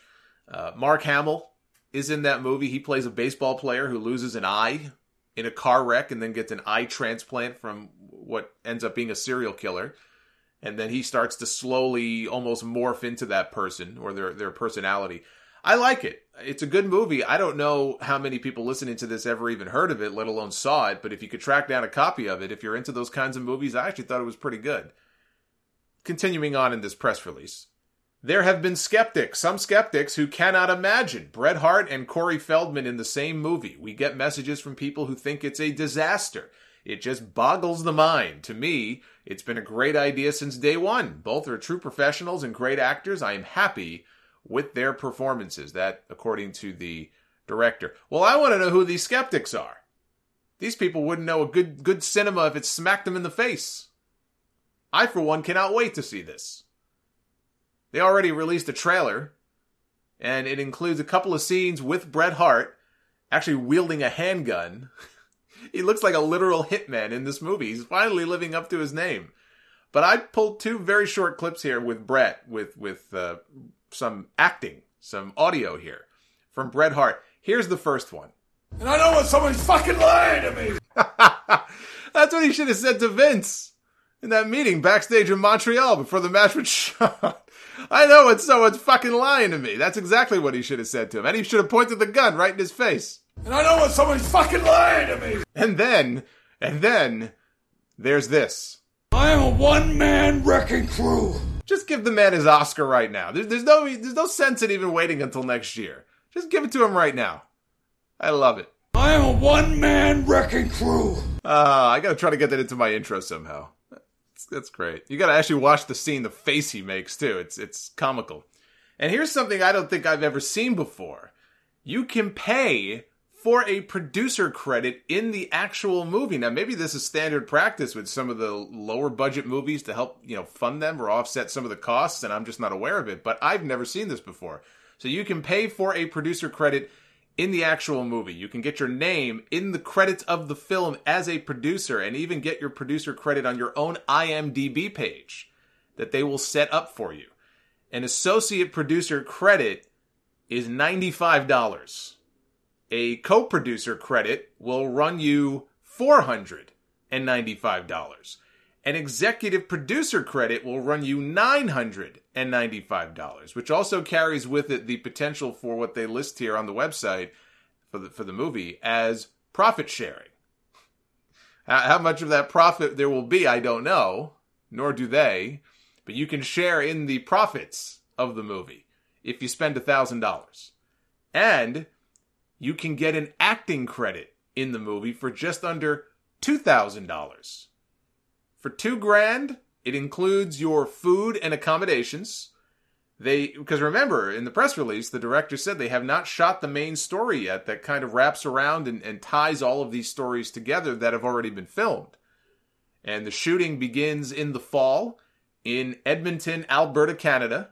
Uh, Mark Hamill is in that movie. He plays a baseball player who loses an eye in a car wreck and then gets an eye transplant from what ends up being a serial killer and then he starts to slowly almost morph into that person or their their personality. I like it. It's a good movie. I don't know how many people listening to this ever even heard of it, let alone saw it, but if you could track down a copy of it, if you're into those kinds of movies, I actually thought it was pretty good. Continuing on in this press release. There have been skeptics, some skeptics who cannot imagine Bret Hart and Corey Feldman in the same movie. We get messages from people who think it's a disaster. It just boggles the mind. To me, it's been a great idea since day one. Both are true professionals and great actors. I am happy with their performances. That, according to the director. Well, I want to know who these skeptics are. These people wouldn't know a good good cinema if it smacked them in the face. I, for one, cannot wait to see this. They already released a trailer, and it includes a couple of scenes with Bret Hart actually wielding a handgun. [LAUGHS] [LAUGHS] he looks like a literal hitman in this movie. He's finally living up to his name. But I pulled two very short clips here with Bret with with uh, some acting, some audio here from Bret Hart. Here's the first one. And I know when someone's fucking lying to me. [LAUGHS] That's what he should have said to Vince in that meeting backstage in Montreal before the match was [LAUGHS] shot. I know when someone's fucking lying to me. That's exactly what he should have said to him. And he should have pointed the gun right in his face. And I know when someone's fucking lying to me. And then, and then, there's this. I am a one man wrecking crew. Just give the man his Oscar right now. There's, there's no there's no sense in even waiting until next year. Just give it to him right now. I love it. I am a one man wrecking crew. Uh, I gotta try to get that into my intro somehow. That's, that's great. You gotta actually watch the scene, the face he makes too. It's it's comical. And here's something I don't think I've ever seen before. You can pay for a producer credit in the actual movie. Now, maybe this is standard practice with some of the lower budget movies to help, you know, fund them or offset some of the costs, and I'm just not aware of it, but I've never seen this before. So you can pay for a producer credit in the actual movie. You can get your name in the credits of the film as a producer and even get your producer credit on your own IMDb page that they will set up for you. An associate producer credit is $95. A co producer credit will run you $495. An executive producer credit will run you $995, which also carries with it the potential for what they list here on the website for the, for the movie as profit sharing. How much of that profit there will be, I don't know, nor do they, but you can share in the profits of the movie if you spend $1,000. And you can get an acting credit in the movie for just under $2,000. For two grand, it includes your food and accommodations. They, because remember, in the press release, the director said they have not shot the main story yet that kind of wraps around and, and ties all of these stories together that have already been filmed. And the shooting begins in the fall in Edmonton, Alberta, Canada.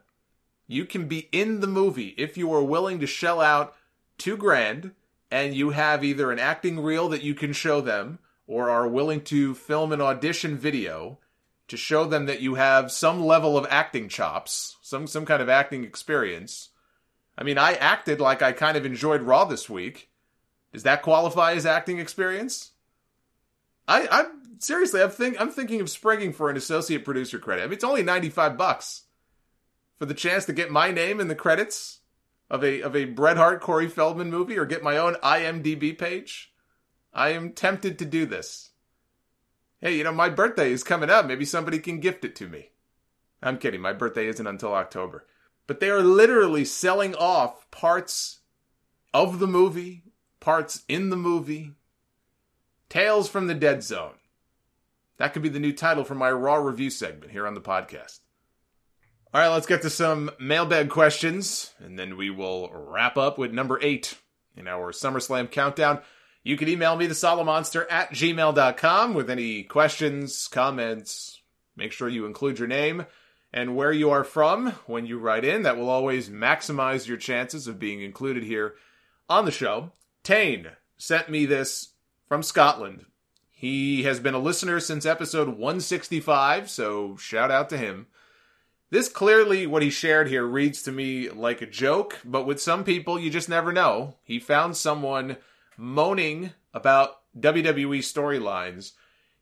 You can be in the movie if you are willing to shell out two grand and you have either an acting reel that you can show them or are willing to film an audition video to show them that you have some level of acting chops, some some kind of acting experience. I mean, I acted like I kind of enjoyed Raw this week. Does that qualify as acting experience? I I'm seriously, I'm think I'm thinking of springing for an associate producer credit. I mean, it's only 95 bucks for the chance to get my name in the credits of a of a Bret Hart Corey Feldman movie or get my own IMDb page. I am tempted to do this. Hey, you know, my birthday is coming up. Maybe somebody can gift it to me. I'm kidding. My birthday isn't until October. But they are literally selling off parts of the movie, parts in the movie. Tales from the Dead Zone. That could be the new title for my Raw review segment here on the podcast. All right, let's get to some mailbag questions, and then we will wrap up with number eight in our SummerSlam countdown. You can email me, the Solomonster at gmail.com with any questions, comments. Make sure you include your name and where you are from when you write in. That will always maximize your chances of being included here on the show. Tane sent me this from Scotland. He has been a listener since episode 165, so shout out to him. This clearly, what he shared here, reads to me like a joke, but with some people, you just never know. He found someone moaning about WWE storylines.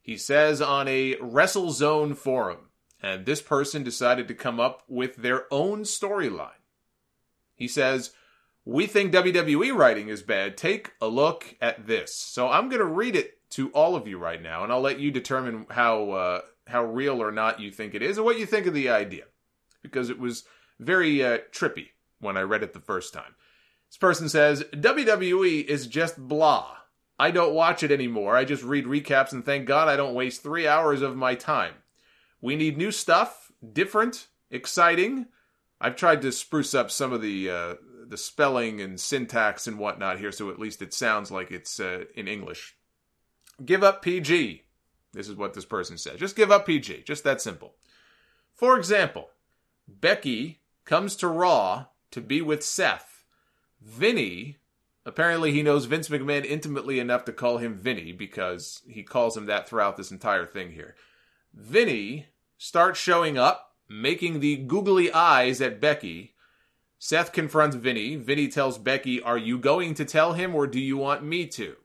He says on a WrestleZone forum, and this person decided to come up with their own storyline. He says, We think WWE writing is bad. Take a look at this. So I'm going to read it to all of you right now, and I'll let you determine how uh, how real or not you think it is, and what you think of the idea, because it was very uh, trippy when I read it the first time. This person says WWE is just blah. I don't watch it anymore. I just read recaps and thank God I don't waste three hours of my time. We need new stuff, different, exciting. I've tried to spruce up some of the uh, the spelling and syntax and whatnot here, so at least it sounds like it's uh, in English. Give up PG. This is what this person said. Just give up PG. Just that simple. For example, Becky comes to Raw to be with Seth Vinny, apparently he knows Vince McMahon intimately enough to call him Vinny because he calls him that throughout this entire thing here. Vinny starts showing up, making the googly eyes at Becky. Seth confronts Vinny. Vinny tells Becky, Are you going to tell him or do you want me to?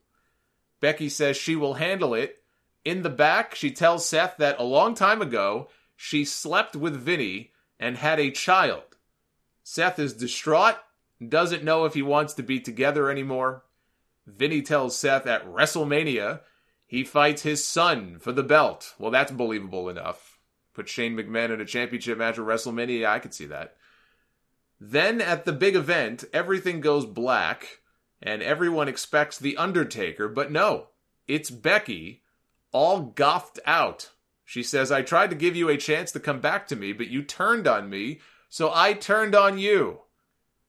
Becky says she will handle it. In the back, she tells Seth that a long time ago, she slept with Vinny and had a child. Seth is distraught doesn't know if he wants to be together anymore. Vinny tells Seth at WrestleMania he fights his son for the belt. Well, that's believable enough. Put Shane McMahon in a championship match at WrestleMania, I could see that. Then at the big event, everything goes black, and everyone expects The Undertaker, but no, it's Becky, all goffed out. She says, I tried to give you a chance to come back to me, but you turned on me, so I turned on you.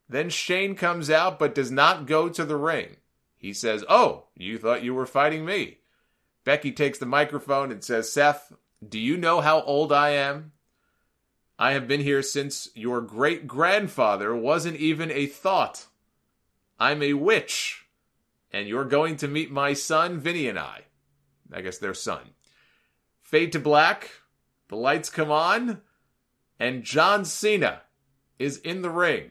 Then Shane comes out but does not go to the ring. He says, Oh, you thought you were fighting me. Becky takes the microphone and says, Seth, do you know how old I am? I have been here since your great grandfather wasn't even a thought. I'm a witch, and you're going to meet my son, Vinny and I. I guess their son. Fade to black, the lights come on, and John Cena is in the ring,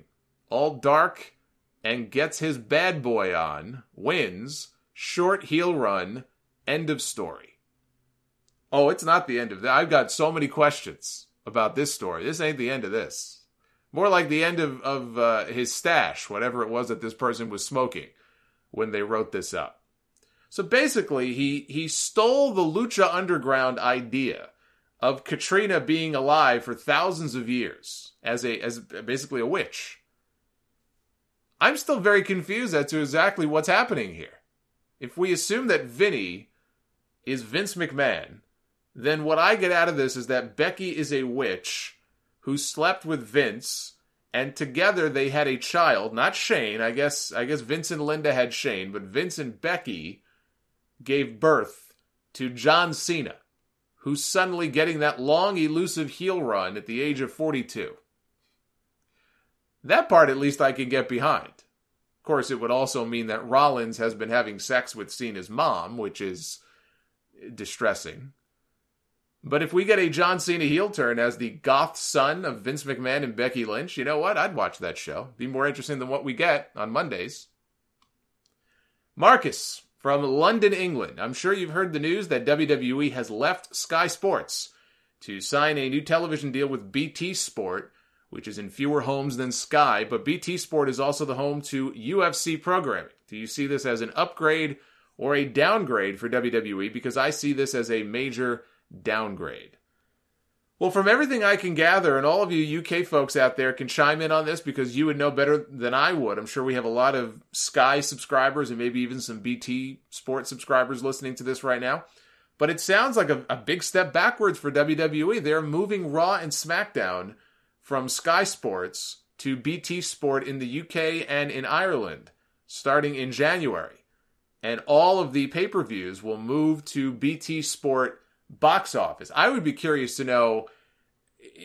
all dark, and gets his bad boy on, wins, short heel run, end of story. Oh, it's not the end of that. I've got so many questions about this story. This ain't the end of this. More like the end of, of uh, his stash, whatever it was that this person was smoking when they wrote this up. So basically, he, he stole the Lucha Underground idea of Catrina being alive for thousands of years as a as basically a witch. I'm still very confused as to exactly what's happening here. If we assume that Vinny is Vince McMahon, then what I get out of this is that Becky is a witch who slept with Vince and together they had a child, not Shane. I guess I guess Vince and Linda had Shane, but Vince and Becky gave birth to John Cena, who's suddenly getting that long elusive heel run at the age of 42. That part at least I can get behind. Of course, it would also mean that Rollins has been having sex with Cena's mom, which is distressing. But if we get a John Cena heel turn as the goth son of Vince McMahon and Becky Lynch, you know what? I'd watch that show. Be more interesting than what we get on Mondays. Marcus from London, England. I'm sure you've heard the news that WWE has left Sky Sports to sign a new television deal with BT Sport, which is in fewer homes than Sky, but BT Sport is also the home to UFC programming. Do you see this as an upgrade or a downgrade for WWE? Because I see this as a major downgrade. Well, from everything I can gather, and all of you UK folks out there can chime in on this because you would know better than I would. I'm sure we have a lot of Sky subscribers and maybe even some BT Sports subscribers listening to this right now. But it sounds like a, a big step backwards for WWE. They're moving Raw and SmackDown from Sky Sports to BT Sport in the UK and in Ireland starting in January. And all of the pay per views will move to BT Sport box office. I would be curious to know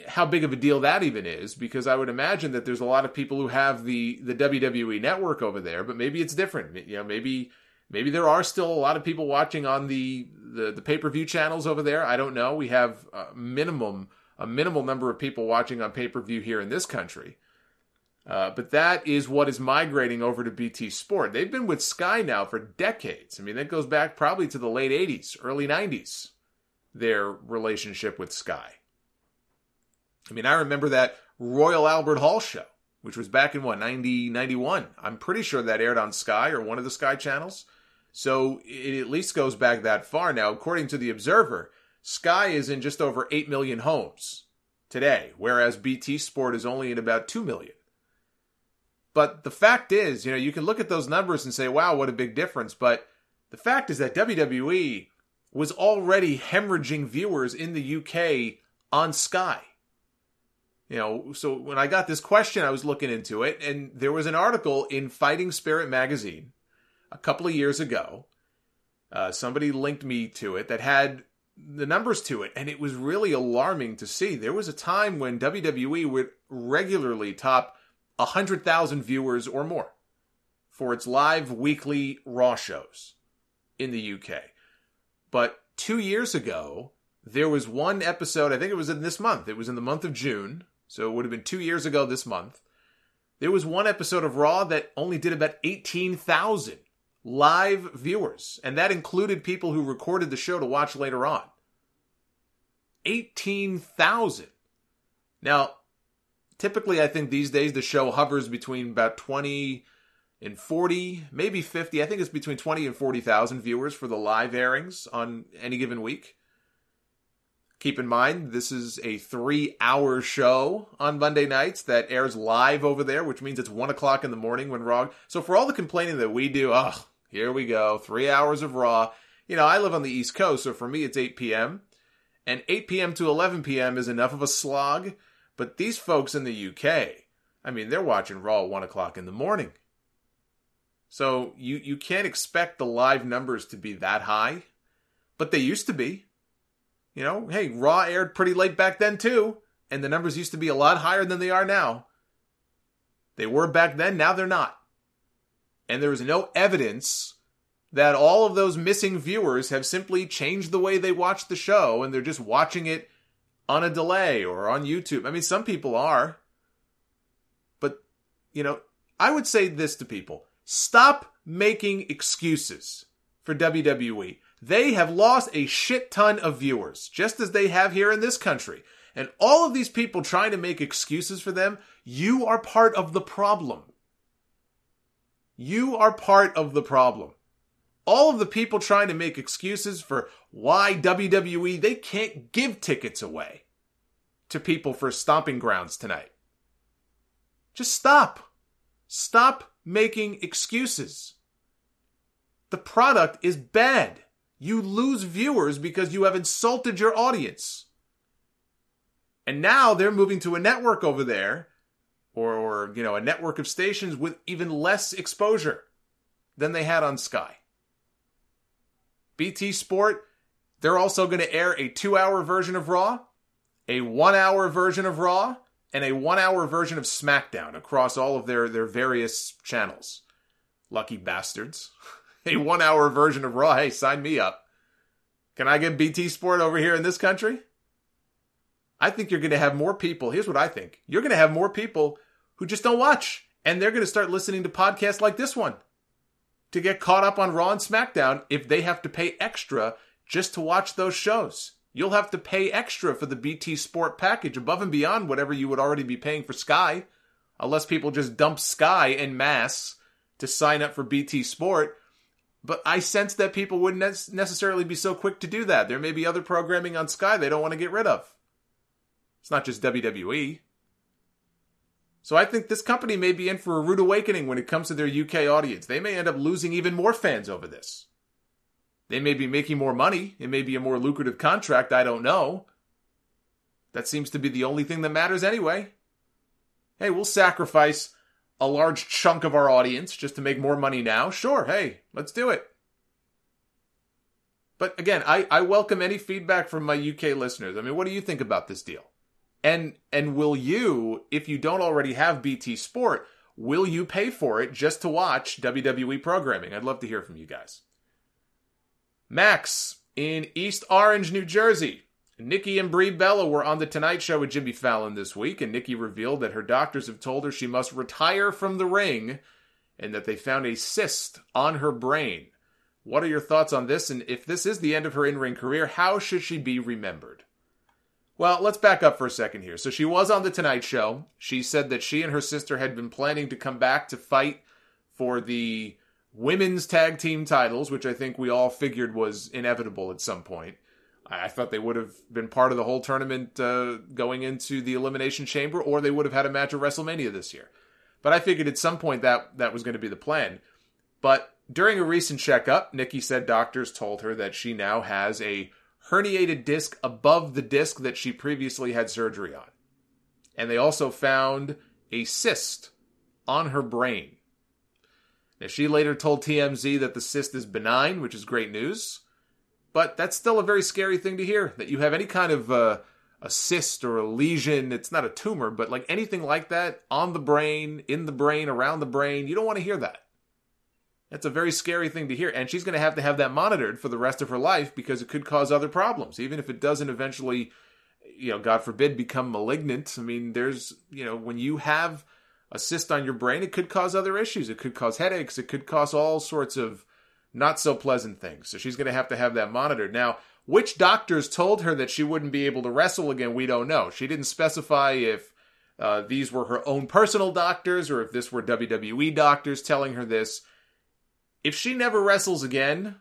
how big of a deal that even is because I would imagine that there's a lot of people who have the the WWE network over there, but maybe it's different. You know, maybe maybe there are still a lot of people watching on the the, the pay-per-view channels over there. I don't know. We have a minimum a minimal number of people watching on pay-per-view here in this country. Uh, but that is what is migrating over to BT Sport. They've been with Sky now for decades. I mean, that goes back probably to the late 80s, early 90s their relationship with Sky. I mean, I remember that Royal Albert Hall show, which was back in what, 90, 91. I'm pretty sure that aired on Sky or one of the Sky channels. So it at least goes back that far. Now, according to The Observer, Sky is in just over 8 million homes today, whereas BT Sport is only in about 2 million. But the fact is, you know, you can look at those numbers and say, wow, what a big difference. But the fact is that WWE was already hemorrhaging viewers in the UK on Sky. You know, so when I got this question, I was looking into it, and there was an article in Fighting Spirit magazine a couple of years ago. Uh, somebody linked me to it that had the numbers to it, and it was really alarming to see. There was a time when WWE would regularly top 100,000 viewers or more for its live weekly Raw shows in the UK. But two years ago, there was one episode, I think it was in this month, it was in the month of June, so it would have been two years ago this month. There was one episode of Raw that only did about 18,000 live viewers, and that included people who recorded the show to watch later on. 18,000. Now, typically, I think these days the show hovers between about 20 and 40, maybe 50. I think it's between 20 and 40,000 viewers for the live airings on any given week. Keep in mind, this is a three hour show on Monday nights that airs live over there, which means it's one o'clock in the morning when Raw. So for all the complaining that we do, oh, here we go, three hours of Raw. You know, I live on the East Coast, so for me it's 8 p.m. And 8 p.m. to 11 p.m. is enough of a slog. But these folks in the UK, I mean, they're watching Raw at 1 o'clock in the morning. So you, you can't expect the live numbers to be that high, but they used to be. You know, hey, Raw aired pretty late back then too, and the numbers used to be a lot higher than they are now. They were back then, now they're not. And there is no evidence that all of those missing viewers have simply changed the way they watch the show and they're just watching it on a delay or on YouTube. I mean, some people are. But, you know, I would say this to people stop making excuses for WWE. They have lost a shit ton of viewers, just as they have here in this country. And all of these people trying to make excuses for them, you are part of the problem. You are part of the problem. All of the people trying to make excuses for why WWE, they can't give tickets away to people for stomping grounds tonight. Just stop. Stop making excuses. The product is bad. You lose viewers because you have insulted your audience. And now they're moving to a network over there, or, or you know, a network of stations with even less exposure than they had on Sky. BT Sport, they're also going to air a two hour version of Raw, a one hour version of Raw, and a one hour version of SmackDown across all of their, their various channels. Lucky bastards. [LAUGHS] a one hour version of Raw. Hey, sign me up. Can I get BT Sport over here in this country? I think you're going to have more people. Here's what I think you're going to have more people who just don't watch, and they're going to start listening to podcasts like this one to get caught up on Raw and SmackDown if they have to pay extra just to watch those shows. You'll have to pay extra for the BT Sport package above and beyond whatever you would already be paying for Sky, unless people just dump Sky en masse to sign up for BT Sport. But I sense that people wouldn't necessarily be so quick to do that. There may be other programming on Sky they don't want to get rid of. It's not just WWE. So I think this company may be in for a rude awakening when it comes to their UK audience. They may end up losing even more fans over this. They may be making more money. It may be a more lucrative contract. I don't know. That seems to be the only thing that matters anyway. Hey, we'll sacrifice a large chunk of our audience just to make more money now. Sure, hey, let's do it. But again, I, I welcome any feedback from my UK listeners. I mean, what do you think about this deal? And and will you, if you don't already have BT Sport, will you pay for it just to watch WWE programming? I'd love to hear from you guys. Max in East Orange, New Jersey. Nikki and Brie Bella were on The Tonight Show with Jimmy Fallon this week, and Nikki revealed that her doctors have told her she must retire from the ring and that they found a cyst on her brain. What are your thoughts on this? And if this is the end of her in ring career, how should she be remembered? Well, let's back up for a second here. So she was on The Tonight Show. She said that she and her sister had been planning to come back to fight for the women's tag team titles, which I think we all figured was inevitable at some point. I thought they would have been part of the whole tournament uh, going into the Elimination Chamber, or they would have had a match at WrestleMania this year. But I figured at some point that that was going to be the plan. But during a recent checkup, Nikki said doctors told her that she now has a herniated disc above the disc that she previously had surgery on. And they also found a cyst on her brain. Now, she later told TMZ that the cyst is benign, which is great news. But that's still a very scary thing to hear that you have any kind of uh, a cyst or a lesion. It's not a tumor, but like anything like that on the brain, in the brain, around the brain. You don't want to hear that. That's a very scary thing to hear. And she's going to have to have that monitored for the rest of her life because it could cause other problems, even if it doesn't eventually, you know, God forbid, become malignant. I mean, there's, you know, when you have a cyst on your brain, it could cause other issues. It could cause headaches. It could cause all sorts of not so pleasant things. So she's going to have to have that monitored. Now, which doctors told her that she wouldn't be able to wrestle again, we don't know. She didn't specify if uh, these were her own personal doctors or if this were WWE doctors telling her this if she never wrestles again,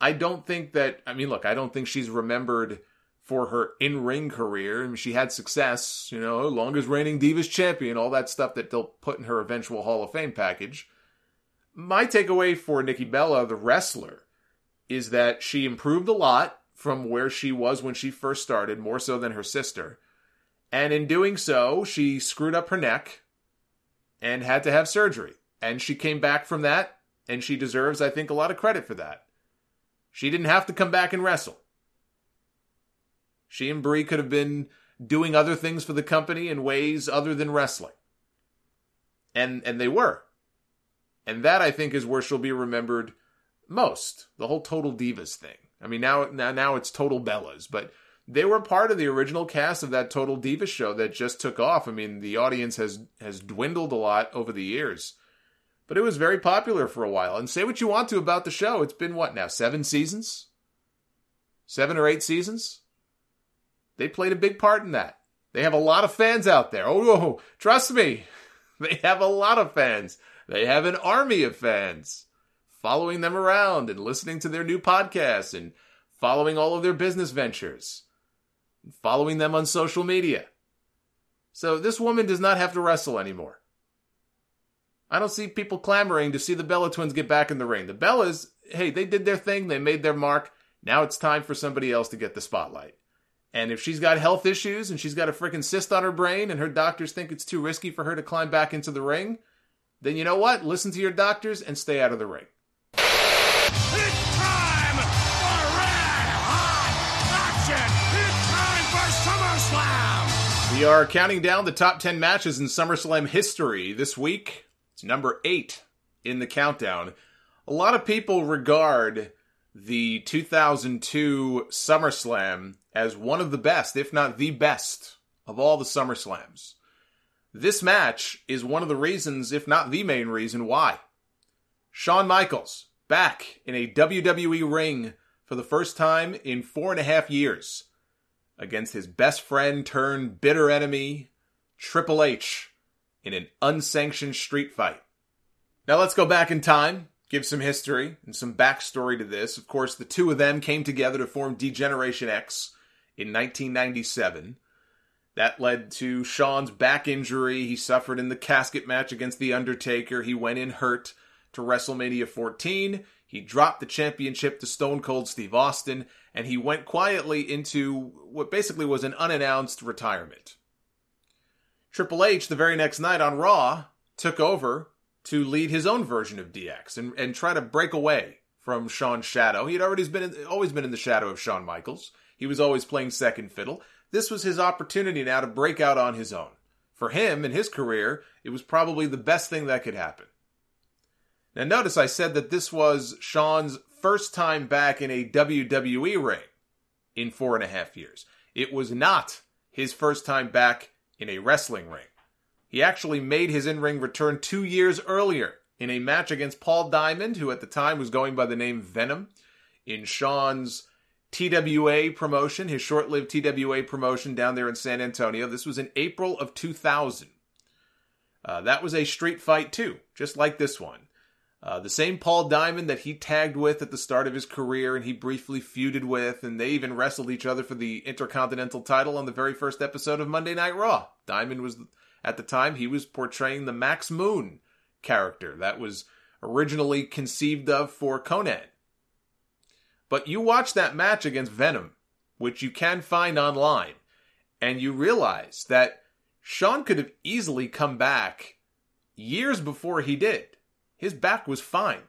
I don't think that. I mean, look, I don't think she's remembered for her in ring career. I mean, she had success, you know, longest reigning Divas champion, all that stuff that they'll put in her eventual Hall of Fame package. My takeaway for Nikki Bella, the wrestler, is that she improved a lot from where she was when she first started, more so than her sister. And in doing so, she screwed up her neck and had to have surgery. And she came back from that and she deserves, I think, a lot of credit for that. She didn't have to come back and wrestle. She and Brie could have been doing other things for the company in ways other than wrestling. And and they were. And that I think is where she'll be remembered most. The whole Total Divas thing. I mean, now now now it's Total Bellas, but they were part of the original cast of that Total Divas show that just took off. I mean, the audience has has dwindled a lot over the years. But it was very popular for a while. And say what you want to about the show. It's been what now? 7 seasons? 7 or 8 seasons? They played a big part in that. They have a lot of fans out there. Oh, trust me. [LAUGHS] They have a lot of fans. They have an army of fans following them around and listening to their new podcasts and following all of their business ventures, following them on social media. So this woman does not have to wrestle anymore. I don't see people clamoring to see the Bella twins get back in the ring. The Bellas, hey, they did their thing, they made their mark. Now it's time for somebody else to get the spotlight. And if she's got health issues and she's got a freaking cyst on her brain and her doctors think it's too risky for her to climb back into the ring, then you know what? Listen to your doctors and stay out of the ring. It's time for red hot action! It's time for SummerSlam! We are counting down the top 10 matches in SummerSlam history. This week, it's number 8 in the countdown. A lot of people regard the 2002 SummerSlam as one of the best, if not the best, of all the SummerSlams. This match is one of the reasons, if not the main reason, why. Shawn Michaels back in a WWE ring for the first time in four and a half years against his best friend turned bitter enemy, Triple H, in an unsanctioned street fight. Now let's go back in time, give some history and some backstory to this. Of course, the two of them came together to form D-Generation X in 1997. That led to Shawn's back injury. He suffered in the casket match against The Undertaker. He went in hurt to WrestleMania 14. He dropped the championship to Stone Cold Steve Austin, and he went quietly into what basically was an unannounced retirement. Triple H, the very next night on Raw, took over to lead his own version of DX and, and try to break away from Shawn's shadow. He had already been in, always been in the shadow of Shawn Michaels. He was always playing second fiddle. This was his opportunity now to break out on his own. For him and his career, it was probably the best thing that could happen. Now, notice I said that this was Shawn's first time back in a WWE ring in four and a half years. It was not his first time back in a wrestling ring. He actually made his in ring return two years earlier in a match against Paul Diamond, who at the time was going by the name Venom, in Shawn's TWA promotion, his short lived TWA promotion down there in San Antonio. This was in April of 2000. Uh, that was a street fight, too, just like this one. Uh, the same Paul Diamond that he tagged with at the start of his career and he briefly feuded with, and they even wrestled each other for the Intercontinental title on the very first episode of Monday Night Raw. Diamond was, at the time, he was portraying the Max Moon character that was originally conceived of for Konnan. But you watch that match against Venom, which you can find online, and you realize that Shawn could have easily come back years before he did his back was fine.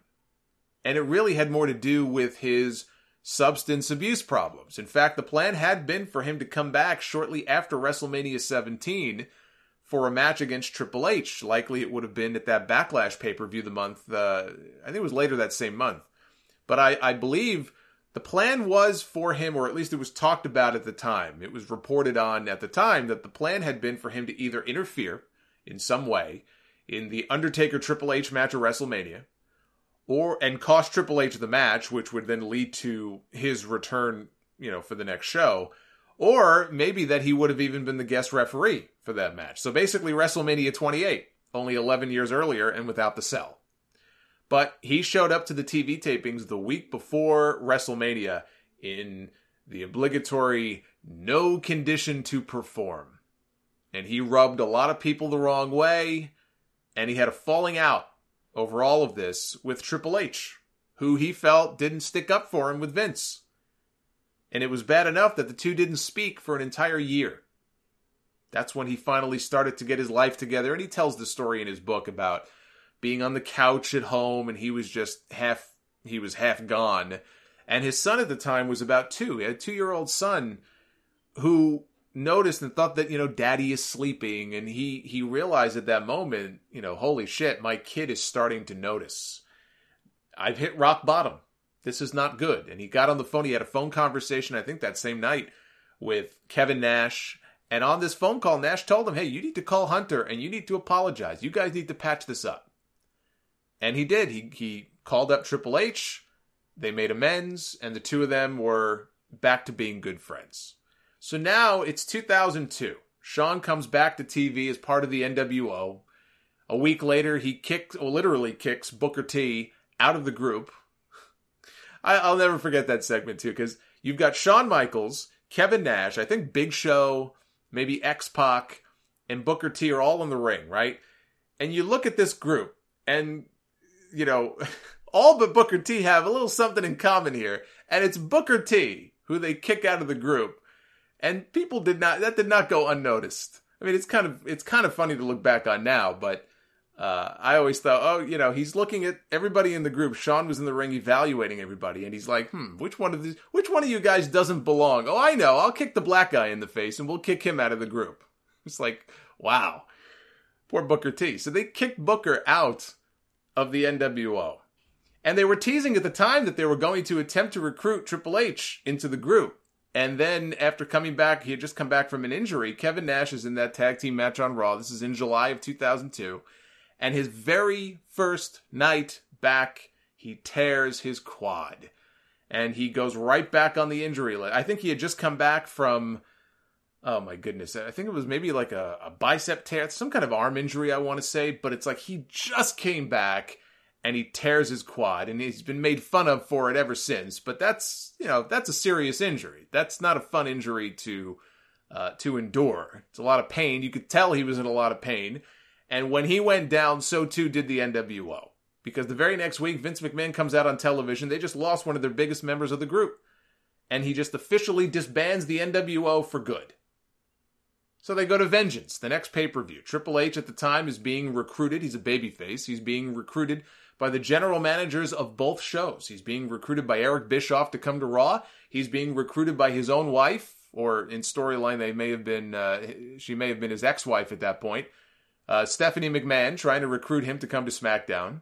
And it really had more to do with his substance abuse problems. In fact, the plan had been for him to come back shortly after WrestleMania 17 for a match against Triple H. Likely it would have been at that Backlash pay per view the month, uh, I think it was later that same month. But I, I believe the plan was for him, or at least it was talked about at the time. It was reported on at the time that the plan had been for him to either interfere in some way in the Undertaker Triple H match at WrestleMania, or and cost Triple H the match, which would then lead to his return, you know, for the next show, or maybe that he would have even been the guest referee for that match. So basically, WrestleMania 28, only 11 years earlier, and without the cell. But he showed up to the TV tapings the week before WrestleMania in the obligatory no condition to perform. And he rubbed a lot of people the wrong way and he had a falling out over all of this with Triple H, who he felt didn't stick up for him with Vince. And it was bad enough that the two didn't speak for an entire year. That's when he finally started to get his life together, and he tells the story in his book about being on the couch at home and he was just half he was half gone. And his son at the time was about two. He had a two year old son who noticed and thought that you know daddy is sleeping. And he he realized at that moment you know holy shit my kid is starting to notice. I've hit rock bottom. This is not good. And he got on the phone. He had a phone conversation i think that same night with kevin nash. And on this phone call nash told him hey you need to call hunter and you need to apologize. You guys need to patch this up and he did he he called up triple h they made amends and the two of them were back to being good friends so now it's 2002. Shawn comes back to TV as part of the NWO. A week later, he kicks, or literally kicks Booker T out of the group. I, will never forget that segment too, because you've got Shawn Michaels, Kevin Nash, I think Big Show, maybe X Pac, and Booker T are all in the ring, right? And you look at this group, and you know, all but Booker T have a little something in common here, and it's Booker T who they kick out of the group and people did not that did not go unnoticed. I mean, it's kind of it's kind of funny to look back on now, but uh, I always thought, oh, you know, he's looking at everybody in the group. Shawn was in the ring evaluating everybody, and he's like, hmm, which one of these, which one of you guys doesn't belong? Oh, I know. I'll kick the black guy in the face, and we'll kick him out of the group. It's like, wow, poor Booker T. So they kicked Booker out of the NWO, and they were teasing at the time that they were going to attempt to recruit Triple H into the group. And then after coming back, he had just come back from an injury. Kevin Nash is in that tag team match on Raw. This is in July of 2002. And his very first night back, he tears his quad. And he goes right back on the injury list. I think he had just come back from, oh my goodness, I think it was maybe like a, a bicep tear, some kind of arm injury, I want to say. But it's like he just came back and he tears his quad and he's been made fun of for it ever since. But that's you know that's a serious injury. That's not a fun injury to uh, to endure. It's a lot of pain. You could tell he was in a lot of pain. And when he went down so too did the nwo because the very next week vince mcmahon comes out on television. They just lost one of their biggest members of the group. And he just officially disbands the nwo for good so they go to Vengeance, the next pay per view. Triple H at the time is being recruited. He's a babyface. He's being recruited by the general managers of both shows. He's being recruited by Eric Bischoff to come to Raw. He's being recruited by his own wife, or in storyline, they may have been, uh, she may have been his ex wife at that point. Uh, Stephanie McMahon trying to recruit him to come to SmackDown.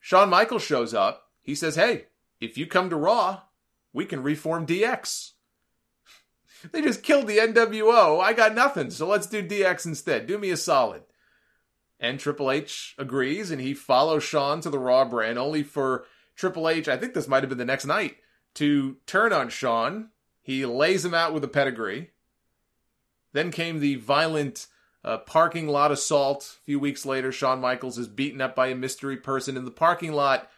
Shawn Michaels shows up. He says, Hey, if you come to Raw, we can reform DX. They just killed the NWO. I got nothing, so let's do DX instead. Do me a solid. And Triple H agrees, and he follows Shawn to the Raw brand, only for Triple H, I think this might have been the next night, to turn on Shawn. He lays him out with a pedigree. Then came the violent uh, parking lot assault. A few weeks later, Shawn Michaels is beaten up by a mystery person in the parking lot.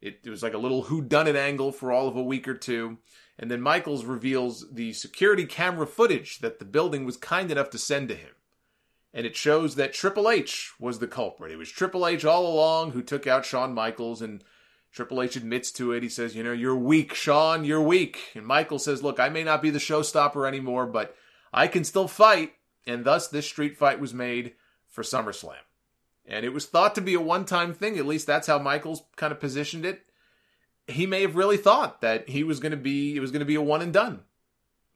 It, it was like a little whodunit angle for all of a week or two. And then Michaels reveals the security camera footage that the building was kind enough to send to him and it shows that Triple H was the culprit. It was Triple H all along who took out Shawn Michaels, and Triple H admits to it. He says, You know, you're weak, Shawn, you're weak. And Michael says, Look, I may not be the showstopper anymore, but I can still fight. And thus, this street fight was made for SummerSlam. And it was thought to be a one time thing, at least that's how Michaels kind of positioned it. He may have really thought that he was going to be, it was going to be a one and done.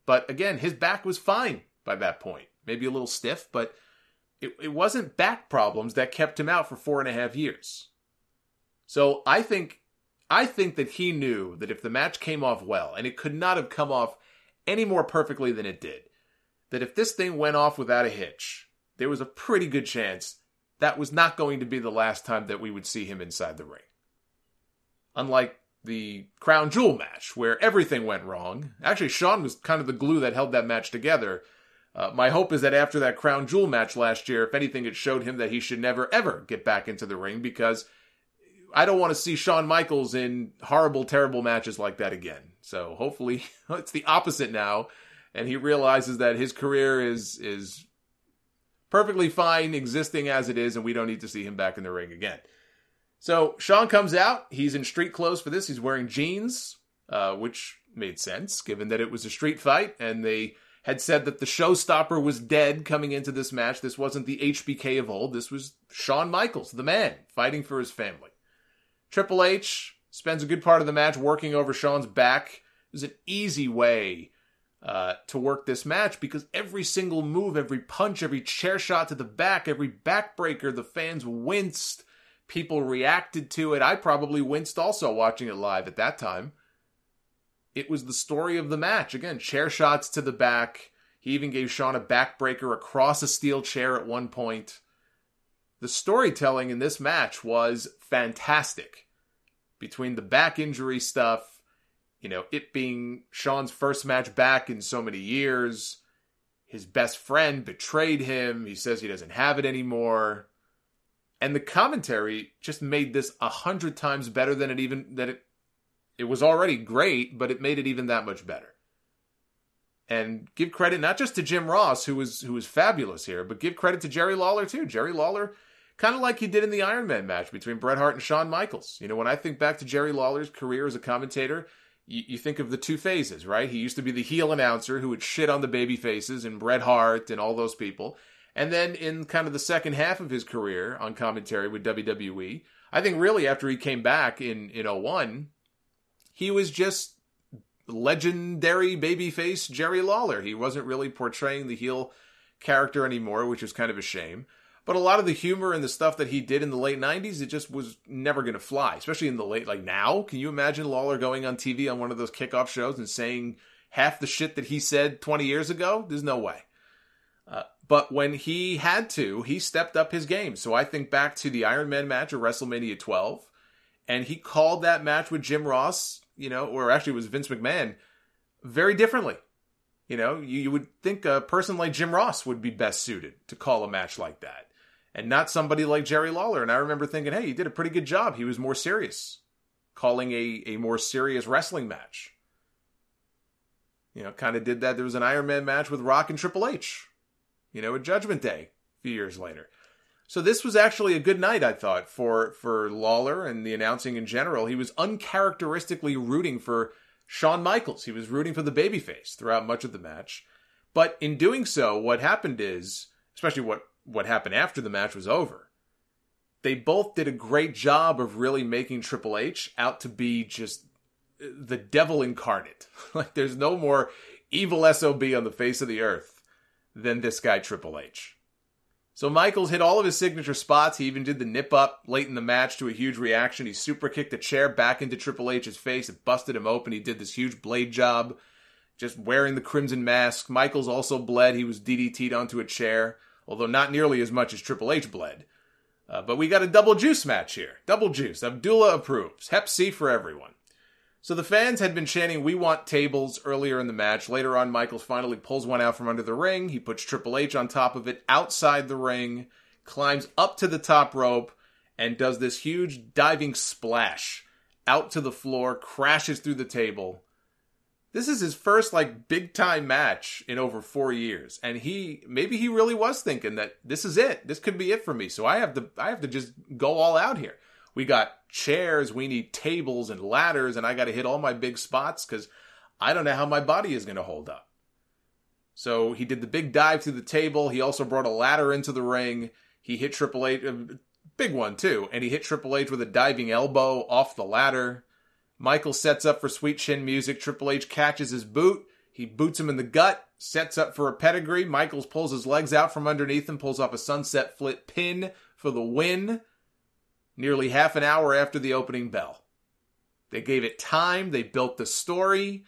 But again, his back was fine by that point. Maybe a little stiff, but it, it wasn't back problems that kept him out for four and a half years. So I think I think that he knew that if the match came off well, and it could not have come off any more perfectly than it did, that if this thing went off without a hitch, there was a pretty good chance that was not going to be the last time that we would see him inside the ring. Unlike the Crown Jewel match, where everything went wrong. Actually, Shawn was kind of the glue that held that match together, uh, my hope is that after that crown jewel match last year, if anything, it showed him that he should never ever get back into the ring because I don't want to see Shawn Michaels in horrible, terrible matches like that again. So hopefully [LAUGHS] it's the opposite now, and he realizes that his career is is perfectly fine existing as it is, and we don't need to see him back in the ring again. So Shawn comes out. He's in street clothes for this. He's wearing jeans, uh, which made sense given that it was a street fight, and they had said that the showstopper was dead coming into this match. This wasn't the HBK of old. This was Shawn Michaels, the man, fighting for his family. Triple H spends a good part of the match working over Shawn's back. It was an easy way uh, to work this match because every single move, every punch, every chair shot to the back, every backbreaker, the fans winced. People reacted to it. I probably winced also watching it live at that time. It was the story of the match. Again, chair shots to the back. He even gave Shawn a backbreaker across a steel chair at one point. The storytelling in this match was fantastic. Between the back injury stuff, you know, it being Shawn's first match back in so many years, his best friend betrayed him. He says he doesn't have it anymore. And the commentary just made this a hundred times better than it even that it it was already great, but it made it even that much better. And give credit not just to Jim Ross, who was who was fabulous here, but give credit to Jerry Lawler too. Jerry Lawler, kind of like he did in the Iron Man match between Bret Hart and Shawn Michaels. You know, when I think back to Jerry Lawler's career as a commentator, you, think of the two phases, right? He used to be the heel announcer who would shit on the baby faces and Bret Hart and all those people. And then in kind of the second half of his career on commentary with WWE, I think really after he came back in in 01, he was just legendary babyface Jerry Lawler. He wasn't really portraying the heel character anymore, which is kind of a shame. But a lot of the humor and the stuff that he did in the late 90s, it just was never going to fly, especially in the late, like now. Can you imagine Lawler going on TV on one of those kickoff shows and saying half the shit that he said 20 years ago? There's no way. Uh, but when he had to, he stepped up his game. So I think back to the Iron Man match at WrestleMania 12, and he called that match with Jim Ross, you know, or actually it was Vince McMahon, very differently. You know, you, you would think a person like Jim Ross would be best suited to call a match like that and not somebody like Jerry Lawler. And I remember thinking, hey, he did a pretty good job. He was more serious, calling a, a more serious wrestling match. You know, kind of did that. There was an Iron Man match with Rock and Triple H, you know, at Judgment Day a few years later. So this was actually a good night, I thought, for for Lawler and the announcing in general. He was uncharacteristically rooting for Shawn Michaels. He was rooting for the babyface throughout much of the match. But in doing so, what happened is, especially what what happened after the match was over, they both did a great job of really making Triple H out to be just the devil incarnate. [LAUGHS] like there's no more evil SOB on the face of the earth than this guy Triple H. So Michaels hit all of his signature spots. He even did the nip up late in the match to a huge reaction. He super kicked a chair back into Triple H's face. It busted him open. He did this huge blade job, just wearing the crimson mask. Michaels also bled. He was DDT'd onto a chair although not nearly as much as Triple H bled. Uh, but we got a double juice match here. Double juice. Abdullah approves. Hep C for everyone. So the fans had been chanting, We want tables earlier in the match. Later on, Michaels finally pulls one out from under the ring. He puts Triple H on top of it outside the ring, climbs up to the top rope, and does this huge diving splash out to the floor, crashes through the table. This is his first like big time match in over four years, and he maybe he really was thinking that this is it. This could be it for me. So I have to I have to just go all out here. We got chairs, we need tables and ladders, and I got to hit all my big spots because I don't know how my body is going to hold up. So he did the big dive through the table. He also brought a ladder into the ring. He hit Triple H, a big one too, and he hit Triple H with a diving elbow off the ladder. Michael sets up for sweet chin music. Triple H catches his boot. He boots him in the gut, sets up for a pedigree. Michaels pulls his legs out from underneath him, pulls off a sunset flip pin for the win. Nearly half an hour after the opening bell. They gave it time. They built the story.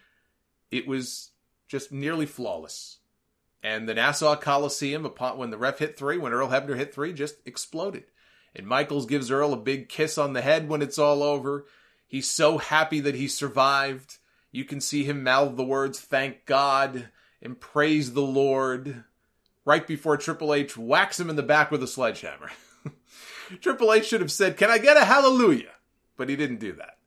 It was just nearly flawless. And the Nassau Coliseum, upon when the ref hit three, when Earl Hebner hit three, just exploded. And Michaels gives Earl a big kiss on the head when it's all over. He's so happy that he survived. You can see him mouth the words, thank God, and praise the Lord, right before Triple H whacks him in the back with a sledgehammer. [LAUGHS] Triple H should have said, Can I get a hallelujah? But he didn't do that.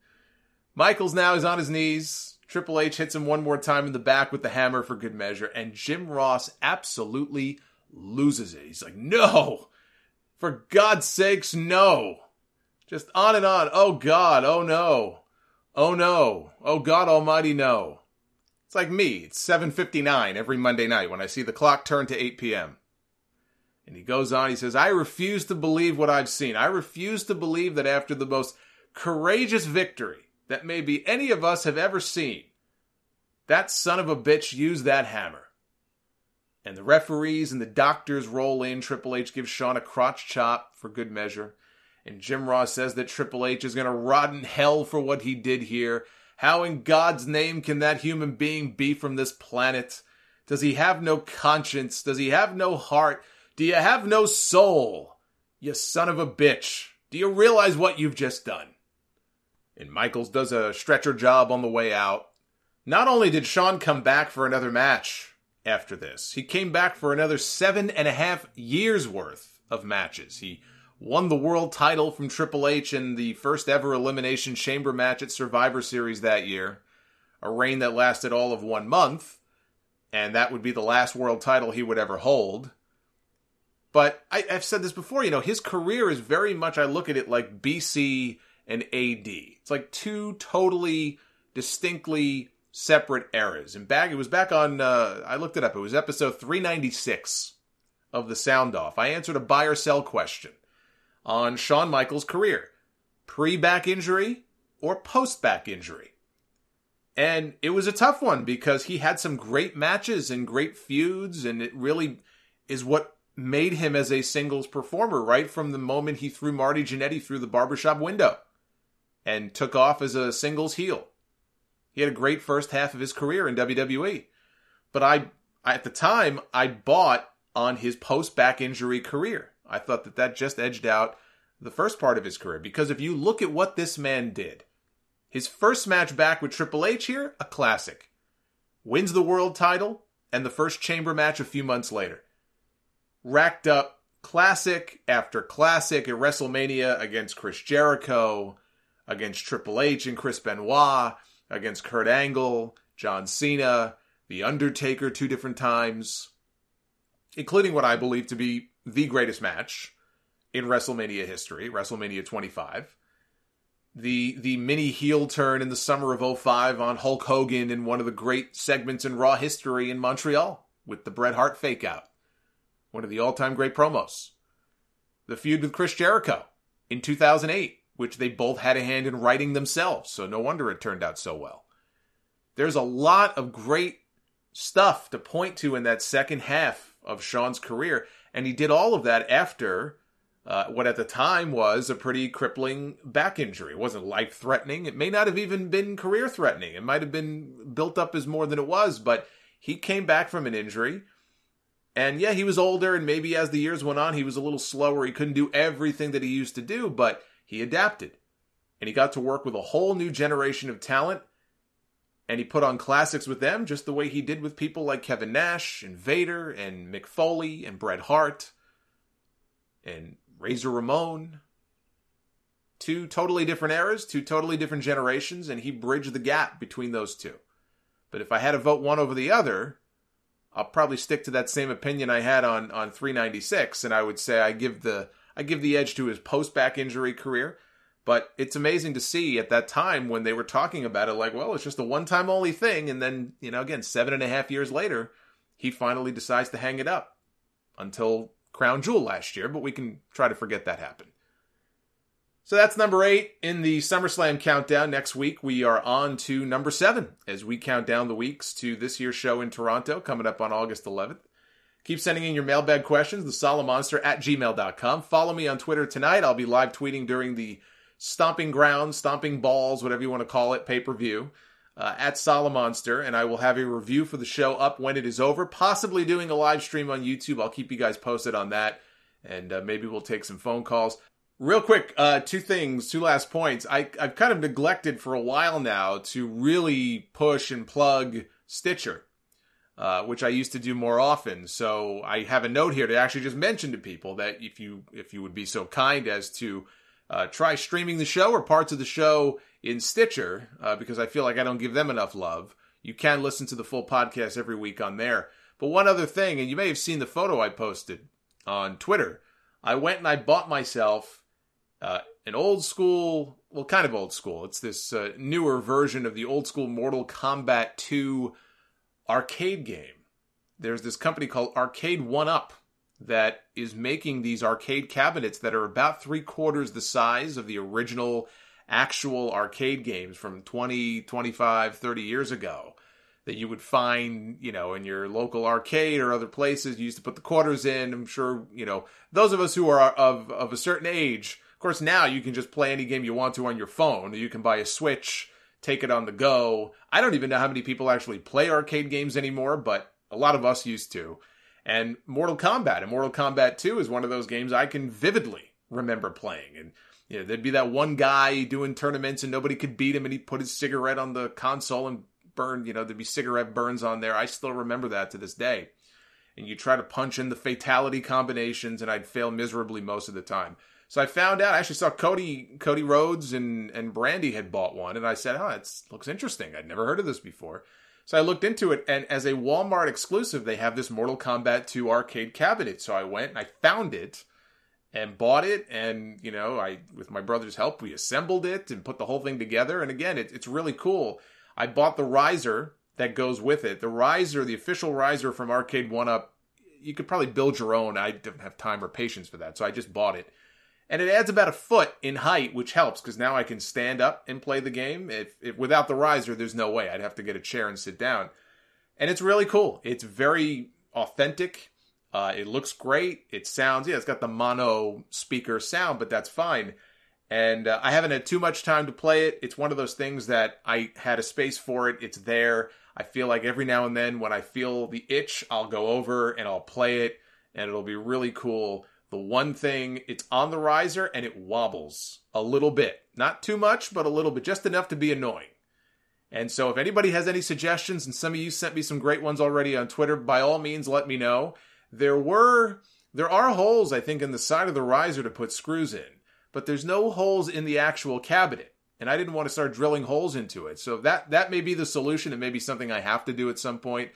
Michaels now is on his knees. Triple H hits him one more time in the back with the hammer for good measure, and Jim Ross absolutely loses it. He's like, No! For God's sakes, no! Just on and on. Oh God. Oh no. Oh no. Oh God Almighty, no. It's like me. It's 7:59 every Monday night when I see the clock turn to 8 p.m. And he goes on. He says, "I refuse to believe what I've seen. I refuse to believe that after the most courageous victory that maybe any of us have ever seen, That son of a bitch used that hammer. And the referees and the doctors roll in. Triple H gives Shawn a crotch chop for good measure. And Jim Ross says that Triple H is going to rot in hell for what he did here. How in God's name can that human being be from this planet? Does he have no conscience? Does he have no heart? Do you have no soul? You son of a bitch. Do you realize what you've just done? And Michaels does a stretcher job on the way out. Not only did Shawn come back for another match after this, he came back for another seven and a half years worth of matches. He won the world title from Triple H in the first ever Elimination Chamber match at Survivor Series that year, a reign that lasted all of one month, and that would be the last world title he would ever hold. But I, have said this before, you know, his career is very much, I look at it like BC and AD. It's like two totally distinctly separate eras. And back, it was back on, uh, I looked it up, it was episode 396 of the Sound Off. I answered a buy or sell question on Shawn Michaels' career pre back injury or post back injury. And it was a tough one because he had some great matches and great feuds, and it really is what made him as a singles performer right from the moment he threw Marty Jannetty through the barbershop window and took off as a singles heel. He had a great first half of his career in WWE. But I, at the time, I bought on his post back injury career. I thought that that just edged out the first part of his career because if you look at what this man did, his first match back with Triple H here, a classic. Wins the world title and the first chamber match a few months later. Racked up classic after classic at WrestleMania against Chris Jericho, against Triple H and Chris Benoit, against Kurt Angle, John Cena, The Undertaker two different times, including what I believe to be the greatest match in WrestleMania history, WrestleMania 25. The the mini heel turn in the summer of 05 on Hulk Hogan in one of the great segments in Raw history in Montreal with the Bret Hart fake out. One of the all-time great promos. The feud with Chris Jericho in 2008 which they both had a hand in writing themselves, so no wonder it turned out so well. There's a lot of great stuff to point to in that second half of Shawn's career, and he did all of that after uh, what at the time was a pretty crippling back injury. It wasn't life threatening. It may not have even been career threatening. It might have been built up as more than it was, but he came back from an injury. And yeah, he was older, and maybe as the years went on, he was a little slower. He couldn't do everything that he used to do, but he adapted. And he got to work with a whole new generation of talent. And he put on classics with them just the way he did with people like Kevin Nash and Vader and Mick Foley and Bret Hart and Razor Ramon. Two totally different eras, two totally different generations, and he bridged the gap between those two. But if I had to vote one over the other, I'll probably stick to that same opinion I had on, on 396, and I would say I give the I give the edge to his post back injury career. But it's amazing to see at that time when they were talking about it, like, well, it's just a one time only thing. And then, you know, again, seven and a half years later, he finally decides to hang it up until Crown Jewel last year, but we can try to forget that happened. So that's number eight in the SummerSlam countdown. Next week, we are on to number seven as we count down the weeks to this year's show in Toronto coming up on August 11th. Keep sending in your mailbag questions, the Solomonster at gmail.com. Follow me on Twitter tonight. I'll be live tweeting during the Stomping Grounds, Stomping Balls, whatever you want to call it, pay per view uh, at Solomonster. And I will have a review for the show up when it is over, possibly doing a live stream on YouTube. I'll keep you guys posted on that. And uh, maybe we'll take some phone calls. Real quick, uh, two things, two last points. I, I've kind of neglected for a while now to really push and plug Stitcher uh, which I used to do more often. So I have a note here to actually just mention to people that if you if you would be so kind as to uh, try streaming the show or parts of the show in Stitcher, uh, because I feel like I don't give them enough love. You can listen to the full podcast every week on there. But one other thing, and you may have seen the photo I posted on Twitter. I went and I bought myself uh, an old school, well, kind of old school. It's this uh, newer version of the old school Mortal Kombat 2 arcade game. There's this company called Arcade One Up that is making these arcade cabinets that are about three quarters the size of the original actual arcade games from 20, 25, 30 years ago. that you would find, you know, in your local arcade or other places. You used to put the quarters in. I'm sure, you know, those of us who are of, of a certain age, of course, now you can just play any game you want to on your phone. You can buy a Switch, take it on the go. I don't even know how many people actually play arcade games anymore, but a lot of us used to. And Mortal Kombat and Mortal Kombat 2 is one of those games I can vividly remember playing. And you know, there'd be that one guy doing tournaments and nobody could beat him and he'd put his cigarette on the console and burn, you know, there'd be cigarette burns on there. I still remember that to this day. And you try to punch in the fatality combinations and I'd fail miserably most of the time. So I found out, I actually saw Cody Cody Rhodes and, and Brandy had bought one and I said, oh, it looks interesting. I'd never heard of this before. So I looked into it, and as a Walmart exclusive, they have this Mortal Kombat 2 arcade cabinet. So I went and I found it and bought it, and you know, I with my brother's help, we assembled it and put the whole thing together. And again, it, it's really cool. I bought the riser that goes with it. The riser, the official riser from Arcade One Up, you could probably build your own. I didn't have time or patience for that, so I just bought it. And it adds about a foot in height, which helps because now I can stand up and play the game. If, if without the riser, there's no way. I'd have to get a chair and sit down. And it's really cool. It's very authentic. Uh, it looks great. It sounds, yeah, it's got the mono speaker sound, but that's fine. And uh, I haven't had too much time to play it. It's one of those things that I had a space for it. It's there. I feel like every now and then when I feel the itch, I'll go over and I'll play it, and it'll be really cool. The one thing, it's on the riser and it wobbles a little bit. Not too much, but a little bit, just enough to be annoying. And so if anybody has any suggestions, and some of you sent me some great ones already on Twitter, by all means, let me know. There were, there are holes, I think, in the side of the riser to put screws in, but there's no holes in the actual cabinet. And I didn't want to start drilling holes into it. So that, that may be the solution. It may be something I have to do at some point.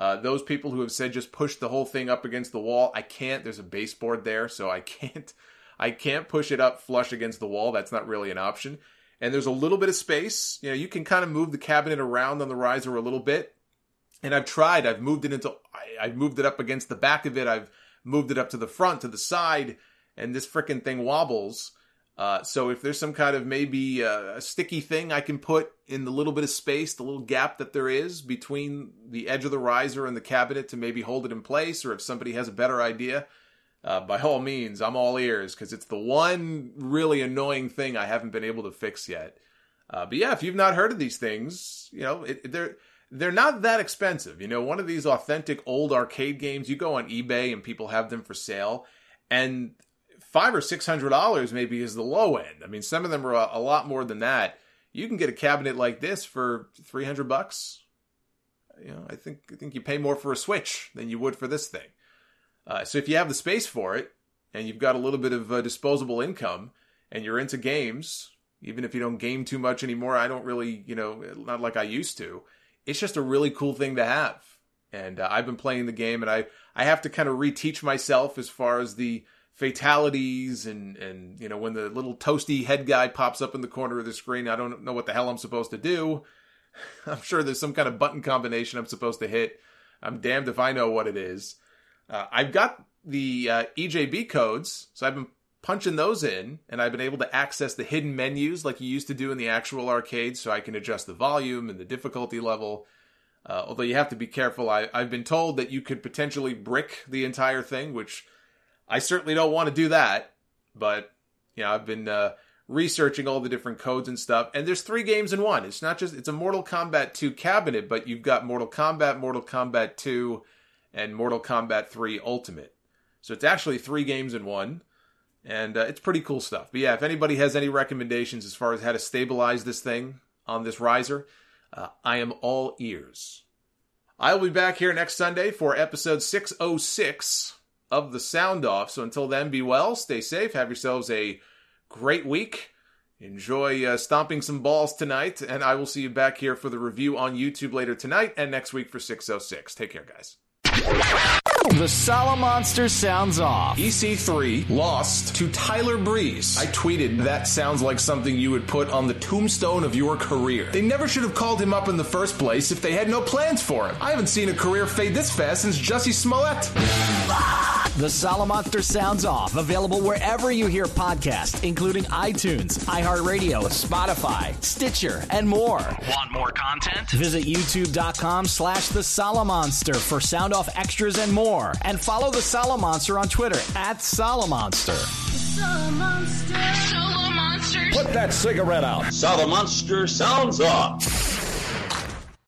Uh, those people who have said just push the whole thing up against the wall, I can't. There's a baseboard there, so I [LAUGHS] can't. I can't push it up flush against the wall. That's not really an option. And there's a little bit of space. You know, you can kind of move the cabinet around on the riser a little bit. And I've tried. I've moved it into. I, I've moved it up against the back of it. I've moved it up to the front, to the side, and this freaking thing wobbles. Uh, so if there's some kind of maybe uh, a sticky thing I can put in the little bit of space, the little gap that there is between the edge of the riser and the cabinet to maybe hold it in place, or if somebody has a better idea, uh, by all means, I'm all ears because it's the one really annoying thing I haven't been able to fix yet. Uh, but yeah, if you've not heard of these things, you know it, they're they're not that expensive. You know, one of these authentic old arcade games, you go on eBay and people have them for sale, and five or six hundred dollars maybe is the low end. I mean, some of them are a, a lot more than that. You can get a cabinet like this for three hundred bucks. You know, I think I think you pay more for a Switch than you would for this thing. Uh, so if you have the space for it and you've got a little bit of uh, disposable income and you're into games, even if you don't game too much anymore, I don't really, you know, not like I used to. It's just a really cool thing to have. And uh, I've been playing the game, and I I have to kind of reteach myself as far as the fatalities and and you know when the little toasty head guy pops up in the corner of the screen i don't know what the hell i'm supposed to do. [LAUGHS] I'm sure there's some kind of button combination i'm supposed to hit. I'm damned if i know what it is. Uh, i've got the uh, ejb codes so i've been punching those in and i've been able to access the hidden menus like you used to do in the actual arcade so i can adjust the volume and the difficulty level. Uh, although you have to be careful I, i've been told that you could potentially brick the entire thing which I certainly don't want to do that, but you know, I've been uh, researching all the different codes and stuff, and there's three games in one. It's not just it's a Mortal Kombat 2 cabinet, but you've got Mortal Kombat, Mortal Kombat 2, and Mortal Kombat 3 Ultimate. So it's actually three games in one, and uh, it's pretty cool stuff. But yeah, if anybody has any recommendations as far as how to stabilize this thing on this riser, uh, I am all ears. I'll be back here next Sunday for episode 606 of the sound off. So until then, be well, stay safe, have yourselves a great week. Enjoy uh, stomping some balls tonight, and I will see you back here for the review on YouTube later tonight and next week for 606. Take care, guys. The Solomonster sounds off. EC3 lost to Tyler Breeze. I tweeted, that sounds like something you would put on the tombstone of your career. They never should have called him up in the first place if they had no plans for him. I haven't seen a career fade this fast since Jussie Smollett. The Solomonster Sounds Off, available wherever you hear podcasts, including iTunes, iHeartRadio, Spotify, Stitcher, and more. Want more content? Visit youtube.com slash the Solomonster for sound off extras and more. And follow the Solomonster on Twitter at Solomonster. Put that cigarette out. Solomonster sounds off.